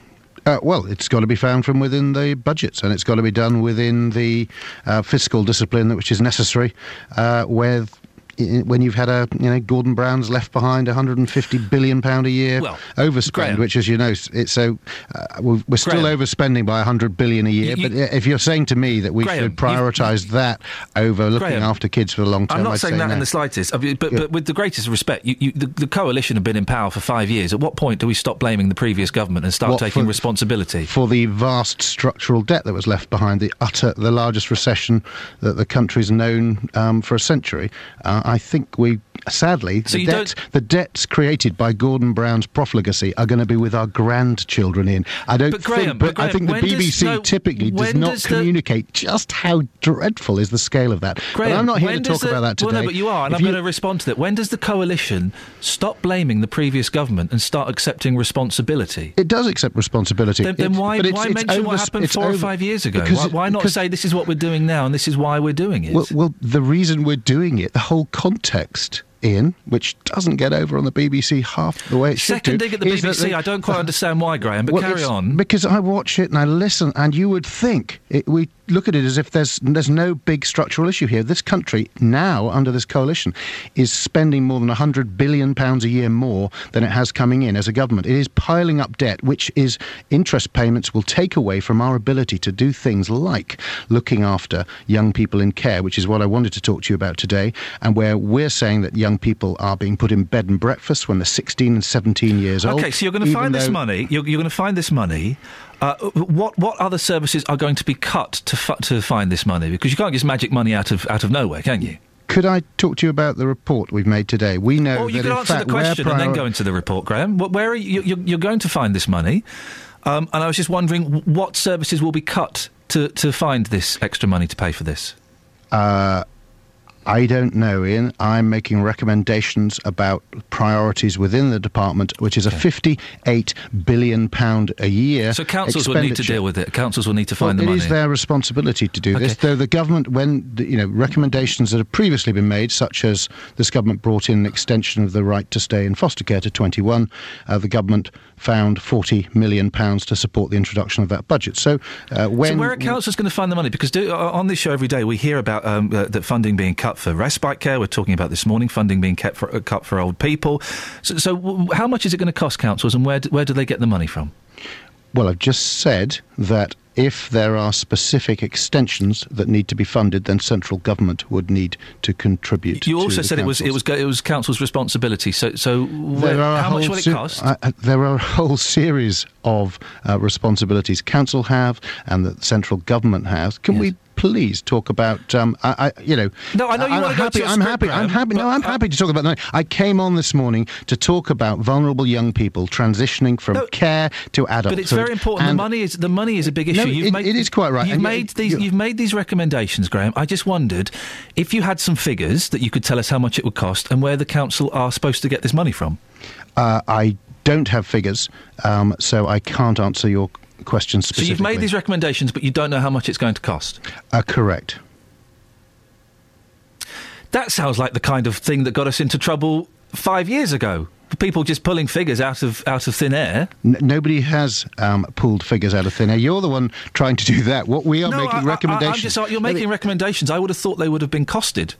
Uh, well, it's got to be found from within the budgets, and it's got to be done within the uh, fiscal discipline which is necessary. Uh, with when you've had a you know Gordon Brown's left behind 150 billion pound a year Well, overspend, Graham. which, as you know, it's so uh, we're we're still Graham. overspending by 100 billion a year. You- but if you're saying to me that we Graham, should prioritise that over looking Graham, after kids for the long term, I'm not I'd saying say that no. in the slightest, I mean, but, but with the greatest respect, you, you, the, the coalition have been in power for five years. At what point do we stop blaming the previous government and start What, taking for- responsibility? for the vast structural debt that was left behind, the utter, the largest recession that the country's known um, for a century. Uh, I think we sadly, So the, you debt, the debts created by Gordon Brown's profligacy are going to be with our grandchildren in. I don't But Graham, think, but but I think the when does- BBC no, typically does not does the- communicate just how dreadful is the scale of that. Graham, but I'm not here to talk the- about that today. Well, no, but you are, and If I'm you- going to respond to that. When does the coalition stop blaming the previous government and start accepting responsibility? It does accept responsibility. Then, then why, it's- why it's mention what happened four or five years ago? Why, why not say this is what we're doing now and this is why we're doing it? Well, well, the reason we're doing it, the whole context, Iain, which doesn't get over on the BBC half the way it should Second dig at the BBC. they- I don't quite understand why, Graham, but Well, carry on. Because I watch it and I listen, and you would think it, we look at it as if there's there's no big structural issue here. This country now, under this coalition, is spending more than hundred billion pounds a year more than it has coming in as a government. It is piling up debt, which is interest payments will take away from our ability to do things like looking after young people in care, which is what I wanted to talk to you about today, and where we're saying that young people are being put in bed and breakfast when they're 16 and 17 years old. Okay, so you're going to find this money. You're, you're going to find this money. Uh, what what other services are going to be cut to fu- to find this money? Because you can't just magic money out of out of nowhere, can you? Could I talk to you about the report we've made today? We know Oh, you that in answer fact the question where and then go into the report, Graham. Where are you? You're, you're going to find this money, um, and I was just wondering what services will be cut to to find this extra money to pay for this. Uh, I don't know, Iain. I'm making recommendations about priorities within the department, which is a 58 billion pound a year. So councils will need to deal with it. Councils will need to find well, the money. It is their responsibility to do this. Though the government, when you know recommendations that have previously been made, such as this government brought in an extension of the right to stay in foster care to 21, uh, the government found 40 million pounds to support the introduction of that budget. So uh, when so where are councils going to find the money? Because do, on this show every day we hear about um, uh, that funding being cut for respite care. We're talking about this morning funding being kept for, uh, cut for old people. So, so w- how much is it going to cost councils, and where do, where do they get the money from? Well, I've just said that if there are specific extensions that need to be funded, then central government would need to contribute. You also said it was it councils. was it was council's responsibility. So so where, There are a how much will it cost? uh, uh, there are a whole series of uh, responsibilities council have and that central government has. Can we please talk about? Um, I, I, you know, No, I know you I'm go happy. to I'm script, happy. I'm happy. No, I'm happy to talk about that. I came on this morning to talk about vulnerable young people transitioning from care to adulthood. But it's very important. The money is the money is a big issue. No, it- made, it is quite right. You've And you- made these. You've made these recommendations, Graham. I just wondered if you had some figures that you could tell us how much it would cost and where the council are supposed to get this money from. Uh, I don't have figures, um, so I can't answer your question So you've made these recommendations, but you don't know how much it's going to cost. Uh, correct. That sounds like the kind of thing that got us into trouble five years ago. People just pulling figures out of out of thin air. N- nobody has um, pulled figures out of thin air. You're the one trying to do that. What we are no, making I, I, recommendations. I'm just, uh, you're making recommendations. I would have thought they would have been costed.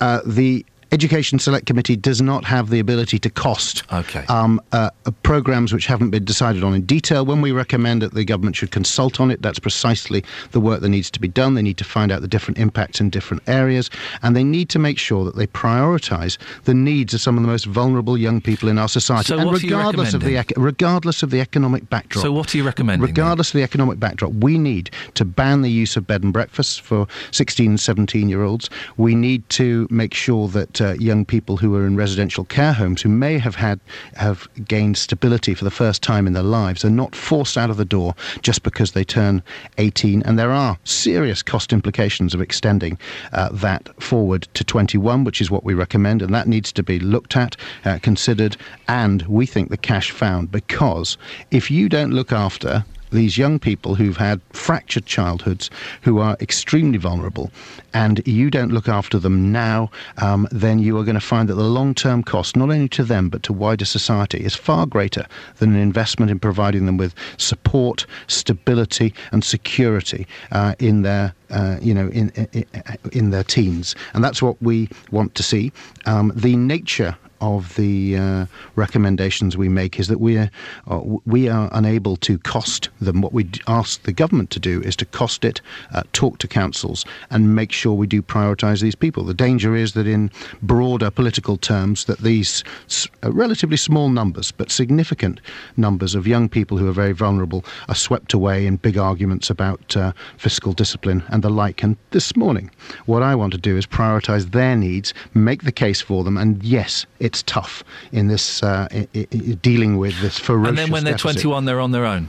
uh, the Education Select Committee does not have the ability to cost okay. um, uh, programs which haven't been decided on in detail. When we recommend that the government should consult on it, that's precisely the work that needs to be done. They need to find out the different impacts in different areas, and they need to make sure that they prioritise the needs of some of the most vulnerable young people in our society. So and what are you regardless of the regardless of the economic backdrop. So what are you recommending? Regardless of the economic backdrop, we need to ban the use of bed and breakfasts for 16 and 17 year olds. We need to make sure that uh, young people who are in residential care homes, who may have had have gained stability for the first time in their lives, are not forced out of the door just because they turn 18. And there are serious cost implications of extending uh, that forward to 21, which is what we recommend, and that needs to be looked at, uh, considered, and we think the cash found because if you don't look after these young people who've had fractured childhoods, who are extremely vulnerable, and you don't look after them now, um, then you are going to find that the long term cost, not only to them but to wider society, is far greater than an investment in providing them with support, stability, and security uh, in their uh, you know, in, in in their teens, and that's what we want to see. Um, the nature of the uh, recommendations we make is that we are uh, we are unable to cost them. What we ask the government to do is to cost it, uh, talk to councils, and make sure we do prioritise these people. The danger is that in broader political terms, that these uh, relatively small numbers but significant numbers of young people who are very vulnerable are swept away in big arguments about uh, fiscal discipline and the like. And this morning, what I want to do is prioritise their needs, make the case for them, and yes, it's tough in this uh, I- I- dealing with this ferocious. And then when they're deficit. 21, they're on their own.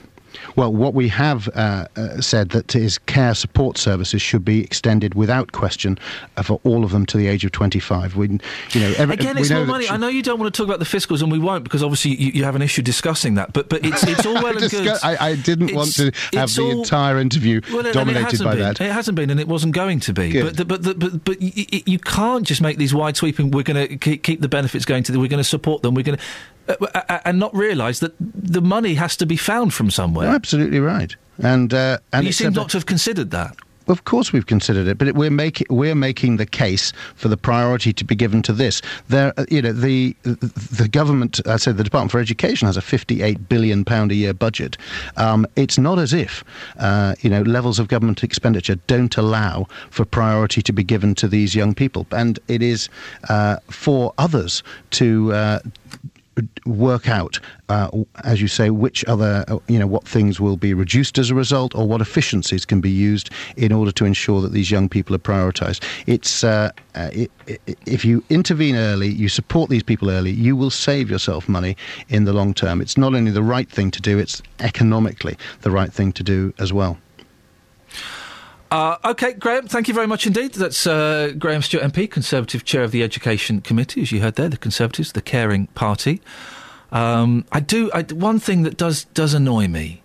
Well, what we have uh, uh, said that is care support services should be extended without question uh, for all of them to the age of 25. We, you know, every, Again, we it's know more money. I know you don't want to talk about the fiscals, and we won't because obviously you, you have an issue discussing that. But but it's it's all well and good. I, I didn't want to have the all- entire interview Well, dominated by been. that. It hasn't been, and it wasn't going to be. Good. But, but, but, but, but y- y- you can't just make these wide sweeping. We're going to keep, keep the benefits going to. The, we're going to support them. We're going to. Uh, uh, and not realise that the money has to be found from somewhere. Absolutely right. And uh, and you seem not to have considered that. Of course, we've considered it, but it, we're making we're making the case for the priority to be given to this. There, uh, you know, the the government, I say, the Department for Education has a 58 billion pound a year budget. Um, it's not as if uh, you know levels of government expenditure don't allow for priority to be given to these young people, and it is uh, for others to. Uh, work out, uh, as you say, which other, uh, you know, what things will be reduced as a result, or what efficiencies can be used in order to ensure that these young people are prioritised. It's uh, uh, if you intervene early, you support these people early, you will save yourself money in the long term. It's not only the right thing to do; it's economically the right thing to do as well. Uh, okay, Graham, thank you very much indeed. That's uh, Graham Stuart MP, Conservative Chair of the Education Committee, as you heard there, the Conservatives, the caring party. Um, I do I, one thing that does does annoy me.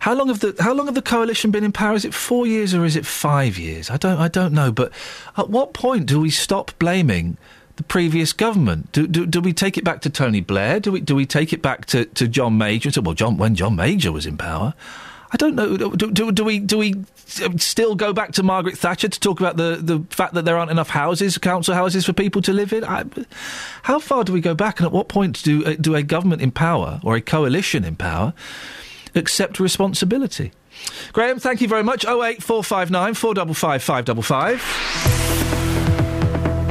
How long have the How long have the coalition been in power? Is it four years or is it five years? I don't I don't know. But at what point do we stop blaming the previous government? Do do, do we take it back to Tony Blair? Do we do we take it back to, to John Major? say, Well, John when John Major was in power. I don't know. Do, do, do we do we still go back to Margaret Thatcher to talk about the, the fact that there aren't enough houses, council houses for people to live in? I, how far do we go back, and at what point do uh, do a government in power or a coalition in power accept responsibility? Graham, thank you very much. Oh eight four five nine four double five five double five.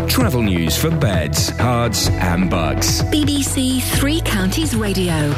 Travel news for beds, cards, and bugs. BBC Three Counties Radio.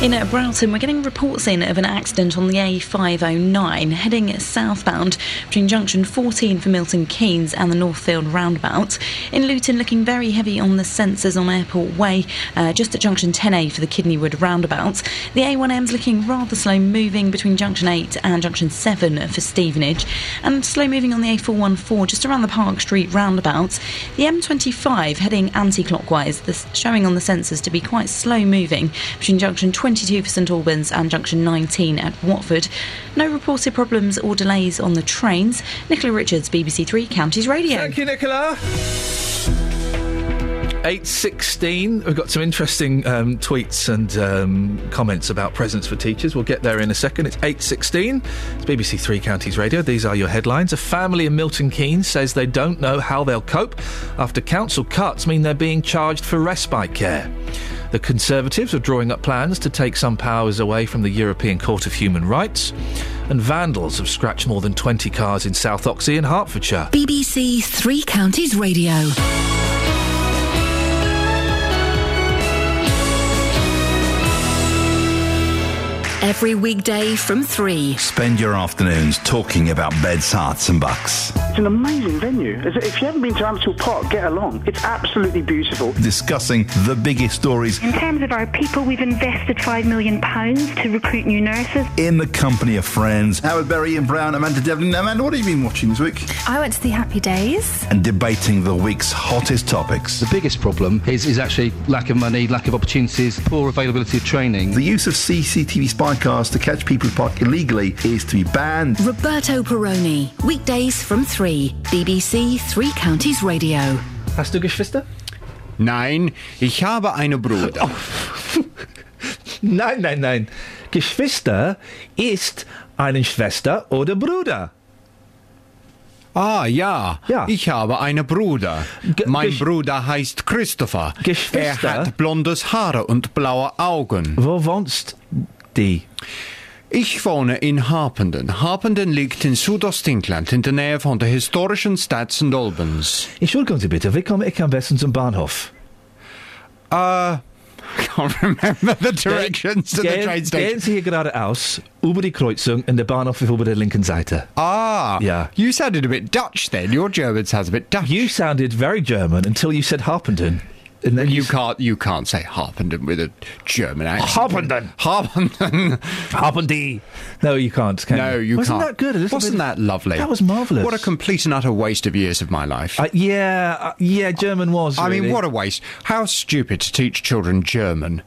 In uh, Broughton, we're getting reports in of an accident on the A509 heading southbound between junction 14 for Milton Keynes and the Northfield roundabout. In Luton, looking very heavy on the sensors on Airport Way, uh, just at junction 10A for the Kidneywood roundabout. The A1M's looking rather slow moving between junction 8 and junction 7 for Stevenage, and slow moving on the A414 just around the Park Street roundabout. The M25 heading anti clockwise, showing on the sensors to be quite slow moving between junction 22 for St Albans and junction 19 at Watford. No reported problems or delays on the trains. Nicola Richards, BBC Three Counties Radio. Thank you, Nicola. 8.16. We've got some interesting um, tweets and um, comments about presents for teachers. We'll get there in a second. It's 8.16. It's BBC Three Counties Radio. These are your headlines. A family in Milton Keynes says they don't know how they'll cope after council cuts mean they're being charged for respite care. The Conservatives are drawing up plans to take some powers away from the European Court of Human Rights. And vandals have scratched more than 20 cars in South Oxhey in Hertfordshire. BBC Three Counties Radio. Every weekday from 3. Spend your afternoons talking about beds, Herts, and bucks. It's an amazing venue. If you haven't been to Ansel Park, get along. It's absolutely beautiful. Discussing the biggest stories In terms of our people, we've invested £5 million to recruit new nurses. in the company of friends. Howard Berry, Ian Brown, Amanda Devlin. Amanda, what have you been watching this week? I went to the Happy Days. And debating the week's hottest topics. The biggest problem is, is actually lack of money, lack of opportunities, poor availability of training. The use of CCTV spy cars to catch people who park illegally is to be banned. Roberto Peroni. Weekdays from 3. BBC Three Counties Radio. Hast du Geschwister? Nein, ich habe eine Bruder. Nein, nein, nein. Geschwister ist eine Schwester oder Bruder. Ah, ja. Ich habe einen Bruder. mein Bruder heißt Christopher. Geschwister? Er hat blondes Haare und blaue Augen. Wo wohnst die? Ich wohne in Harpenden. Harpenden liegt in Südostengland in der Nähe von der historischen Stadt St. Albans. Entschuldigen Sie bitte, wie komme ich am besten zum Bahnhof? Uh, I can't remember the directions to the train station. Gehen Sie hier geradeaus, über die Kreuzung und der Bahnhof ist über der linken Seite. Ah, Yeah. You sounded a bit Dutch then. Your German sounds a bit Dutch. You sounded very German until you said Harpenden. And then you can't you can't say Harpenden with a German accent. Harpenden. Harpenden. Harpendy. No, you can't. Can no, you, you Wasn't can't. that good? A little Wasn't bit- that lovely? That was marvellous. What a complete and utter waste of years of my life. Uh, yeah, uh, yeah. German was. I mean, what a waste. How stupid to teach children German.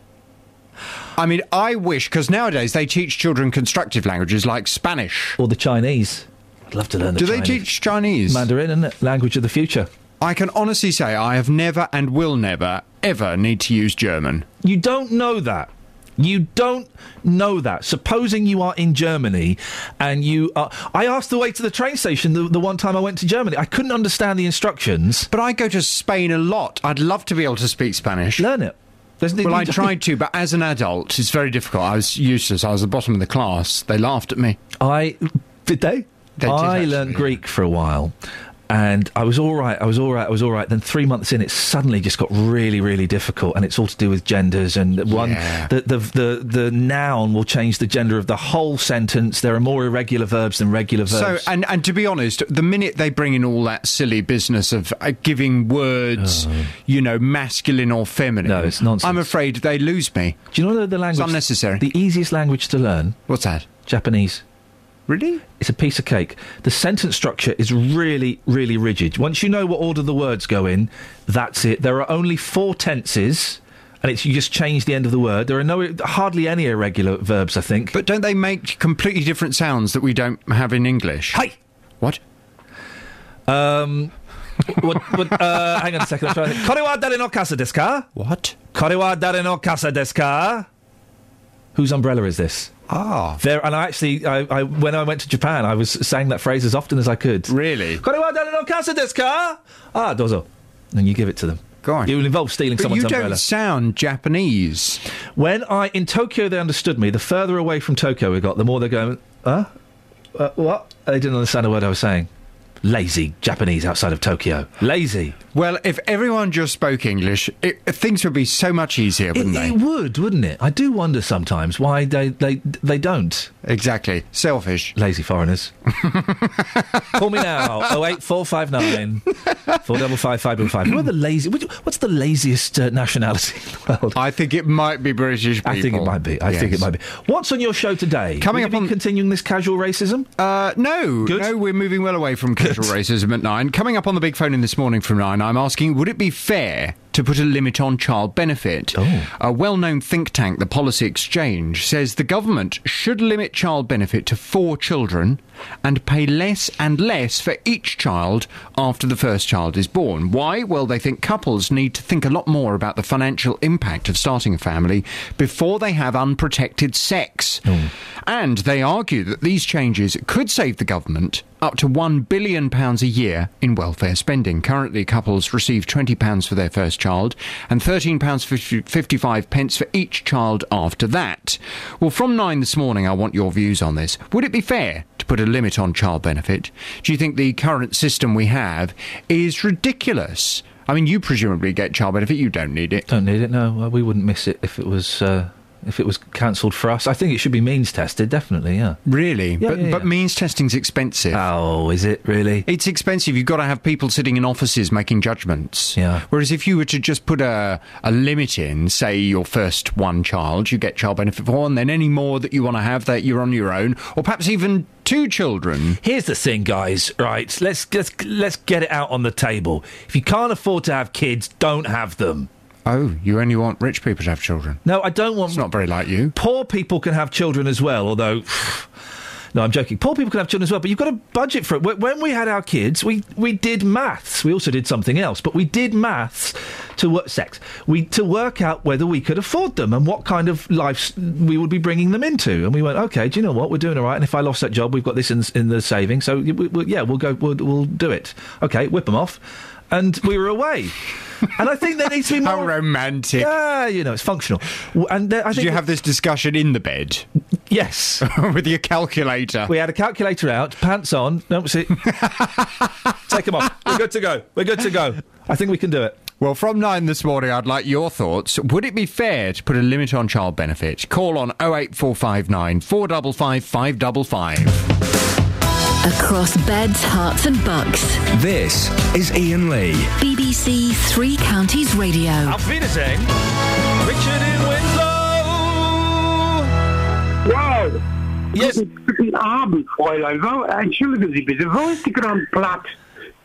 I mean, I wish, because nowadays they teach children constructive languages like Spanish. or the Chinese. I'd love to learn the Do they teach Chinese? Mandarin, isn't it? Language of the future. I can honestly say I have never and will never, ever need to use German. You don't know that. You don't know that. Supposing you are in Germany and you are. I asked the way to the train station the, the one time I went to Germany. I couldn't understand the instructions. But I go to Spain a lot. I'd love to be able to speak Spanish. Learn it. There's, Well, I tried to, but as an adult, it's very difficult. I was useless. I was the bottom of the class. They laughed at me. I did they? They did, I actually, learned yeah. Greek for a while. And I was all right. I was all right. I was all right. Then three months in, it suddenly just got really, really difficult, and it's all to do with genders. And one, Yeah. the, the the the noun will change the gender of the whole sentence. There are more irregular verbs than regular verbs. So, and, and to be honest, the minute they bring in all that silly business of uh, giving words, you know, masculine or feminine, No, it's nonsense. I'm afraid they lose me. do you know the, the language? It's unnecessary. The easiest language to learn, What's that? Japanese. Really? It's a piece of cake. The sentence structure is really, really rigid. Once you know what order the words go in, that's it. There are only four tenses, and it's you just change the end of the word. There are no hardly any irregular verbs. I think. But don't they make completely different sounds that we don't have in English? Hey! What? Um, what, what, uh, hang on a second. I'm trying to think. Kore wa dare no kasa desu ka? What? Kore wa dare no kasa desu ka? Whose umbrella is this? Ah. There, and I actually, I, I, when I went to Japan, I was saying that phrase as often as I could. Really? Kore wa dare no kasa desu ka? Ah, dozo. And you give it to them. Go on. It will involve stealing But someone's you umbrella. don't sound Japanese. When I in Tokyo, they understood me. The further away from Tokyo we got, the more they're going. Huh? Uh, what? They didn't understand a word I was saying. Lazy Japanese outside of Tokyo. Lazy. Well, if everyone just spoke English, it, things would be so much easier, wouldn't they? it would, wouldn't it? I do wonder sometimes why they they they don't. Exactly. Selfish. Lazy foreigners. Call me now. Oh eight four five nine four double five five double five. Who are the lazy? What's the laziest uh, nationality in the world? I think it might be British people. I think it might be. I think it might be. What's on your show today? Coming Will up you on- continuing this casual racism. Uh, no, Good. no, we're moving well away from casual racism at nine. Coming up on the big phone in this morning from nine, I'm asking, would it be fair to put a limit on child benefit? Oh. A well-known think tank, the Policy Exchange, says the government should limit child benefit to four children and pay less and less for each child after the first child is born. Why? Well, they think couples need to think a lot more about the financial impact of starting a family before they have unprotected sex. Hmm. And they argue that these changes could save the government up to £1 billion a year in welfare spending. Currently, couples receive £20 for their first child and £13.55 pence for each child after that. Well, from nine this morning, I want your views on this. Would it be fair to put a limit on child benefit? Do you think the current system we have is ridiculous? I mean, you presumably get child benefit, you don't need it. Don't need it. No, we wouldn't miss it if it was uh, if it was cancelled for us. I think it should be means tested. Definitely. Yeah. Really? Yeah, but, yeah, but yeah. means testing's expensive. Oh, is it really? It's expensive. You've got to have people sitting in offices making judgments. Yeah. Whereas if you were to just put a, a limit in, say your first one child, you get child benefit for, and then any more that you want to have, that you're on your own, or perhaps even two children. Here's the thing, guys. Right? Let's let's let's get it out on the table. If you can't afford to have kids, don't have them. Oh, you only want rich people to have children. No, I don't want. It's not very like you. Poor people can have children as well, although. No, I'm joking. Poor people can have children as well, but you've got to budget for it. When we had our kids, we, we did maths. We also did something else, but we did maths to work sex. We to work out whether we could afford them and what kind of lives we would be bringing them into. And we went, okay, do you know what? We're doing all right. And if I lost that job, we've got this in, in the savings. So we, we, yeah, we'll go. We'll, we'll do it. Okay, whip them off, and we were away. and I think there needs to be more How romantic. Yeah, you know, it's functional. And there, Did you have this discussion in the bed? Yes. With your calculator. We had a calculator out, pants on. No, see. Take them off. We're good to go. We're good to go. I think we can do it. Well, from nine this morning, I'd like your thoughts. Would it be fair to put a limit on child benefit? Call on 08459 455 555. Across beds, Herts, and bucks. This is Iain Lee. BBC Three Counties Radio. Auf Wiedersehen. Richard in Winslow. Wow. Yes. Guten Abend, Fräulein. Wo, entschuldigen Sie bitte, wo ist der Grand Platz,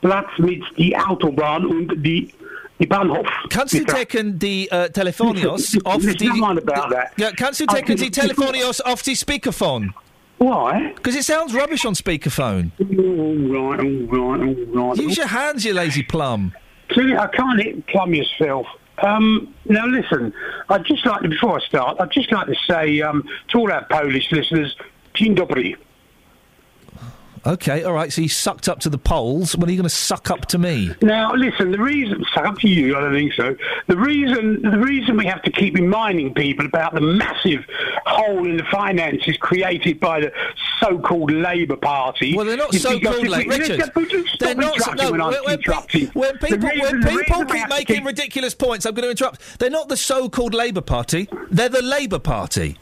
Platz mit die Autobahn und die, die Bahnhof? Kannst du Bitte. taken die äh, uh, Telefonios auf There's die... no that. Ja, kannst du taken can- die Telefonios auf die Speakerphone? Why? Because it sounds rubbish on speakerphone. All right, all right, all right. Use your hands, you lazy plum. See, I can't hit plumb yourself. Um, now listen, I'd just like to, before I start, I'd just like to say um, to all our Polish listeners, Dzień dobry. Okay, all right. So you sucked up to the Poles. When are you going to suck up to me? Now, listen. The reason, it's up to you. I don't think so. The reason, the reason we have to keep reminding people about the massive hole in the finances created by the so-called Labour Party. Well, they're not so-called like Richard. They're not. No, when when, interrupting. when people reason- when people keep making keep- ridiculous points, I'm going to interrupt. They're not the so-called Labour Party. They're the Labour Party.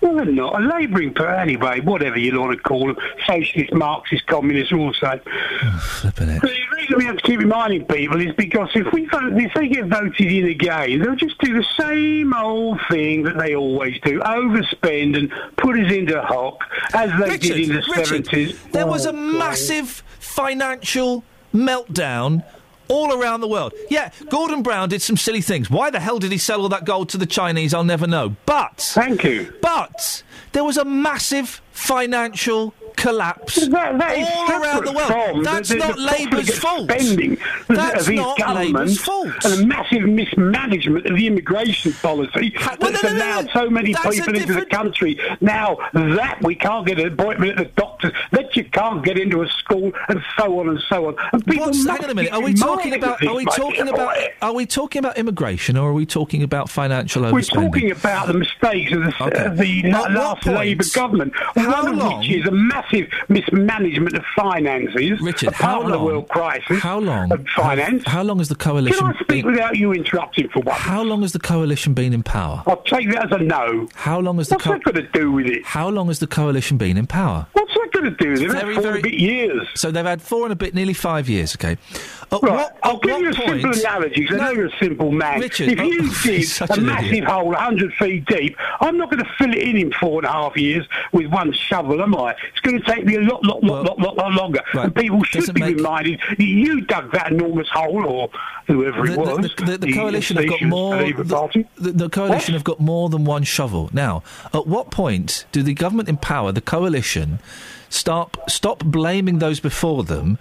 Well, they're not a labouring party anyway. Whatever you want to call them, socialist, Marxist, communist, also. Oh, Flipping it. The reason we have to keep reminding people is because if we vote, if they get voted in again, they'll just do the same old thing that they always do: overspend and put us into hock as they Richard, did in the Richard, seventies. there was a oh, massive financial meltdown all around the world. Yeah, Gordon Brown did some silly things. Why the hell did he sell all that gold to the Chinese? I'll never know. But thank you. But there was a massive financial collapse That- all around the world. That's the, the, not the Labour's fault. Spending That's not Labour's fault. and a massive mismanagement of the immigration policy well, that's no, allowed no. so many people into the country. Now that we can't get an appointment at the doctor's, that you can't get into a school, and so on and so on. And people What's, hang on a minute. Are we talking about? Are we talking about? Are we talking about immigration, or are we talking about financial We're talking about the mistakes of the, Okay. the At la- what last Labour government, How one of which is a massive mismanagement of finances, Richard, how of the world crisis. How long? Of finance. How, how long has the coalition? Can I speak been, without you interrupting for once? how long has the coalition been in power? I'll take that as a no. How long has the What's that got to do with it? How long has the coalition been in power? What's that got to do it? Very, That's four very- and a bit years. So they've had four and a bit, nearly five years. Okay. At Right, what, I'll give you a point? simple analogy because I know you're a simple man. Richard, if oh, you dig such a massive idiot. hole 100 feet deep, I'm not going to fill it in in four and a half years with one shovel, am I? It's going to take me a lot, lot, lot, lot, lot, lot longer. right, And people should doesn't be make- reminded that you dug that enormous hole, or whoever The, it was. the, the, the coalition have got more. The, Party. the, the coalition have got more than one shovel. Now, at what point do the government in power, the coalition, stop stop blaming those before them,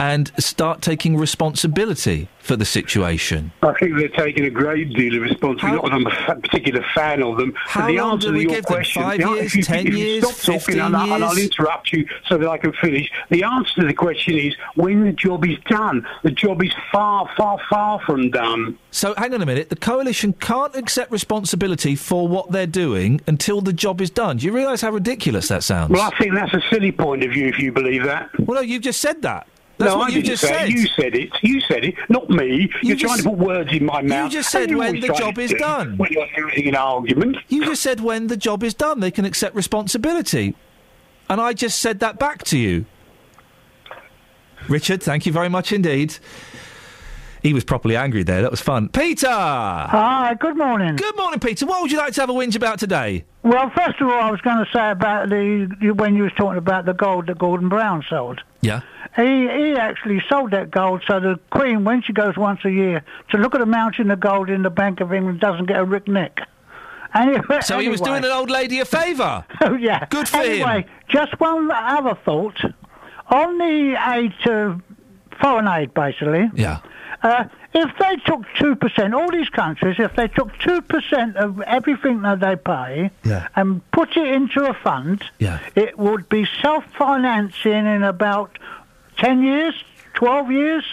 and start taking responsibility for the situation? I think they're taking a great deal of responsibility. Not that I'm a particular fan of them. How but the long answer do we to your give them? Five the- years, you, 10 if you years, stop talking 15 and, I, and I'll interrupt you so that I can finish. The answer to the question is when the job is done. The job is far, far, far from done. So, hang on a minute. The coalition can't accept responsibility for what they're doing until the job is done. Do you realise how ridiculous that sounds? Well, I think that's a silly point of view if you believe that. Well, no, you've just said that. That's no, what I you didn't just say said. it. You said it. You said it, not me. You're trying to put words in my mouth. You just said you when the job is do done. When you're losing an argument. You just said when the job is done, they can accept responsibility. And I just said that back to you. Richard, thank you very much indeed. He was properly angry there. That was fun. Peter! Hi, good morning. Good morning, Peter. What would you like to have a whinge about today? Well, first of all, I was going to say about the when you was talking about the gold that Gordon Brown sold. Yeah. He he actually sold that gold so the Queen, when she goes once a year to look at the mountain of gold in the Bank of England, doesn't get a rick neck. Anyway, So he was doing an old lady a favour. Oh yeah. Good for him. anyway, just one other thought on the aid to foreign aid, basically. Yeah. Uh, if they took two percent, all these countries, if they took two percent of everything that they pay Yeah. and put it into a fund, Yeah. it would be self-financing in about ten years, twelve years,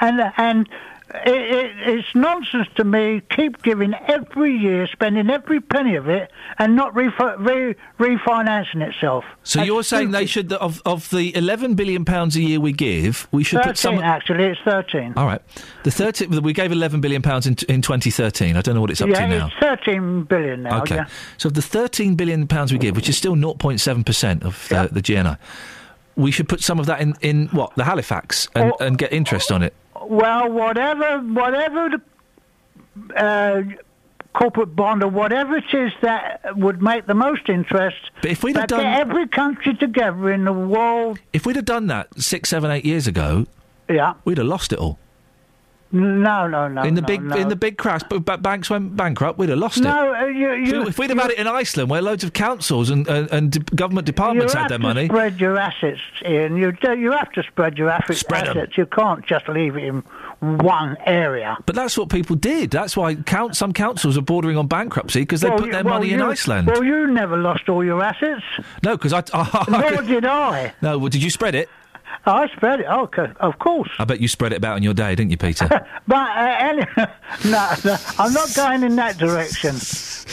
and and. It, it, it's nonsense to me. Keep giving every year, spending every penny of it, and not refi- re- refinancing itself. So That's you're saying they should of of the 11 billion pounds a year we give, we should put some. Thirteen, actually, it's thirteen. All right, the 13 we gave 11 billion pounds in in 2013. I don't know what it's up yeah, to now. it's thirteen billion now. Okay. Yeah. So of the 13 billion pounds we give, which is still 0.7% of the, the GNI, we should put some of that in, in what? The Halifax and, Oh. and get interest on it. Well, whatever, whatever the uh, corporate bond or whatever it is that would make the most interest. But if we'd have done- every country together in the world, If we'd have done that six, seven, eight years ago, yeah. we'd have lost it all. No, no, no. in the no, big no. in the big crash, but banks went bankrupt, we'd have lost No, it. uh, you, you, if we'd have had it in Iceland, where loads of councils and, and, and de- government you departments have had their to money, spread your assets, Iain. You do, you have to spread your assets. Spread assets. You can't just leave it in one area. But that's what people did. That's why count, some councils are bordering on bankruptcy because they Well, put their well, money in Iceland. Well, you never lost all your assets. no, because I. Nor did I. no, well, did you spread it? I spread it. Okay, of course. I bet you spread it about in your day, didn't you, Peter? But uh, any, no, no, I'm not going in that direction.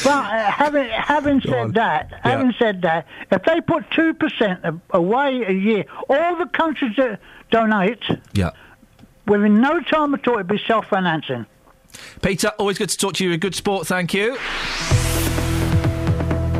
But uh, having having said that, having said that, if they put two percent away a year, all the countries that donate, yeah. within no time at all, it'd be self-financing. Peter, always good to talk to you. A good sport, thank you.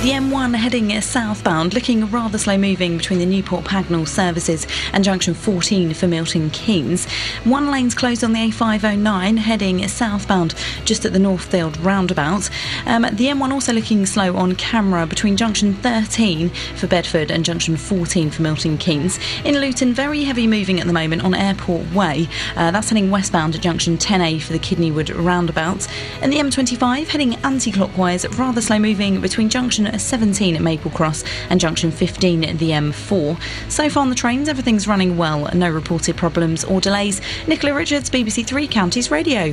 The M1 heading southbound, looking rather slow moving between the Newport Pagnell services and junction 14 for Milton Keynes. One lane's closed on the A509 heading southbound just at the Northfield roundabout. Um, the M1 also looking slow on camera between junction 13 for Bedford and junction 14 for Milton Keynes. In Luton, very heavy moving at the moment on Airport Way. Uh, that's heading westbound at junction 10A for the Kidneywood roundabout. And the M25 heading anti clockwise, rather slow moving between junction 17 at Maple Cross and junction 15 at the M4. So far on the trains, everything's running well, no reported problems or delays. Nicola Richards, BBC Three Counties Radio.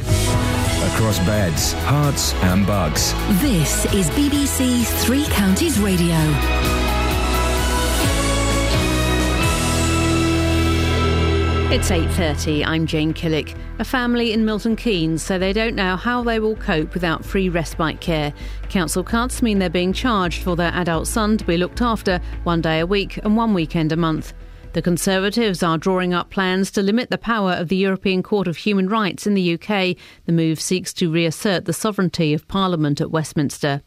Across beds, Herts, and bugs. This is BBC Three Counties Radio. It's 8:30. I'm Jane Killick. A family in Milton Keynes say they don't know how they will cope without free respite care. Council cuts mean they're being charged for their adult son to be looked after one day a week and one weekend a month. The Conservatives are drawing up plans to limit the power of the European Court of Human Rights in the UK. The move seeks to reassert the sovereignty of Parliament at Westminster.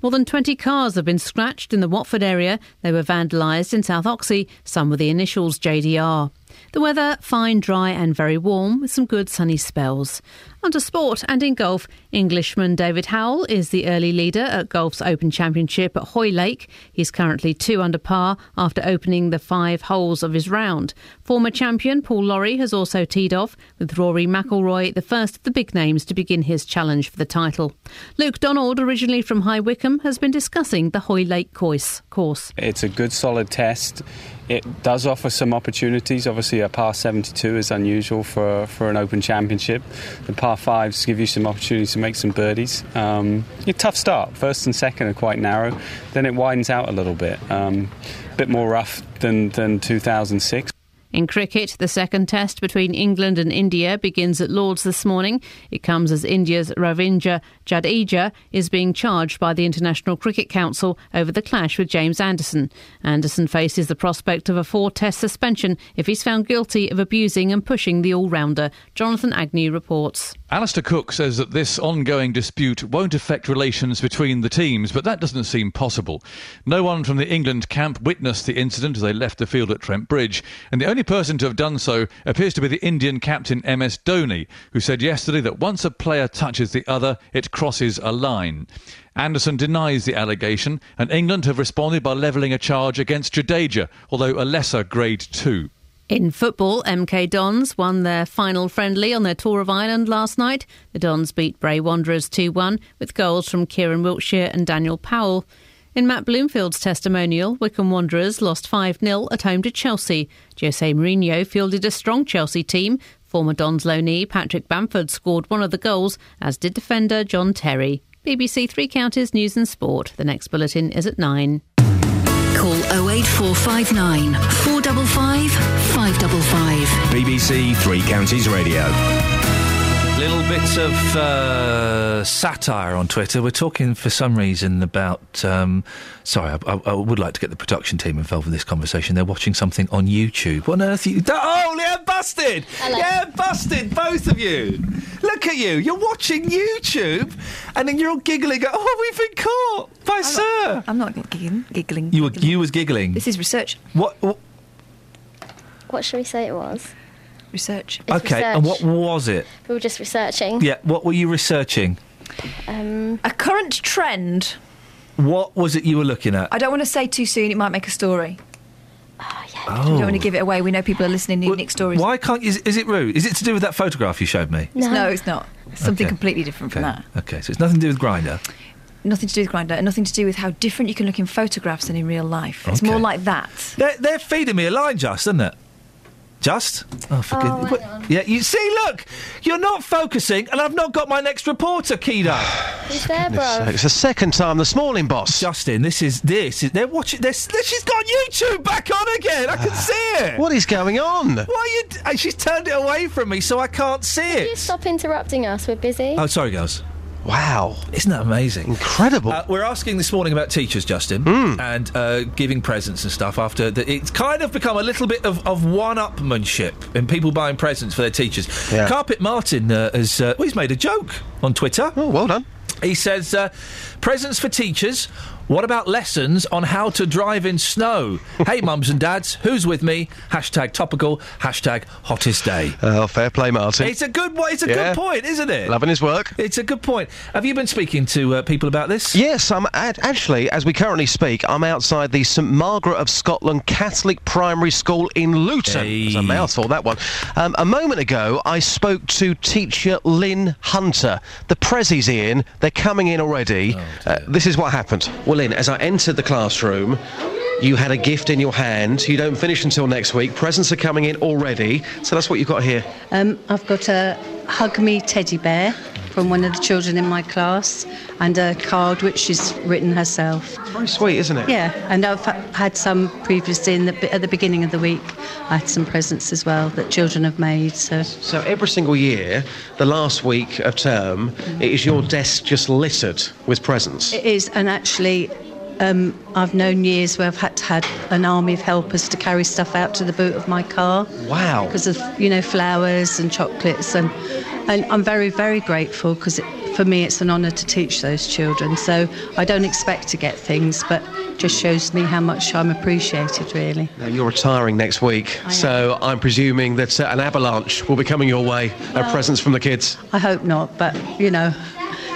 More than 20 cars have been scratched in the Watford area. They were vandalised in South Oxhey, some with the initials JDR. The weather fine, dry, and very warm with some good sunny spells. Onto sport and in golf, Englishman David Howell is the early leader at Golf's Open Championship at Hoylake. He's currently two under par after opening the five holes of his round. Former champion Paul Lawrie has also teed off, with Rory McIlroy the first of the big names to begin his challenge for the title. Luke Donald, originally from High Wycombe, has been discussing the Hoylake course. It's a good solid test. It does offer some opportunities. Obviously, a par 72 is unusual for, for an Open Championship. The par fives give you some opportunities to make some birdies. Um, a tough start. First and second are quite narrow. Then it widens out a little bit. Um, a bit more rough than, than 2006. In cricket, the second test between England and India begins at Lords this morning. It comes as India's Ravindra Jadeja is being charged by the International Cricket Council over the clash with James Anderson. Anderson faces the prospect of a four test suspension if he's found guilty of abusing and pushing the all rounder. Jonathan Agnew reports. Alastair Cook says that this ongoing dispute won't affect relations between the teams, but that doesn't seem possible. No one from the England camp witnessed the incident as they left the field at Trent Bridge, and the only person to have done so appears to be the Indian captain MS Dhoni, who said yesterday that once a player touches the other, it crosses a line. Anderson denies the allegation, and England have responded by levelling a charge against Jadeja, although a lesser grade 2. In football, MK Dons won their final friendly on their tour of Ireland last night. The Dons beat Bray Wanderers 2 1 with goals from Kieran Wiltshire and Daniel Powell. In Matt Bloomfield's testimonial, Wycombe Wanderers lost 5 0 at home to Chelsea. Jose Mourinho fielded a strong Chelsea team. Former Dons loanee Patrick Bamford scored one of the goals, as did defender John Terry. BBC Three Counties News and Sport. The next bulletin is at 9. Call 08459 455 555. BBC Three Counties Radio. Little bits of uh, satire on Twitter. We're talking for some reason about. Um, sorry, I, I, I would like to get the production team involved with this conversation. They're watching something on YouTube. What on earth? Are you, oh, yeah, busted! Hello. Yeah, busted! Both of you. Look at you. You're watching YouTube, and then you're all giggling. Oh, we've been caught by Sir. I'm not giggling. giggling. You were you was giggling. This is research. What? what What should we say it was? Research. It's okay, and what was it? We were just researching. Yeah, what were you researching? Um, A current trend. What was it you were looking at? I don't want to say too soon. It might make a story. Oh, yeah. We don't want to give it away. We know people are listening. Need Nick stories. Why can't you? Is, is it rude? Is it to do with that photograph you showed me? It's- No, it's not. It's something Okay. completely different from that. Okay, so it's nothing to do with Grindr. Nothing to do with Grindr, and nothing to do with how different you can look in photographs than in real life. It's more like that. They're, they're feeding me a line, just, isn't it? Just? Oh, for Oh, goodness- Yeah, you see, look, you're not focusing, and I've not got my next reporter keyed up. Who's there, bro? It's the second time this morning, boss. Justin, this is this is they're watching. They're, she's got YouTube back on again. I can see it. What is going on? Why you? uh, She's turned it away from me, so I can't see it. Can you stop interrupting us? We're busy. Oh, sorry, girls. Wow. Isn't that amazing? Incredible. Uh, we're asking this morning about teachers, Justin, Hmm. and uh, giving presents and stuff after the, it's kind of become a little bit of, of one upmanship in people buying presents for their teachers. Yeah. Carpet Martin uh, has uh, well, he's made a joke on Twitter. Oh, well done. He says, uh, presents for teachers. What about lessons on how to drive in snow? hey, mums and dads, who's with me? Hashtag topical, hashtag hottest day. Oh, fair play, Martin. It's a good. It's a Yeah. good point, isn't it? Loving his work. It's a good point. Have you been speaking to uh, people about this? Yes, I'm at, actually, as we currently speak, I'm outside the St Margaret of Scotland Catholic Primary School in Luton. It's a mouthful, that one. Um, a moment ago, I spoke to teacher Lynn Hunter. The Prezzies in, they're coming in already. uh, this is what happened. Well, As I entered the classroom, you had a gift in your hand. You don't finish until next week. Presents are coming in already. So that's what you've got here. Um, I've got a Hug Me teddy bear from one of the children in my class and a card which she's written herself. Very sweet, isn't it? Yeah, and I've had some previously in the, at the beginning of the week. I had some presents as well that children have made. So, So every single year, the last week of term, it is your desk just littered with presents. it is, and actually, um, I've known years where I've had to had an army of helpers to carry stuff out to the boot of my car. Wow. Because of you know flowers and chocolates, and and I'm very very grateful because for me it's an honour to teach those children. So I don't expect to get things, but just shows me how much I'm appreciated really. Now, you're retiring next week, so I'm presuming that uh, an avalanche will be coming your way of Well- presents from the kids. I hope not, but you know,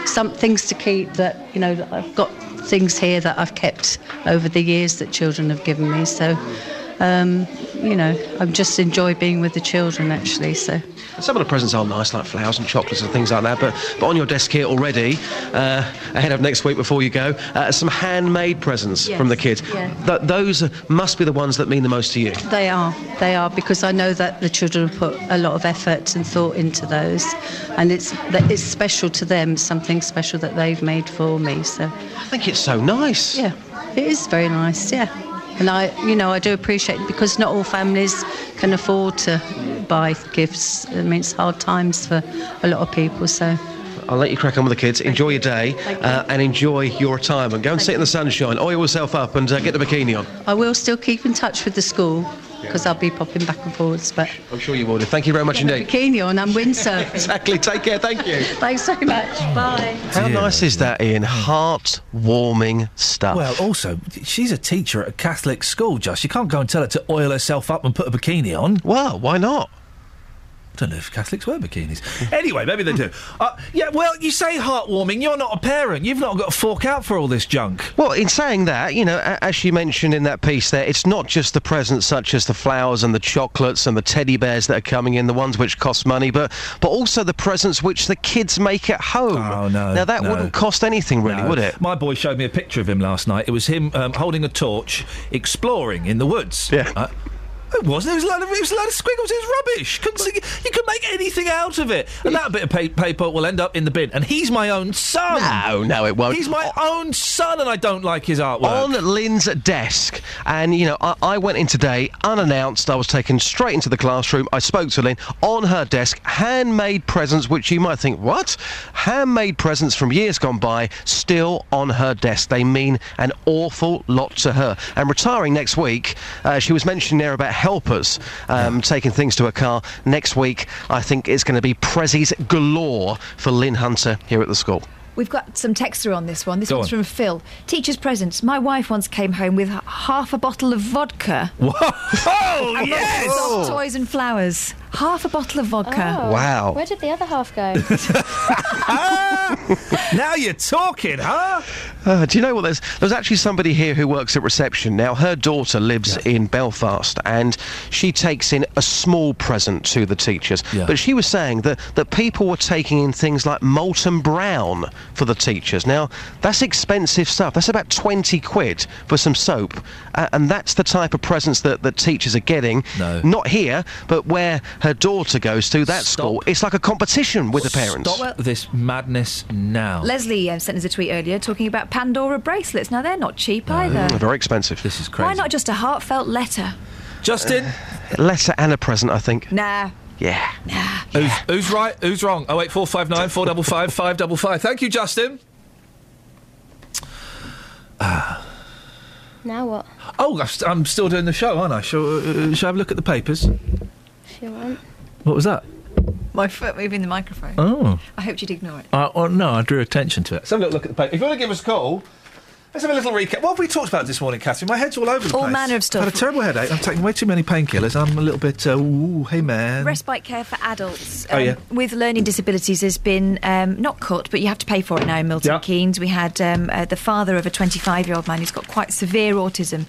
some things to keep that you know I've got things here that I've kept over the years that children have given me. So, um, you know, I just enjoy being with the children actually. So. Some of the presents are nice, like flowers and chocolates and things like that, but, but on your desk here already, uh, ahead of next week before you go, uh, some handmade presents Yes, from the kids. yeah. Th- those must be the ones that mean the most to you. They are. They are because I know that the children have put a lot of effort and thought into those, and it's that it's special to them. Something special that they've made for me. So I think it's so nice. Yeah, it is very nice. Yeah, and I, you know, I do appreciate it because not all families can afford to buy gifts. I mean, it's hard times for a lot of people. So I'll let you crack on with the kids. Enjoy your day uh, and enjoy your retirement. Go and sit in the sunshine, oil yourself up, and uh, get the bikini on. I will still keep in touch with the school because I'll be popping back and forwards. But I'm sure you will. do. Thank you very much indeed. bikini on I'm windsurf. exactly. Take care. Thank you. Thanks so much. Bye. How nice is that, Iain? Heart-warming stuff. Well, also, she's a teacher at a Catholic school, Just. You can't go and tell her to oil herself up and put a bikini on. Well, why not? I don't know if Catholics wear bikinis. anyway, maybe they do. Uh, yeah, well, you say heartwarming. You're not a parent. You've not got to fork out for all this junk. Well, in saying that, you know, as she mentioned in that piece there, it's not just the presents such as the flowers and the chocolates and the teddy bears that are coming in, the ones which cost money, but but also the presents which the kids make at home. Oh no! Now that no. wouldn't cost anything, really, No. would it? My boy showed me a picture of him last night. It was him um, holding a torch, exploring in the woods. Yeah. It wasn't. It was a load of, it was a load of squiggles. It was rubbish. Couldn't see, you could make anything out of it, and that bit of pa- paper will end up in the bin. And he's my own son. No, no, it won't. He's my own son, and I don't like his artwork. On Lynn's desk, and you know, I, I went in today unannounced. I was taken straight into the classroom. I spoke to Lynn on her desk, handmade presents, which you might think, what? Handmade presents from years gone by, still on her desk. They mean an awful lot to her. And retiring next week, uh, she was mentioning there about helpers um, taking things to a car. Next week, I think it's going to be prezzies galore for Lynn Hunter here at the school. We've got some text through on this one. This Go one's on. from Phil. Teacher's presents. My wife once came home with half a bottle of vodka. Oh, and yes! soft toys and flowers. Half a bottle of vodka. Oh, Wow. Where did the other half go? now you're talking, huh? Uh, do you know what? There's there's actually somebody here who works at reception. Now her daughter lives in Belfast, and she takes in a small present to the teachers. But she was saying that that people were taking in things like Molton Brown for the teachers. Now that's expensive stuff. That's about twenty quid for some soap, uh, and that's the type of presents that that teachers are getting. No. Not here, but where her daughter goes to that school. It's like a competition with the parents. Stop this madness now. Leslie um, sent us a tweet earlier talking about Pandora bracelets. Now, they're not cheap either. Mm, very expensive. This is crazy. Why not just a heartfelt letter? Justin? Letter and a present, I think. Nah. Yeah. Who's, who's right? Who's wrong? Oh eight four five nine four double five five double five. Thank you, Justin. now what? Oh, I'm I'm still doing the show, aren't I? Shall, uh, shall I have a look at the papers? If you want. What was that? My foot moving the microphone. Oh. I hoped you'd ignore it. Uh, well, no, I drew attention to it. Let's have a little look at the paper. If you want to give us a call, let's have a little recap. What have we talked about this morning, Catherine? My head's all over the All place. manner of stuff. I've had a terrible headache. I'm taking way too many painkillers. I'm a little bit, uh, ooh, hey man. Respite care for adults Oh, um, yeah. with learning disabilities has been um, not cut, but you have to pay for it now in Milton Yeah. Keynes. We had um, uh, the father of a 25 year old man who's got quite severe autism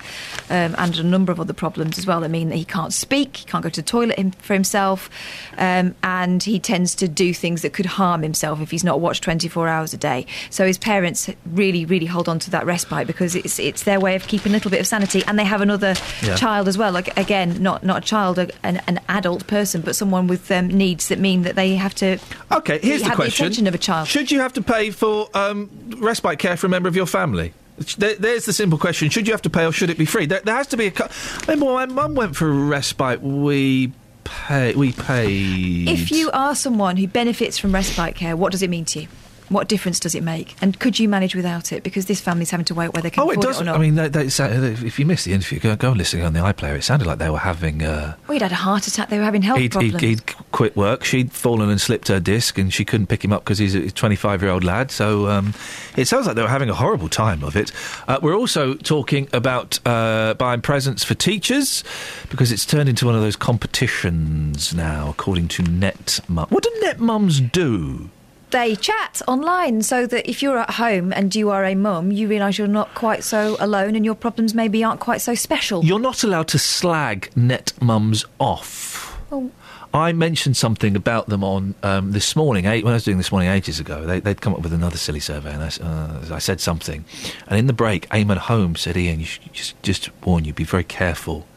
um, and a number of other problems as well that mean that he can't speak, he can't go to the toilet him, for himself, um, and he tends to do things that could harm himself if he's not watched 24 hours a day. So his parents really, really hold on to that respite because it's it's their way of keeping a little bit of sanity, and they have another Yeah. child as well. Like again, not not a child, a, an, an adult person, but someone with um, needs that mean that they have to. Okay, here's the question. The attention of a child. Should you have to pay for um, respite care for a member of your family? There's the simple question: Should you have to pay, or should it be free? There, there has to be a. Co- Remember, when my mum went for respite. We pay. We paid. If you are someone who benefits from respite care, what does it mean to you? What difference does it make? And could you manage without it? Because this family's having to wait where they can Oh, it does. it or not. I mean, they, they, sa- if you missed the interview, go, go and listen on the iPlayer. It sounded like they were having. Uh, well, he'd had a heart attack. They were having health he'd, problems. he'd, he'd quit work. She'd fallen and slipped her disc, and she couldn't pick him up because he's a 25 year old lad. So um, it sounds like they were having a horrible time of it. Uh, we're also talking about uh, buying presents for teachers because it's turned into one of those competitions now, according to Net Mum. What do Net Mums do? They chat online so that if you're at home and you are a mum, you realise you're not quite so alone and your problems maybe aren't quite so special. You're not allowed to slag Net Mums off. Oh. I mentioned something about them on um, this morning, eight, when I was doing this morning ages ago. They, they'd come up with another silly survey, and I, uh, I said something. And in the break, Eamon Holmes said, Iain, you should just, just warn you, be very careful.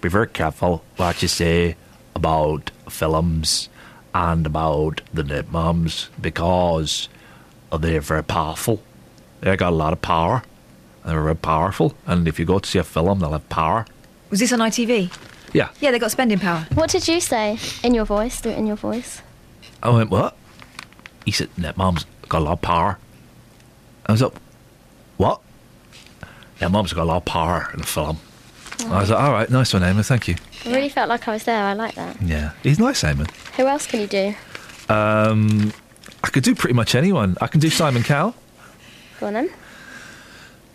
Be very careful what you say about films and about the net mums because they're very powerful. They got a lot of power. They're very powerful. And if you go to see a film, they'll have power. Was this on ITV? Yeah. Yeah, they got spending power. What did you say in your voice? Do it in your voice. I went, what? He said, net mum's got a lot of power. I was like, what? Net mum's got a lot of power in the film. I was like, all right, nice one, Eamon, thank you. I really felt like I was there. I like that. Yeah, he's nice, Eamon. Who else can you do? Um, I could do pretty much anyone. I can do Simon Cowell. Go on then.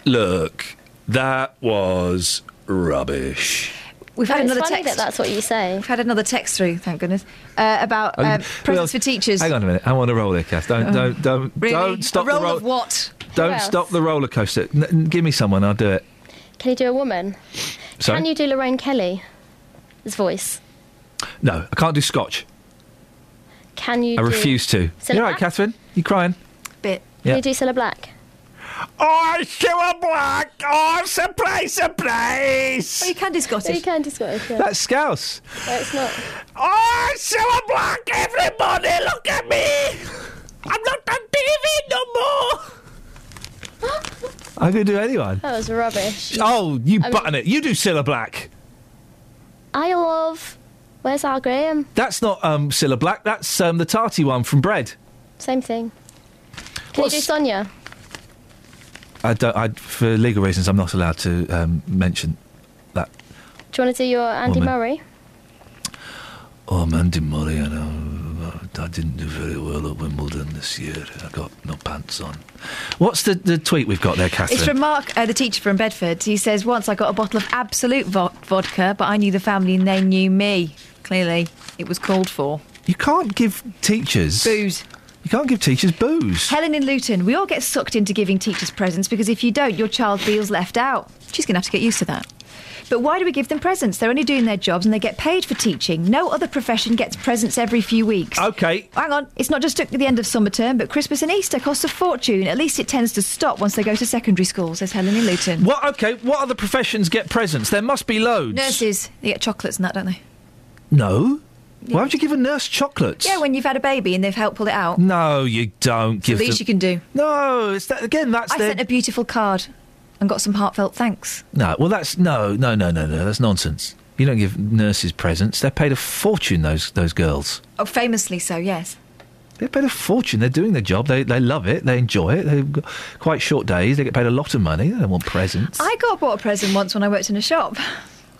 Look, that was rubbish. We've had Oh, it's another funny text. that that's what you say. We've had another text through, thank goodness, uh, about Oh, uh, you- presents well, for teachers. Hang on a minute. I'm on a roller coaster. Don't, Oh. don't, don't, Really? don't stop a roll the roll. of what? Don't stop the roller coaster. N- n- give me someone. I'll do it. Can you do a woman? Sorry? Can you do Lorraine Kelly's voice? No, I can't do Scotch. Can you I do refuse to. Cilla You all right, Black? Catherine? You crying? Bit. Can Yeah. you do Cilla Black? Oh, Cilla Black! Oh, surprise, surprise! Oh, you can do Scottish. No, you can do Scottish. Yeah. That's Scouse. No, it's not. Oh, Cilla Black! Everybody, look at me! I'm not on TV no more! I could do anyone. That was rubbish. Oh, you I mean- button it. You do Cilla Black. I love. Where's our Graham? That's not um, Cilla Black. That's um, the tarty one from Bread. Same thing. Can you do Sonia? I don't. I, for legal reasons, I'm not allowed to um, mention that. Do you want to do your Andy Woman. Murray? Oh, I'm Andy Murray. I know. I didn't do very well at Wimbledon this year. I got no pants on. What's the, the tweet we've got there, Catherine? It's from Mark, uh, the teacher from Bedford. He says, Once I got a bottle of absolute vo- vodka, but I knew the family and they knew me. Clearly, it was called for. You can't give teachers booze. You can't give teachers booze. Helen in Luton, we all get sucked into giving teachers presents because if you don't, your child feels left out. She's going to have to get used to that. But why do we give them presents? They're only doing their jobs and they get paid for teaching. No other profession gets presents every few weeks. Okay. Hang on, it's not just at the end of summer term, but Christmas and Easter cost a fortune. At least it tends to stop once they go to secondary school, says Helen in Luton. What? Okay. What other professions get presents? There must be loads. Nurses, they get chocolates and that, don't they? No. Why would you give a nurse chocolates? Yeah, when you've had a baby and they've helped pull it out. No, you don't It's give the least them. you can do. No, it's that again. That's I their. sent a beautiful card and got some heartfelt thanks. No, well, that's no, no, no, no, no. That's nonsense. You don't give nurses presents. They're paid a fortune. Those those girls. Oh, famously so, yes. They're paid a fortune. They're doing their job. They they love it. They enjoy it. They've got quite short days. They get paid a lot of money. They don't want presents. I got bought a present once when I worked in a shop.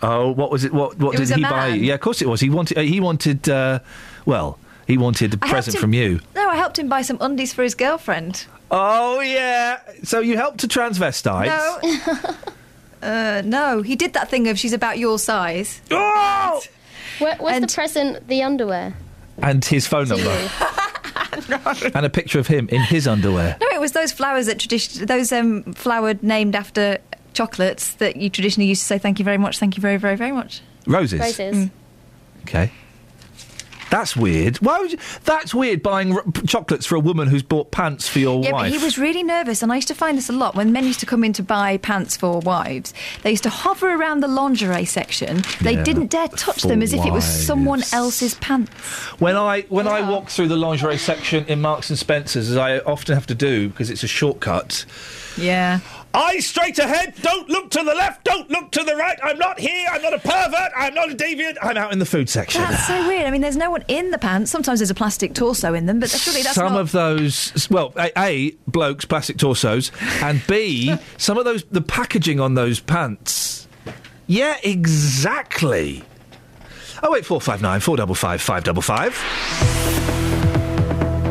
Oh, what was it? What what It did he buy? Yeah, of course it was. He wanted. He wanted. Uh, well, he wanted a I present him- from you. No, I helped him buy some undies for his girlfriend. Oh yeah. So you helped a transvestite. No. uh, no, he did that thing of she's about your size. Oh! Where, was the present the underwear? And his phone number. you? and a picture of him in his underwear. No, it was those flowers that tradition, those um, flower named after chocolates that you traditionally used to say thank you very much, thank you very, very, very much. Roses. Roses. Mm. Okay. That's weird. Why would you? That's weird buying r- chocolates for a woman who's bought pants for your Yeah, wife. but he was really nervous, and I used to find this a lot when men used to come in to buy pants for wives. They used to hover around the lingerie section. They Yeah, didn't dare touch them as if it was someone else's pants. When I when I walk through the lingerie section in Marks and Spencers, as I often have to do because it's a shortcut. Yeah. Eyes straight ahead. Don't look to the left. Don't look to the right. I'm not here. I'm not a pervert. I'm not a deviant. I'm out in the food section. That's so weird. I mean, there's no one in the pants. Sometimes there's a plastic torso in them, but surely that's some not. of those, well, a, a blokes, plastic torsos, and b some of those the packaging on those pants. Yeah, exactly. Oh eight four five nine four double five five double five.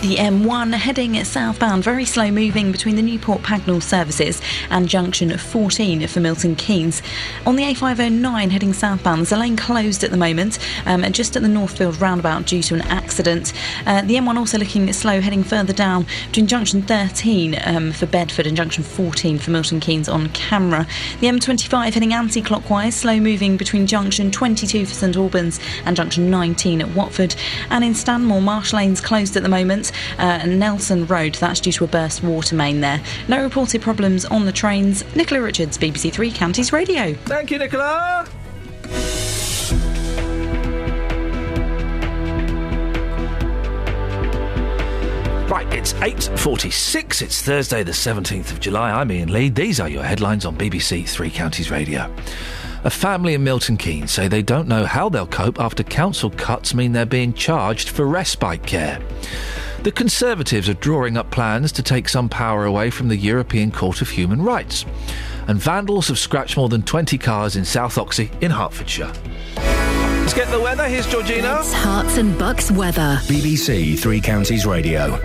The M1 heading southbound, very slow moving between the Newport Pagnell services and junction 14 for Milton Keynes. On the A509 heading southbound, there's a lane closed at the moment, um, just at the Northfield roundabout due to an accident. Uh, the M1 also looking slow heading further down between junction 13 um, for Bedford and junction 14 for Milton Keynes on camera. The M25 heading anti clockwise, slow moving between junction 22 for St Albans and junction 19 at Watford. And in Stanmore, Marsh Lane's closed at the moment. Uh, and Nelson Road, that's due to a burst water main there. No reported problems on the trains. Nicola Richards, BBC Three Counties Radio. Thank you, Nicola. Right, it's 8.46. It's Thursday, the 17th of July. I'm Iain Lee. These are your headlines on BBC Three Counties Radio. A family in Milton Keynes say they don't know how they'll cope after council cuts mean they're being charged for respite care. The Conservatives are drawing up plans to take some power away from the European Court of Human Rights. And vandals have scratched more than 20 cars in South Oxhey in Hertfordshire. Let's get the weather. Here's Georgina. It's Herts and Bucks weather. BBC Three Counties Radio.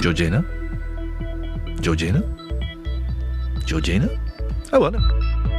Georgina? Georgina? Georgina? Oh, well.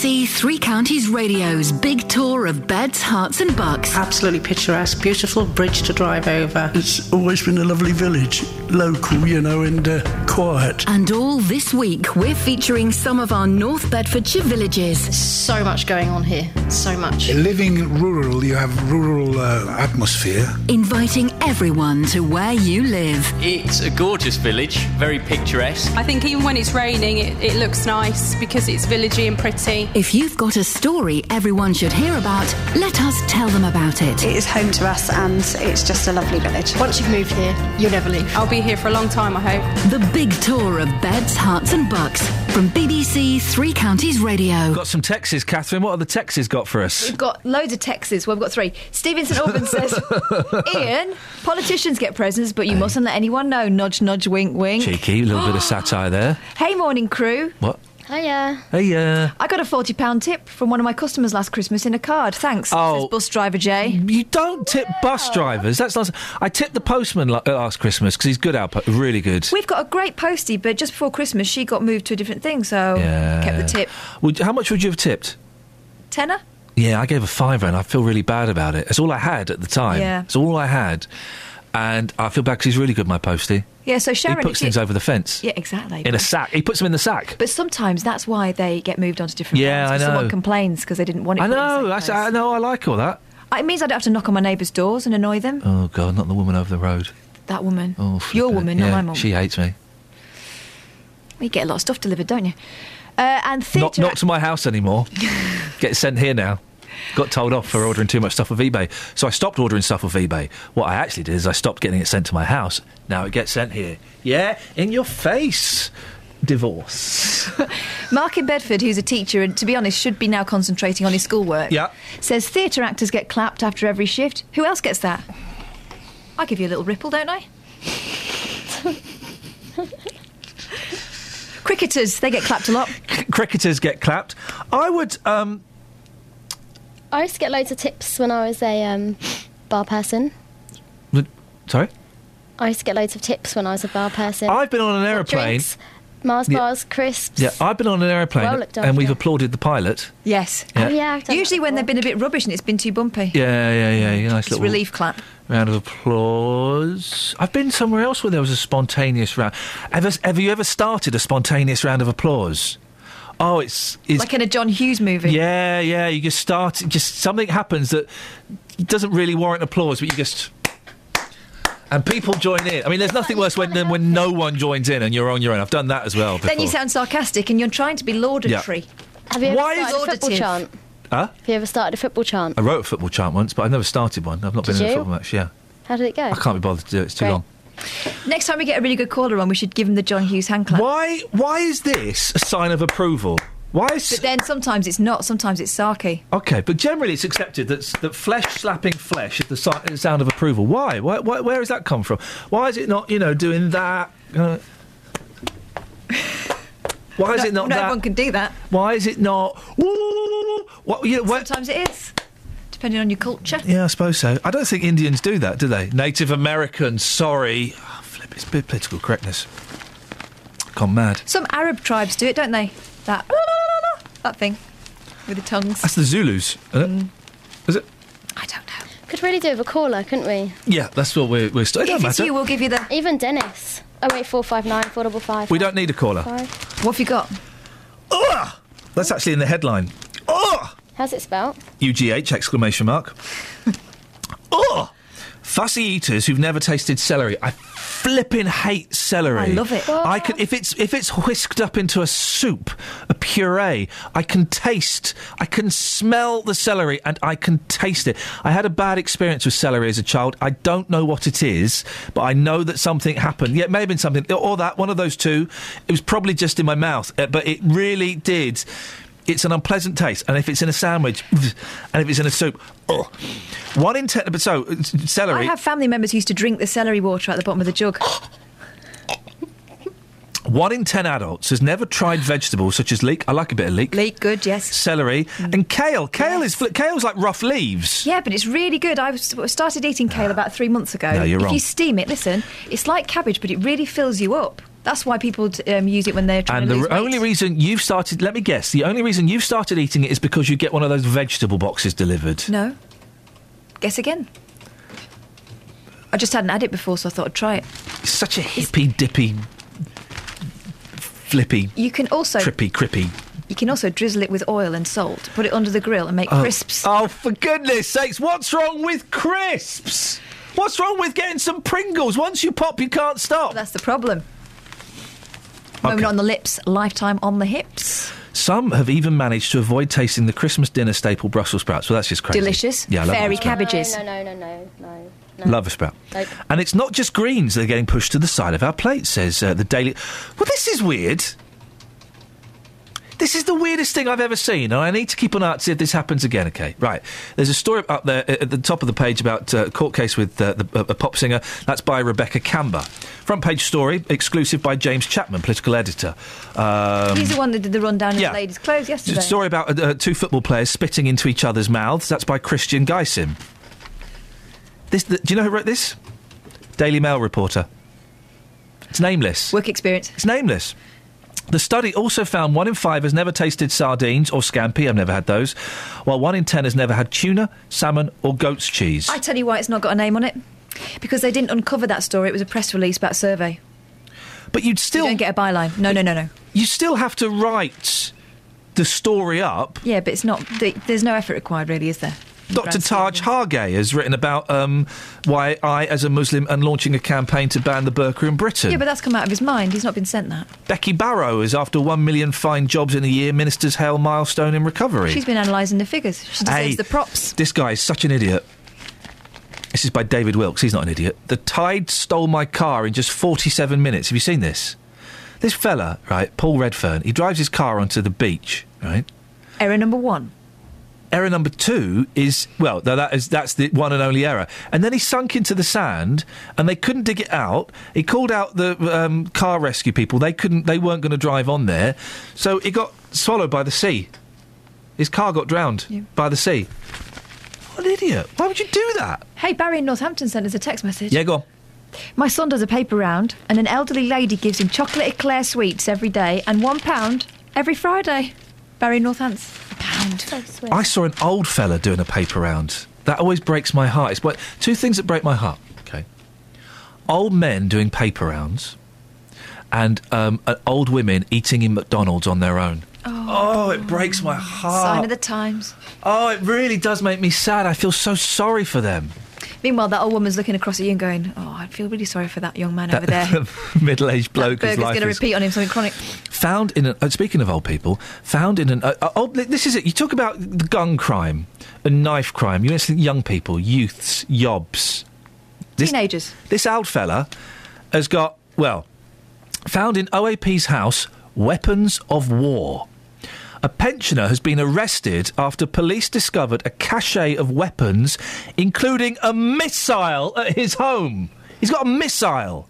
see BBC Three Counties Radio's big tour of beds, Herts, and bucks. Absolutely picturesque, beautiful bridge to drive over. It's always been a lovely village, local, you know, and uh, quiet. And all this week, we're featuring some of our North Bedfordshire villages. So much going on here, so much. Living rural, you have rural uh, atmosphere. Inviting everyone to where you live. It's a gorgeous village, very picturesque. I think even when it's raining, it, it looks nice because it's villagey and pretty. If you've got a story everyone should hear about, let us tell them about it. It is home to us and it's just a lovely village. Once you've moved here, you'll never leave. I'll be here for a long time, I hope. The big tour of beds, Herts, and bucks from BBC Three Counties Radio. Got some texts, Catherine. What are the texts got for us? We've got loads of texts. Well, we've got three. Stephen St Albans says, Iain, politicians get presents, but you mustn't let anyone know. Nudge, nudge, wink, wink. Cheeky, a little bit of satire there. Hey, morning crew. What? Hiya. Hey, uh. I got a £40 tip from one of my customers last Christmas in a card. Thanks. Oh. Says bus driver Jay. You don't tip bus drivers. That's not. I tipped the postman la- uh, last Christmas because he's good output, really good. We've got a great postie, but just before Christmas, she got moved to a different thing, so Yeah. kept the tip. Would, how much would you have tipped? Tenner? Yeah, I gave a fiver and I feel really bad about it. It's all I had at the time. Yeah. It's all I had. And I feel bad because he's really good, my postie. Yeah, so Sharon. he puts you- things over the fence. Yeah, exactly. In a sack. He puts them in the sack. But sometimes that's why they get moved on to different Yeah, I 'cause Someone complains because they didn't want it. I put in the know. I know. I like all that. It means I don't have to knock on my neighbours' doors and annoy them. Oh, God, not the woman over the road. That woman. Oh, Your woman, yeah, not my mum. She hates me. You get a lot of stuff delivered, don't you? Uh, and Not, theatre. not to my house anymore. Get sent here now. Got told off for ordering too much stuff off eBay. So I stopped ordering stuff off eBay. What I actually did is I stopped getting it sent to my house. Now it gets sent here. Yeah, in your face. Divorce. Mark in Bedford, who's a teacher and to be honest should be now concentrating on his schoolwork, Yeah. says theatre actors get clapped after every shift. Who else gets that? I give you a little ripple, don't I? Cricketers, they get clapped a lot. Cricketers get clapped. I would. Um, I used to get loads of tips when I was a um, bar person. sorry? I used to get loads of tips when I was a bar person. I've been on an aeroplane. drinks, Mars Yeah. bars, crisps. Yeah, I've been on an aeroplane Well looked and we've after. applauded the pilot. Yes. Yeah. Oh, yeah, Usually when they've been a bit rubbish and it's been too bumpy. Yeah, yeah, yeah. yeah nice It's little relief clap. round of applause. I've been somewhere else where there was a spontaneous round. Ever, have you ever started a spontaneous round of applause? Oh, it's, it's Like in a John Hughes movie. yeah, yeah. You just start, just something happens that doesn't really warrant applause, but you just. And people join in. I mean, there's nothing worse when, than when no one joins in and you're on your own. I've done that as well. Before. Then you sound sarcastic and you're trying to be laudatory. Have you ever Why is started a football laudative? chant? Huh? Have you ever started a football chant? I wrote a football chant once, but I've never started one. I've not Did been in a football match. Yeah, How did it go? I can't be bothered to do it. It's too Great. long. Next time we get a really good caller on, we should give him the John Hughes hand clap. Why? Why is this a sign of approval? Why is But then sometimes it's not. Sometimes it's sarky. Okay, but generally it's accepted that that flesh slapping flesh is the si- sound of approval. Why? Why, why? Where has that come from? Why is it not, you know, doing that? Uh, why is No- it not No that? everyone can do that. Why is it not? What? You know, where- Sometimes it is, depending on your culture. yeah, I suppose so. I don't think Indians do that, do they? Native Americans. Sorry, oh, flip. It's a bit political correctness. Gone mad. Some Arab tribes do it, don't they? That that thing with the tongues. That's the Zulus, isn't Mm. it? Is it? I don't know. Could really do with a caller, couldn't we? Yeah, that's what we're. we're st- it If don't it's matter. you, we'll give you the. Even Dennis. Oh wait, four five nine four double five. We don't need a caller. Five. What have you got? That's actually in the headline. Oh! How's it spelt? UGH exclamation mark. oh! Fussy eaters who've never tasted celery. I flipping hate celery. I love it. I can if it's if it's whisked up into a soup, a puree. I can taste. I can smell the celery and I can taste it. I had a bad experience with celery as a child. I don't know what it is, but I know that something happened. Yeah, it may have been something or that one of those two. It was probably just in my mouth, uh, but it really did. It's an unpleasant taste, and if it's in a sandwich, and if it's in a soup, oh. One in ten. But so celery. I have family members who used to drink the celery water at the bottom of the jug. One in ten adults has never tried vegetables such as leek. I like a bit of leek. Leek, good, yes. Celery mm. and kale. Kale is fl- kale's like rough leaves. Yeah, but it's really good. I started eating kale about three months ago. No, you're if wrong. you steam it, listen, it's like cabbage, but it really fills you up. That's why people um, use it when they're trying And to the lose r- weight. only reason you've started, let me guess, the only reason you've started eating it is because you get one of those vegetable boxes delivered. No. Guess again. I just hadn't had it before, so I thought I'd try it. It's such a hippy dippy, flippy, You can also trippy, crippy. you can also drizzle it with oil and salt, put it under the grill, and make Oh. crisps. Oh, for goodness sakes, what's wrong with crisps? What's wrong with getting some Pringles? Once you pop, you can't stop. That's the problem. Moment on the lips, lifetime on the hips. Some have even managed to avoid tasting the Christmas dinner staple Brussels sprouts. Well, that's just crazy. Delicious. Yeah, I love Fairy cabbages. No, no, no, no, no. no. Love a sprout. Nope. And it's not just greens that are getting pushed to the side of our plate, says uh, the Daily. Well, this is weird. This is the weirdest thing I've ever seen, and I need to keep an eye out to see if this happens again. Okay, right. There's a story up there uh, at the top of the page about uh, a court case with uh, the, uh, a pop singer. That's by Rebecca Camber. Front page story, exclusive by James Chapman, political editor. Um, He's the one that did the rundown of yeah. the ladies' clothes yesterday. a story about uh, uh, two football players spitting into each other's mouths. That's by Christian Gysin. This, the, do you know who wrote this? Daily Mail reporter. It's nameless. Work experience. It's nameless. The study also found one in five has never tasted sardines or scampi. I've never had those. While one in ten has never had tuna, salmon, or goat's cheese. I tell you why it's not got a name on it. Because they didn't uncover that story. It was a press release about a survey. But you'd still you don't get a byline. No, no, no, no. You still have to write the story up. Yeah, but it's not. There's no effort required, really, is there? Dr. Taj Hargey has written about um, why I, as a Muslim, am launching a campaign to ban the burqa in Britain. Yeah, but that's come out of his mind. He's not been sent that. Becky Barrow is after one million fine jobs in a year, ministers hail milestone in recovery. She's been analysing the figures. She deserves Hey, the props. This guy is such an idiot. This is by David Wilkes. He's not an idiot. The tide stole my car in just 47 minutes. Have you seen this? This fella, right, Paul Redfern, he drives his car onto the beach, right? Error number one. Error number two is well, that is that's the one and only error. And then he sunk into the sand, and they couldn't dig it out. He called out the um, car rescue people. They couldn't. They weren't going to drive on there, so it got swallowed by the sea. His car got drowned by the sea. What an idiot! Why would you do that? Hey, Barry in Northampton sent us a text message. Yeah, go on. My son does a paper round, and an elderly lady gives him chocolate eclair sweets every day and one pound every Friday. Barry Northampton. Pound. So sweet. I saw an old fella doing a paper round. That always breaks my heart. It's what two things that break my heart. Okay, old men doing paper rounds, and um, uh, old women eating in McDonald's on their own. Oh, it breaks my heart. Sign of the times. Oh, it really does make me sad. I feel so sorry for them. Meanwhile, that old woman's looking across at you and going, "Oh, I feel really sorry for that young man over there." middle-aged bloke whose Burger's going to repeat on him something chronic. found in an. Uh, speaking of old people, found in an. Uh, uh, old, this is it. You talk about the gun crime and knife crime. You listen, young people, youths, yobs. This, Teenagers. This old fella has got well found in OAP's house weapons of war. A pensioner has been arrested after police discovered a cache of weapons, including a missile at his home. He's got a missile.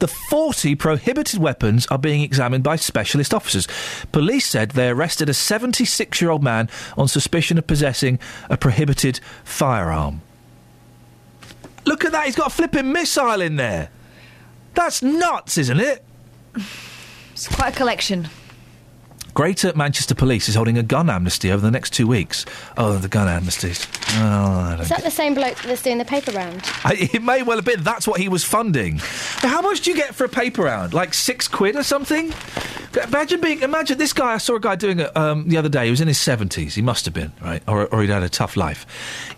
The 40 prohibited weapons are being examined by specialist officers. Police said they arrested a 76 year old man on suspicion of possessing a prohibited firearm. Look at that, he's got a flipping missile in there. That's nuts, isn't it? It's quite a collection. Greater Manchester Police is holding a gun amnesty over the next two weeks. Oh, the gun amnesties. Oh, Is that the same bloke that's doing the paper round? I, it may well have been. That's what he was funding. How much do you get for a paper round? Like six quid or something? Imagine being. Imagine this guy. I saw a guy doing it um, the other day. He was in his seventies. He must have been right, or, or he'd had a tough life.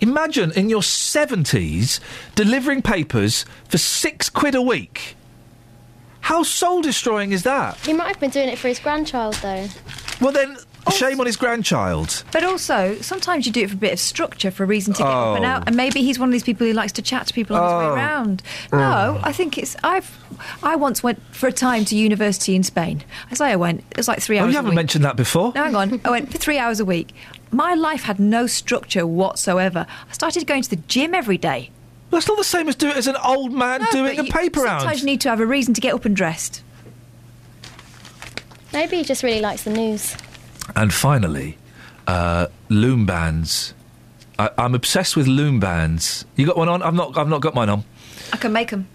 Imagine in your seventies delivering papers for six quid a week. How soul destroying is that? He might have been doing it for his grandchild, though. Well, then oh. shame on his grandchild. But also, sometimes you do it for a bit of structure, for a reason to get up and Oh. out. And maybe he's one of these people who likes to chat to people on his Oh. way around. No, oh. I think it's. I've. I once went for a time to university in Spain. I say I went. It was like three oh, hours. Oh, you a haven't week. mentioned that before. No, hang on. I went for three hours a week. My life had no structure whatsoever. I started going to the gym every day. That's not the same as do it as an old man No, doing but a you- paper round. Sometimes you need to have a reason to get up and dressed. Maybe he just really likes the news. And finally, uh, loom bands. I, I'm obsessed with loom bands. You got one on? I've not. I've not got mine on. I can make them.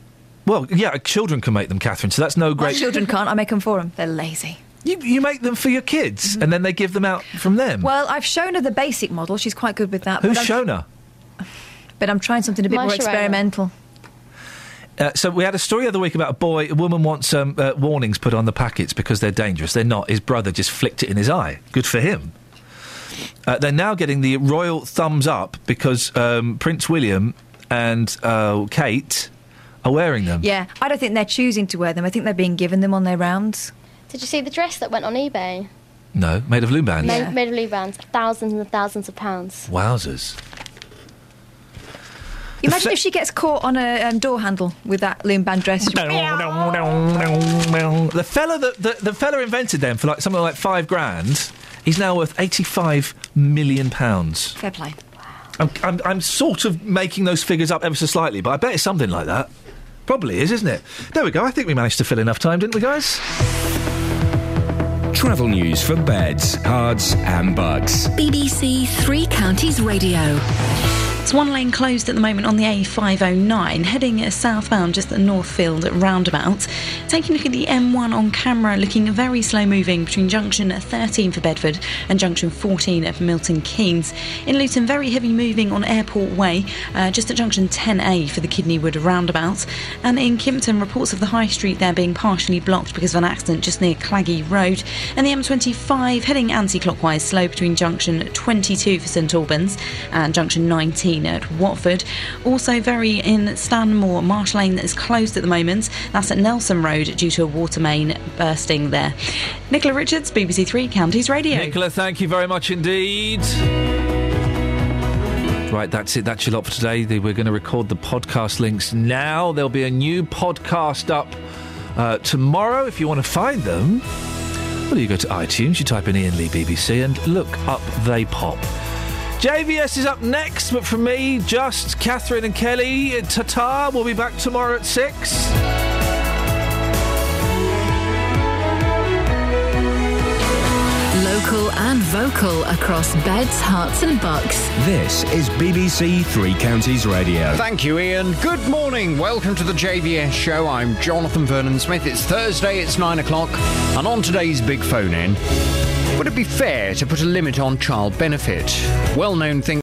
Well, yeah, children can make them, Catherine. So that's no great. My great. children can't. I make them for them. They're lazy. You, you make them for your kids, and then they give them out from them. Well, I've shown her the basic model. She's quite good with that. Who's but I'm- shown her? But I'm trying something a bit My more experimental. Uh, so we had a story the other week about a boy. A woman wants um, uh, warnings put on the packets because they're dangerous. They're not. His brother just flicked it in his eye. Good for him. Uh, they're now getting the royal thumbs up because um, Prince William and uh, Kate are wearing them. Yeah, I don't think they're choosing to wear them. I think they're being given them on their rounds. Did you see the dress that went on eBay? No, made of loom bands. Made, made of blue bands, thousands and thousands of pounds. Wowzers. Imagine if she gets caught on a um, door handle with that loom band dress. The fella that the, the fella invented them for like something like five grand. He's now worth eighty-five million pounds. Fair play. I'm, I'm, I'm sort of making those figures up ever so slightly, but I bet it's something like that. Probably is, isn't it? There we go. I think we managed to fill enough time, didn't we, guys? Travel news for beds, cards, and bugs. BBC Three Counties Radio. It's one lane closed at the moment on the A509, heading southbound just at Northfield roundabout. Taking a look at the M1 on camera, looking very slow moving between junction 13 for Bedford and junction 14 for Milton Keynes. In Luton, very heavy moving on Airport Way, uh, just at junction 10A for the Kidneywood roundabout. And in Kimpton, reports of the High Street there being partially blocked because of an accident just near Claggy Road. And the M25 heading anti clockwise, slow between junction 22 for St Albans and junction 19 at Watford. Also, very in Stanmore, Marsh Lane that is closed at the moment. That's at Nelson Road due to a water main bursting there. Nicola Richards, BBC Three Counties Radio. Nicola, thank you very much indeed. Right, that's it. That's your lot for today. We're going to record the podcast links now. There'll be a new podcast up uh, tomorrow. If you want to find them, well, you go to iTunes, you type in Iain Lee BBC, and look up They Pop. JVS is up next, but from me, just Catherine and Kelly. Ta ta. We'll be back tomorrow at six. Local and vocal across beds, Herts, and bucks. This is BBC Three Counties Radio. Thank you, Iain. Good morning. Welcome to the JVS show. I'm Jonathan Vernon Smith. It's Thursday, it's nine o'clock, and on today's big phone in, would it be fair to put a limit on child benefit? Well known thing.